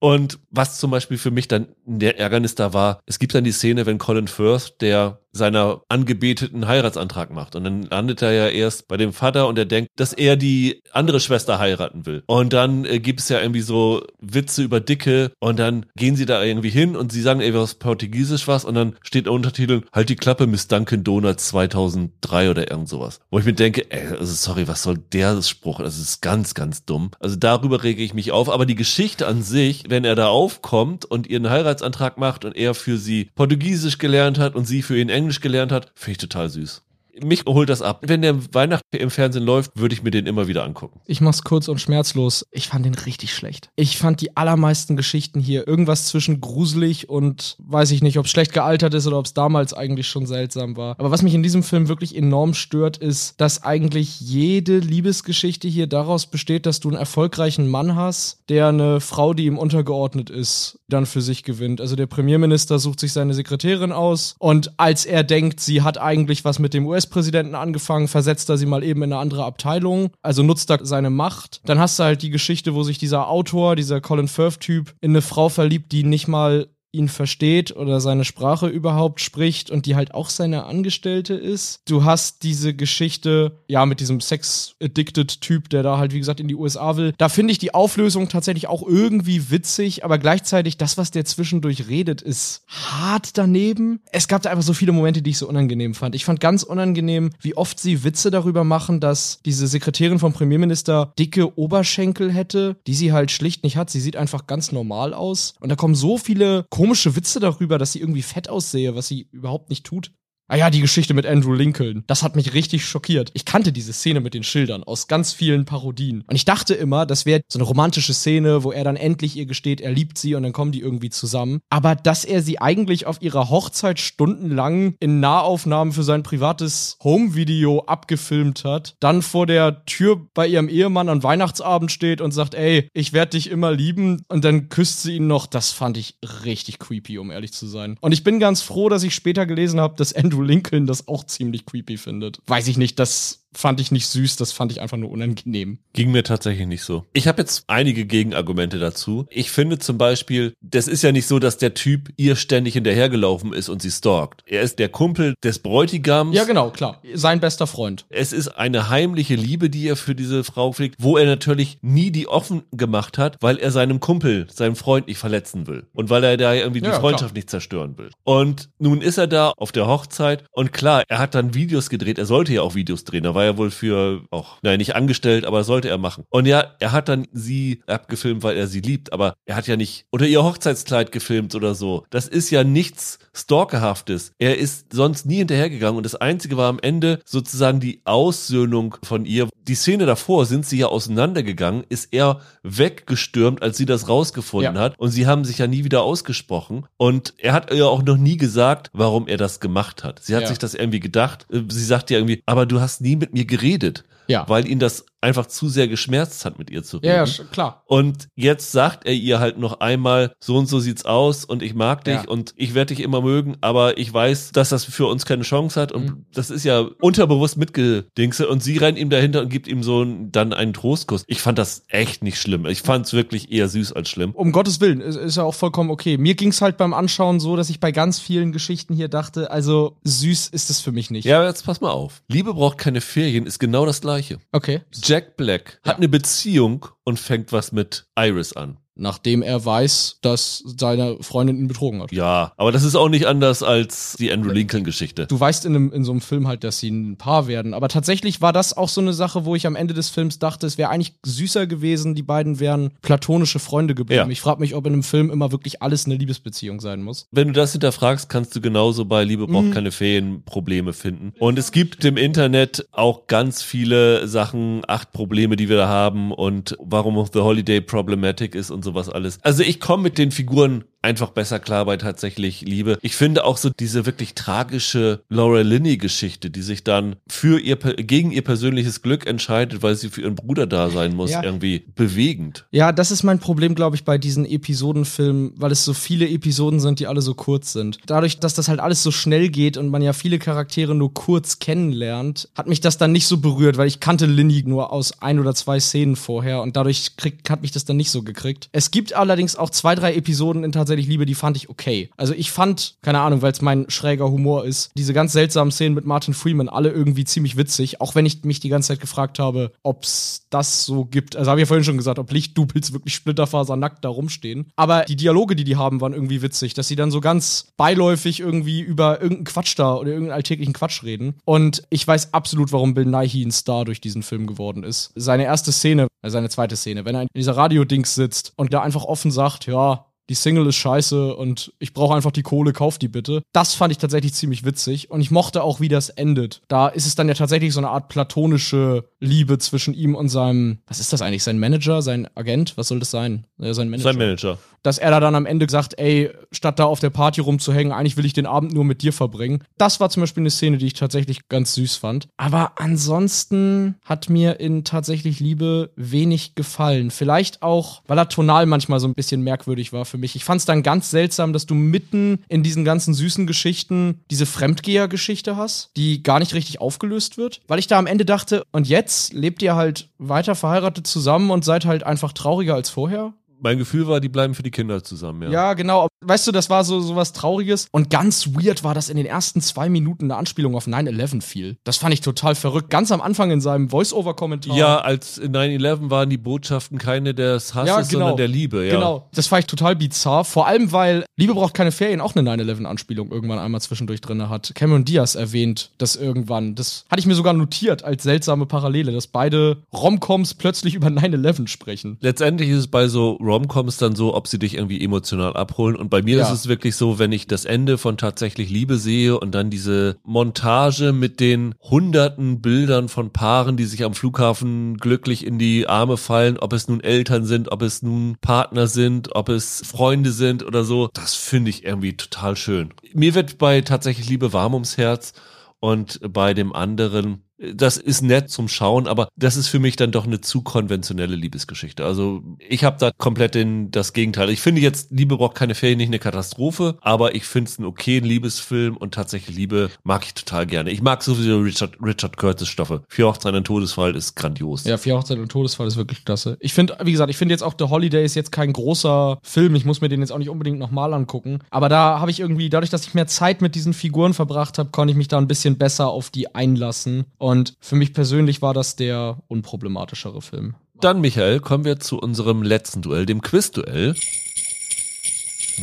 Und was zum Beispiel für mich dann der Ärgernis da war, es gibt dann die Szene, wenn Colin Firth, der seiner Angebeteten Heiratsantrag macht. Und dann landet er ja erst bei dem Vater und er denkt, dass er die andere Schwester heiraten will. Und dann äh, gibt es ja irgendwie so Witze über Dicke und dann gehen sie da irgendwie hin und sie sagen irgendwie was Portugiesisch was und dann steht Untertitel, halt die Klappe, Miss Dunkin Donuts 2003 oder irgend sowas. Wo ich mir denke, ey, also sorry, was soll der Spruch? Das ist ganz, ganz dumm. Also darüber rege ich mich auf. Aber die Geschichte an sich, wenn er da aufkommt und ihren Heiratsantrag macht und er für sie Portugiesisch gelernt hat und sie für ihn Englisch gelernt hat, finde ich total süß. Mich holt das ab. Wenn der Weihnachten im Fernsehen läuft, würde ich mir den immer wieder angucken. Ich mach's kurz und schmerzlos. Ich fand den richtig schlecht. Ich fand die allermeisten Geschichten hier irgendwas zwischen gruselig und weiß ich nicht, ob es schlecht gealtert ist oder ob es damals eigentlich schon seltsam war. Aber was mich in diesem Film wirklich enorm stört, ist, dass eigentlich jede Liebesgeschichte hier daraus besteht, dass du einen erfolgreichen Mann hast, der eine Frau, die ihm untergeordnet ist, dann für sich gewinnt. Also der Premierminister sucht sich seine Sekretärin aus und als er denkt, sie hat eigentlich was mit dem US-Präsidenten angefangen, versetzt er sie mal eben in eine andere Abteilung, also nutzt er seine Macht. Dann hast du halt die Geschichte, wo sich dieser Autor, dieser Colin Firth-Typ, in eine Frau verliebt, die nicht mal ihn versteht oder seine Sprache überhaupt spricht und die halt auch seine Angestellte ist. Du hast diese Geschichte, ja, mit diesem Sex-Addicted-Typ, der da halt, wie gesagt, in die USA will. Da finde ich die Auflösung tatsächlich auch irgendwie witzig, aber gleichzeitig das, was der zwischendurch redet, ist hart daneben. Es gab da einfach so viele Momente, die ich so unangenehm fand. Ich fand ganz unangenehm, wie oft sie Witze darüber machen, dass diese Sekretärin vom Premierminister dicke Oberschenkel hätte, die sie halt schlicht nicht hat. Sie sieht einfach ganz normal aus. Und da kommen so viele komische Witze darüber, dass sie irgendwie fett aussehe, was sie überhaupt nicht tut. Ah ja, die Geschichte mit Andrew Lincoln. Das hat mich richtig schockiert. Ich kannte diese Szene mit den Schildern aus ganz vielen Parodien. Und ich dachte immer, das wäre so eine romantische Szene, wo er dann endlich ihr gesteht, er liebt sie und dann kommen die irgendwie zusammen. Aber dass er sie eigentlich auf ihrer Hochzeit stundenlang in Nahaufnahmen für sein privates Home-Video abgefilmt hat, dann vor der Tür bei ihrem Ehemann an Weihnachtsabend steht und sagt, ey, ich werde dich immer lieben und dann küsst sie ihn noch, das fand ich richtig creepy, um ehrlich zu sein. Und ich bin ganz froh, dass ich später gelesen habe, dass Andrew Lincoln das auch ziemlich creepy findet. Weiß ich nicht, das fand ich nicht süß, das fand ich einfach nur unangenehm. Ging mir tatsächlich nicht so. Ich habe jetzt einige Gegenargumente dazu. Ich finde zum Beispiel, das ist ja nicht so, dass der Typ ihr ständig hinterhergelaufen ist und sie stalkt. Er ist der Kumpel des Bräutigams. Ja, genau, klar. Sein bester Freund. Es ist eine heimliche Liebe, die er für diese Frau pflegt, wo er natürlich nie die offen gemacht hat, weil er seinem Kumpel, seinem Freund nicht verletzen will. Und weil er da irgendwie die Ja, Freundschaft nicht zerstören will. Und nun ist er da auf der Hochzeit und klar, er hat dann Videos gedreht. Er sollte ja auch Videos drehen. Da war er wohl für auch, nein, nicht angestellt, aber sollte er machen. Und ja, er hat dann sie abgefilmt, weil er sie liebt, aber er hat ja nicht oder ihr Hochzeitskleid gefilmt oder so. Das ist ja nichts Stalkerhaftes. Er ist sonst nie hinterhergegangen und das Einzige war am Ende sozusagen die Aussöhnung von ihr. Die Szene davor sind sie ja auseinandergegangen, ist er weggestürmt, als sie das rausgefunden Ja. hat und sie haben sich ja nie wieder ausgesprochen und er hat ihr auch noch nie gesagt, warum er das gemacht hat. Sie hat Ja. sich das irgendwie gedacht. Äh, Sie sagt ja irgendwie, aber du hast nie mit mir geredet Ja. weil ihn das einfach zu sehr geschmerzt hat, mit ihr zu reden. Ja, ja, klar. Und jetzt sagt er ihr halt noch einmal, so und so sieht's aus und ich mag dich Ja. und ich werde dich immer mögen, aber ich weiß, dass das für uns keine Chance hat und Mhm. das ist ja unterbewusst mitgedingse und sie rennt ihm dahinter und gibt ihm so ein, dann einen Trostkuss. Ich fand das echt nicht schlimm. Ich fand's wirklich eher süß als schlimm. Um Gottes Willen, ist, ist ja auch vollkommen okay. Mir ging's halt beim Anschauen so, dass ich bei ganz vielen Geschichten hier dachte, also süß ist es für mich nicht. Ja, jetzt pass mal auf. Liebe braucht keine Ferien ist genau das gleiche. Okay. Jack Black hat eine Beziehung und fängt was mit Iris an. Nachdem er weiß, dass seine Freundin ihn betrogen hat. Ja, aber das ist auch nicht anders als die Andrew Lincoln Geschichte. Du weißt in, einem, in so einem Film halt, dass sie ein Paar werden. Aber tatsächlich war das auch so eine Sache, wo ich am Ende des Films dachte, es wäre eigentlich süßer gewesen, die beiden wären platonische Freunde geblieben. Ja. Ich frage mich, ob in einem Film immer wirklich alles eine Liebesbeziehung sein muss. Wenn du das hinterfragst, kannst du genauso bei Liebe braucht Mhm. keine Ferien Probleme finden. Und es gibt im Internet auch ganz viele Sachen, acht Probleme, die wir da haben und warum auch The Holiday Problematic ist und sowas alles. Also ich komme mit den Figuren einfach besser klar bei tatsächlich Liebe. Ich finde auch so diese wirklich tragische Laura Linney Geschichte, die sich dann für ihr gegen ihr persönliches Glück entscheidet, weil sie für ihren Bruder da sein muss, Ja. irgendwie bewegend. Ja, das ist mein Problem, glaube ich, bei diesen Episodenfilmen, weil es so viele Episoden sind, die alle so kurz sind. Dadurch, dass das halt alles so schnell geht und man ja viele Charaktere nur kurz kennenlernt, hat mich das dann nicht so berührt, weil ich kannte Linny nur aus ein oder zwei Szenen vorher und dadurch krieg, hat mich das dann nicht so gekriegt. Es gibt allerdings auch zwei, drei Episoden in tatsächlich Liebe, die fand ich okay. Also ich fand, keine Ahnung, weil es mein schräger Humor ist, diese ganz seltsamen Szenen mit Martin Freeman alle irgendwie ziemlich witzig, auch wenn ich mich die ganze Zeit gefragt habe, ob's das so gibt. Also habe ich ja vorhin schon gesagt, ob Lichtdubels wirklich splitterfasernackt da rumstehen. Aber die Dialoge, die die haben, waren irgendwie witzig, dass sie dann so ganz beiläufig irgendwie über irgendeinen Quatsch da oder irgendeinen alltäglichen Quatsch reden. Und ich weiß absolut, warum Bill Nighy ein Star durch diesen Film geworden ist. Seine erste Szene, äh, seine zweite Szene, wenn er in dieser Radio-Dings sitzt und da einfach offen sagt, ja, die Single ist scheiße und ich brauche einfach die Kohle, kauf die bitte. Das fand ich tatsächlich ziemlich witzig und ich mochte auch, wie das endet. Da ist es dann ja tatsächlich so eine Art platonische Liebe zwischen ihm und seinem, was ist das eigentlich, sein Manager, sein Agent, was soll das sein? Ja, sein Manager. Sein Manager. Dass er da dann am Ende sagt, ey, statt da auf der Party rumzuhängen, eigentlich will ich den Abend nur mit dir verbringen. Das war zum Beispiel eine Szene, die ich tatsächlich ganz süß fand. Aber ansonsten hat mir in tatsächlich Liebe wenig gefallen. Vielleicht auch, weil er tonal manchmal so ein bisschen merkwürdig war für mich. Ich fand es dann ganz seltsam, dass du mitten in diesen ganzen süßen Geschichten diese Fremdgeher-Geschichte hast, die gar nicht richtig aufgelöst wird. Weil ich da am Ende dachte, und jetzt lebt ihr halt weiter verheiratet zusammen und seid halt einfach trauriger als vorher? Mein Gefühl war, die bleiben für die Kinder zusammen, ja. Ja, genau. Weißt du, das war so, so was Trauriges. Und ganz weird war, dass in den ersten zwei Minuten eine Anspielung auf 9-11 fiel. Das fand ich total verrückt. Ganz am Anfang in seinem Voice-Over-Kommentar. Ja, als in 9-11 waren die Botschaften keine des Hasses, Ja, genau. sondern der Liebe, ja. Genau. Das fand ich total bizarr. Vor allem, weil Liebe braucht keine Ferien auch eine 9-11-Anspielung irgendwann einmal zwischendurch drin hat. Cameron Diaz erwähnt das irgendwann. Das hatte ich mir sogar notiert als seltsame Parallele, dass beide Romcoms plötzlich über 9-11 sprechen. Letztendlich ist es bei so Romcoms dann so, ob sie dich irgendwie emotional abholen. Und bei mir Ja. ist es wirklich so, wenn ich das Ende von tatsächlich Liebe sehe und dann diese Montage mit den hunderten Bildern von Paaren, die sich am Flughafen glücklich in die Arme fallen, ob es nun Eltern sind, ob es nun Partner sind, ob es Freunde sind oder so, das finde ich irgendwie total schön. Mir wird bei tatsächlich Liebe warm ums Herz und bei dem anderen das ist nett zum Schauen, aber das ist für mich dann doch eine zu konventionelle Liebesgeschichte. Also ich habe da komplett den, das Gegenteil. Ich finde jetzt Liebe braucht keine Ferien nicht eine Katastrophe, aber ich finde es einen okayen Liebesfilm und tatsächlich Liebe mag ich total gerne. Ich mag sowieso Richard, Richard Curtis Stoffe. Vier Hochzeiten und Todesfall ist grandios. Ja, Vier Hochzeiten und Todesfall ist wirklich klasse. Ich finde, wie gesagt, ich finde jetzt auch The Holiday ist jetzt kein großer Film. Ich muss mir den jetzt auch nicht unbedingt nochmal angucken. Aber da habe ich irgendwie, dadurch, dass ich mehr Zeit mit diesen Figuren verbracht habe, konnte ich mich da ein bisschen besser auf die einlassen. Und für mich persönlich war das der unproblematischere Film. Dann, Michael, kommen wir zu unserem letzten Duell, dem Quizduell,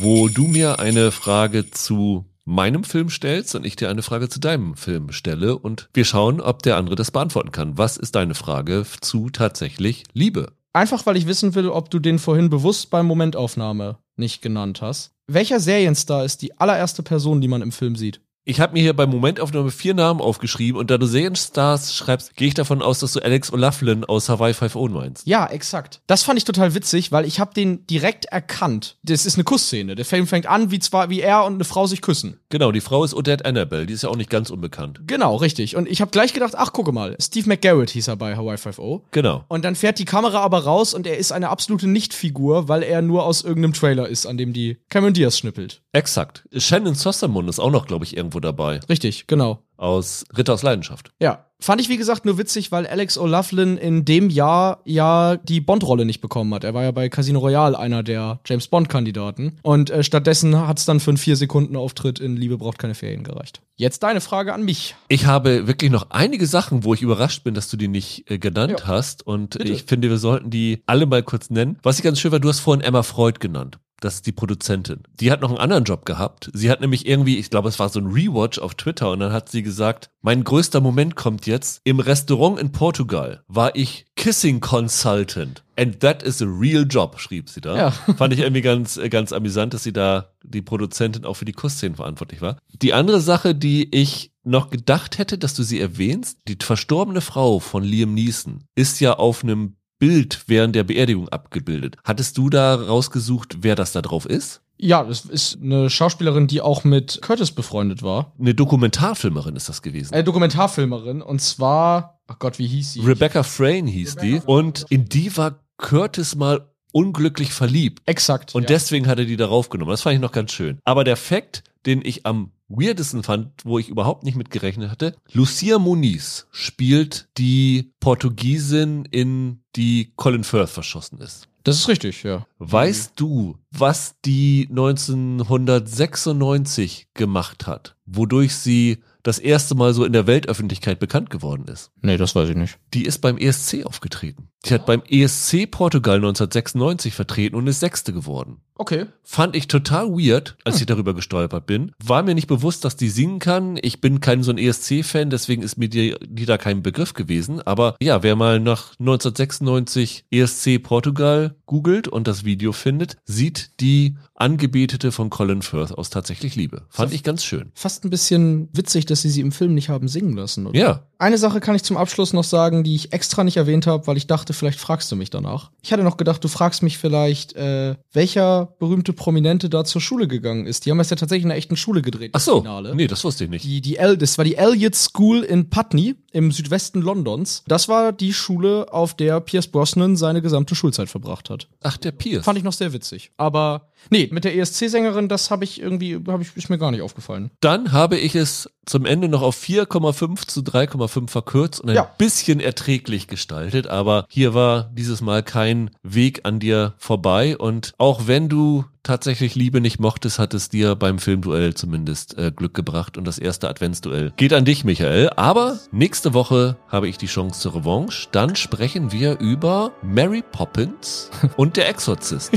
wo du mir eine Frage zu meinem Film stellst und ich dir eine Frage zu deinem Film stelle und wir schauen, ob der andere das beantworten kann. Was ist deine Frage zu tatsächlich Liebe? Einfach weil ich wissen will, ob du den vorhin bewusst beim Momentaufnahme nicht genannt hast. Welcher Serienstar ist die allererste Person, die man im Film sieht? Ich habe mir hier bei Momentaufnahme vier Namen aufgeschrieben und da du Serienstars schreibst, gehe ich davon aus, dass du Alex O'Loughlin aus Hawaii 5.0 meinst. Ja, exakt. Das fand ich total witzig, weil ich habe den direkt erkannt. Das ist eine Kussszene. Der Film fängt an, wie zwar wie er und eine Frau sich küssen. Genau, die Frau ist Odette Annabelle, die ist ja auch nicht ganz unbekannt. Genau, richtig. Und ich habe gleich gedacht, ach, gucke mal, Steve McGarrett hieß er bei Hawaii 5.0. Genau. Und dann fährt die Kamera aber raus und er ist eine absolute Nichtfigur, weil er nur aus irgendeinem Trailer ist, an dem die Cameron Diaz schnippelt. Exakt. Shannon Sossamon ist auch noch, glaube ich, irgendwo dabei. Richtig, genau. Aus Ritter aus Leidenschaft. Ja. Fand ich, wie gesagt, nur witzig, weil Alex O'Loughlin in dem Jahr ja die Bond-Rolle nicht bekommen hat. Er war ja bei Casino Royale einer der James Bond-Kandidaten. Und äh, stattdessen hat es dann für einen vier Sekunden Auftritt in Liebe braucht keine Ferien gereicht. Jetzt deine Frage an mich. Ich habe wirklich noch einige Sachen, wo ich überrascht bin, dass du die nicht äh, genannt Ja. hast. Und Bitte. ich finde, wir sollten die alle mal kurz nennen. Was ich ganz schön war, du hast vorhin Emma Freud genannt. Das ist die Produzentin. Die hat noch einen anderen Job gehabt. Sie hat nämlich irgendwie, ich glaube, es war so ein Rewatch auf Twitter und dann hat sie gesagt, mein größter Moment kommt jetzt. Im Restaurant in Portugal war ich Kissing Consultant. And that is a real job, schrieb sie da. Ja. Fand ich irgendwie ganz, ganz amüsant, dass sie da die Produzentin auch für die Kussszenen verantwortlich war. Die andere Sache, die ich noch gedacht hätte, dass du sie erwähnst, die verstorbene Frau von Liam Neeson ist ja auf einem Bild während der Beerdigung abgebildet. Hattest du da rausgesucht, wer das da drauf ist? Ja, das ist eine Schauspielerin, die auch mit Curtis befreundet war. Eine Dokumentarfilmerin ist das gewesen. Äh, Dokumentarfilmerin. Und zwar, ach Gott, wie hieß sie? Rebecca Frayne hieß die. Und in die war Curtis mal unglücklich verliebt. Exakt. Und ja. deswegen hat er die da raufgenommen. Das fand ich noch ganz schön. Aber der Fakt, den ich am weirdesten fand, wo ich überhaupt nicht mit gerechnet hatte, Lucia Muniz spielt die Portugiesin in die Colin Firth verschossen ist. Das ist richtig, ja. Weißt du, was die 1996 gemacht hat, wodurch sie das erste Mal so in der Weltöffentlichkeit bekannt geworden ist? Nee, das weiß ich nicht. Die ist beim ESC aufgetreten. Die hat beim ESC Portugal 1996 vertreten und ist Sechste geworden. Okay. Fand ich total weird, als ich darüber gestolpert bin. War mir nicht bewusst, dass die singen kann. Ich bin kein so ein ESC-Fan, deswegen ist mir die, die da kein Begriff gewesen. Aber ja, wer mal nach 1996 ESC Portugal googelt und das Video findet, sieht die Angebetete von Colin Firth aus tatsächlich Liebe. Fand ich ganz schön. Fast ein bisschen witzig, dass sie sie im Film nicht haben singen lassen. Oder? Ja, Eine Sache kann ich zum Abschluss noch sagen, die ich extra nicht erwähnt habe, weil ich dachte, vielleicht fragst du mich danach. Ich hatte noch gedacht, du fragst mich vielleicht, äh, welcher berühmte Prominente da zur Schule gegangen ist. Die haben das ja tatsächlich in einer echten Schule gedreht. ach so. Finale. Nee, das wusste ich nicht. Die, die El das war die Elliott School in Putney im Südwesten Londons. Das war die Schule, auf der Pierce Brosnan seine gesamte Schulzeit verbracht hat. Ach, der Pierce. Fand ich noch sehr witzig. Aber nee, mit der ESC-Sängerin, das habe ich irgendwie, habe ich, ist mir gar nicht aufgefallen. Dann habe ich es zum Ende noch auf 4,5 zu 3,5 verkürzt und ein Ja. bisschen erträglich gestaltet. Aber hier war dieses Mal kein Weg an dir vorbei. Und auch wenn du tatsächlich Liebe nicht mochtest, hat es dir beim Filmduell zumindest äh, Glück gebracht. Und das erste Adventsduell geht an dich, Michael. Aber nächste Woche habe ich die Chance zur Revanche. Dann sprechen wir über Mary Poppins und der Exorzist.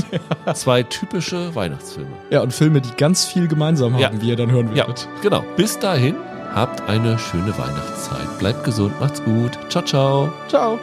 Zwei typische Weihnachtsfilme. Ja, und Filme, die ganz viel gemeinsam haben, Ja. wie ihr dann hören Ja, werdet. genau. Bis dahin, habt eine schöne Weihnachtszeit. Bleibt gesund, macht's gut. Ciao, ciao. Ciao.